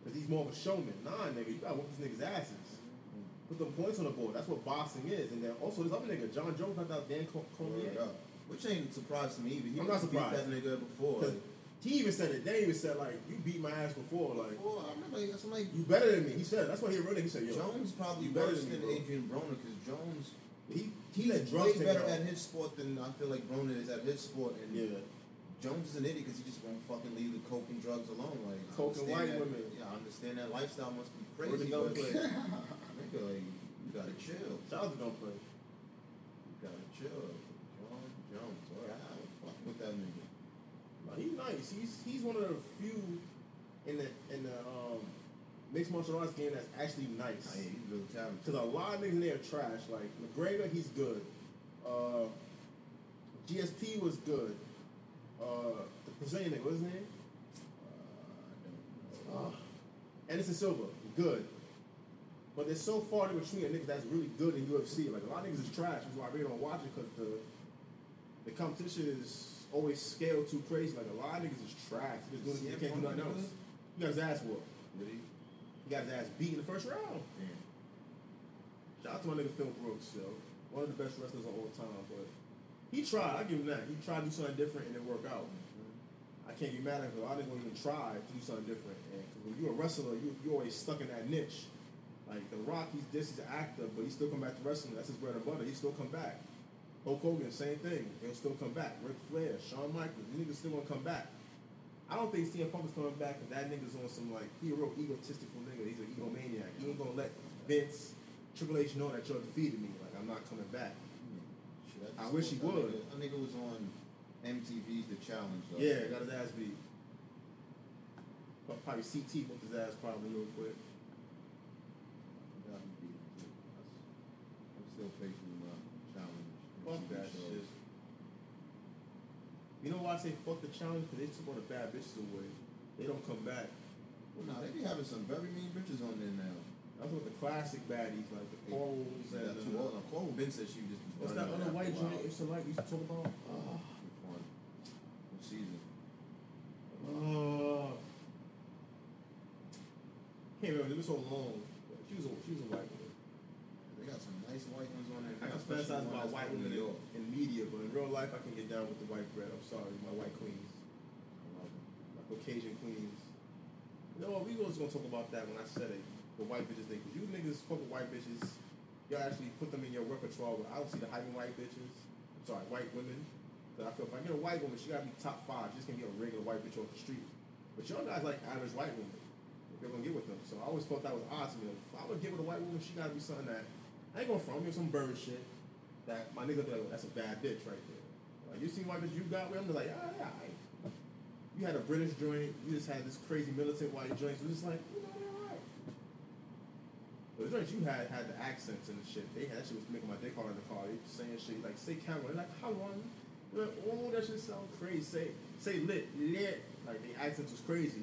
Because he's more of a showman. Nah, nigga, you gotta whoop this nigga's asses. Mm-hmm. Put them points on the board. That's what boxing is. And then also this other nigga, Jon Jones, knocked out Dan Co- Cormier. Which ain't surprised to me either. He I'm not surprised. that nigga before. he even said it. They even said, like, you beat my ass before. Like, Before, I remember like you better than me. He said, that's why he really, he said, yo. Jones probably better worse than me, than. Adrien Broner because Jones He, he he's let way drugs take better at his sport than I feel like Broner is at his sport. And Yeah. Jones is an idiot because he just won't fucking leave the coke and drugs alone. Like Coke and white that- women. Yeah, I understand that lifestyle must be Where the crazy. But play? (laughs) nigga, like you gotta chill. Shout out to Don't Play. You gotta chill. Jon Jones. All right, I don't fuck with that nigga. Nah, he's nice. He's he's one of the few in the in the um, mixed martial arts game that's actually nice. Nah, yeah, he's real talented. Because a lot of niggas in there are trash. Like McGregor, he's good. Uh, GSP was good. Uh, the Brazilian nigga, what's his name? Uh, I don't know. Uh, Anderson Silva, good. But there's so far in between of niggas that's really good in UFC. Like a lot of niggas is trash. That's why I really don't watch it because the the competition is always scaled too crazy. Like a lot of niggas is trash. They just doing, they can't do nothing else. He got his ass whooped. He? He got his ass beat in the first round. Damn. Shout out to my nigga Phil Brooks, yo. One of the best wrestlers of all time, but he tried. I give him that. He tried to do something different and it worked out. I can't be mad at him because a lot of niggas won't even try to do something different. And when you're a wrestler, you you always stuck in that niche. Like The Rock, he's this is an actor, but he still come back to wrestling. That's his bread and butter. He still come back. Hulk Hogan, same thing. He'll still come back. Ric Flair, Shawn Michaels, these niggas still gonna come back. I don't think CM Punk is coming back because that nigga's on some like he a real egotistical nigga. He's an egomaniac. He ain't gonna let Vince, Triple H know that you're defeating me. Like I'm not coming back. Shit, I just wish he would. Nigga, that nigga was on MTV's The Challenge. Though. Yeah, got his ass beat. But Probably CT whooped his ass probably real quick. Got him beat, too. That's- I'm still facing. Fuck that shit. You know why I say fuck the challenge? Because they took all the bad bitches away. They don't come back. Well, nah, they be having some very mean bitches on there now. That's what the classic baddies like the Corals and got two uh, old. Ben said she just what's that on other white joint? It's the light we used to talk about. Which one? What season? Uh, can't remember. It was so long. She was a she was a white woman. They nice white ones on there. I fantasize about white women in, in media, but in real life, I can get down with the white bread. I'm sorry, my white queens, my Caucasian queens. You know what? We was gonna talk about that when I said it, the white bitches thing. Cause you niggas fuck with white bitches. Y'all actually put them in your repertoire. But I don't see the hyping white bitches. I'm sorry, white women. Cause I feel if I get a white woman, she gotta be top five. Just can't be a regular white bitch off the street. But y'all guys like average white women. If you're gonna get with them, so I always felt that was odd to me. If I would get with a white woman, she gotta be something that I ain't going from me some bird shit that my nigga be like, "Oh, that's a bad bitch right there. Like you see white bitch you got with, I'm just like, ah, yeah, yeah. You had a British joint, you just had this crazy militant white joint, so it's just like, you know, they're alright. But the joints you had had the accents and the shit. They had that shit was making my dick hard in the car. They saying shit like say camera, they're like how long? They're Like, oh, that shit sound crazy. Say say lit, lit. Like the accents was crazy.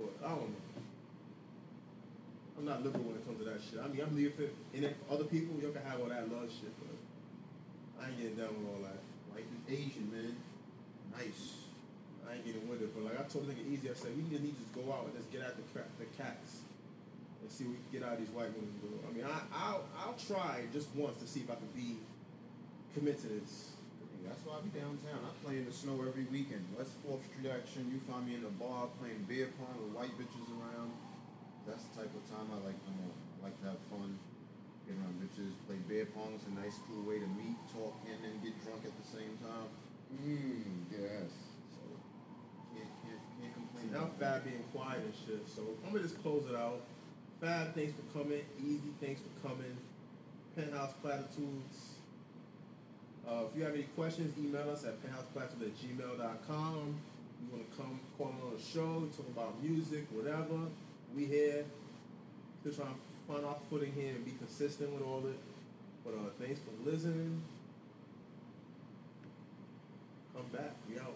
But I don't know. I'm not liberal when it comes to that shit. I mean, I'm leaving it in it for other people. Y'all can have all that love shit, but I ain't getting down with all that. White and Asian, man. Nice. I ain't getting with it. But like I told nigga easy, I said we just need to just go out and just get at the the cats and see what we can get out of these white women. Bro. I mean, I, I'll I'll try just once to see if I can be commit to this. That's why I be downtown. I play in the snow every weekend. West Fourth Street action. You find me in the bar playing beer pong with white bitches around. That's the type of time I like. You know, I like to have fun. Get around bitches, play beer pong. It's a nice, cool way to meet, talk, and then get drunk at the same time. Mmm, yes. So can't can't, can't complain. Now Fab being quiet and shit. So I'm gonna just close it out. Fab, thanks for coming. Easy, thanks for coming. Penthouse Platitudes. Uh, if you have any questions, email us at penthouseplatitudes at gmail.com. You want to come call on the show, talk about music, whatever. We here. Still trying to find our footing here and be consistent with all it. But uh, thanks for listening. Come back. We out.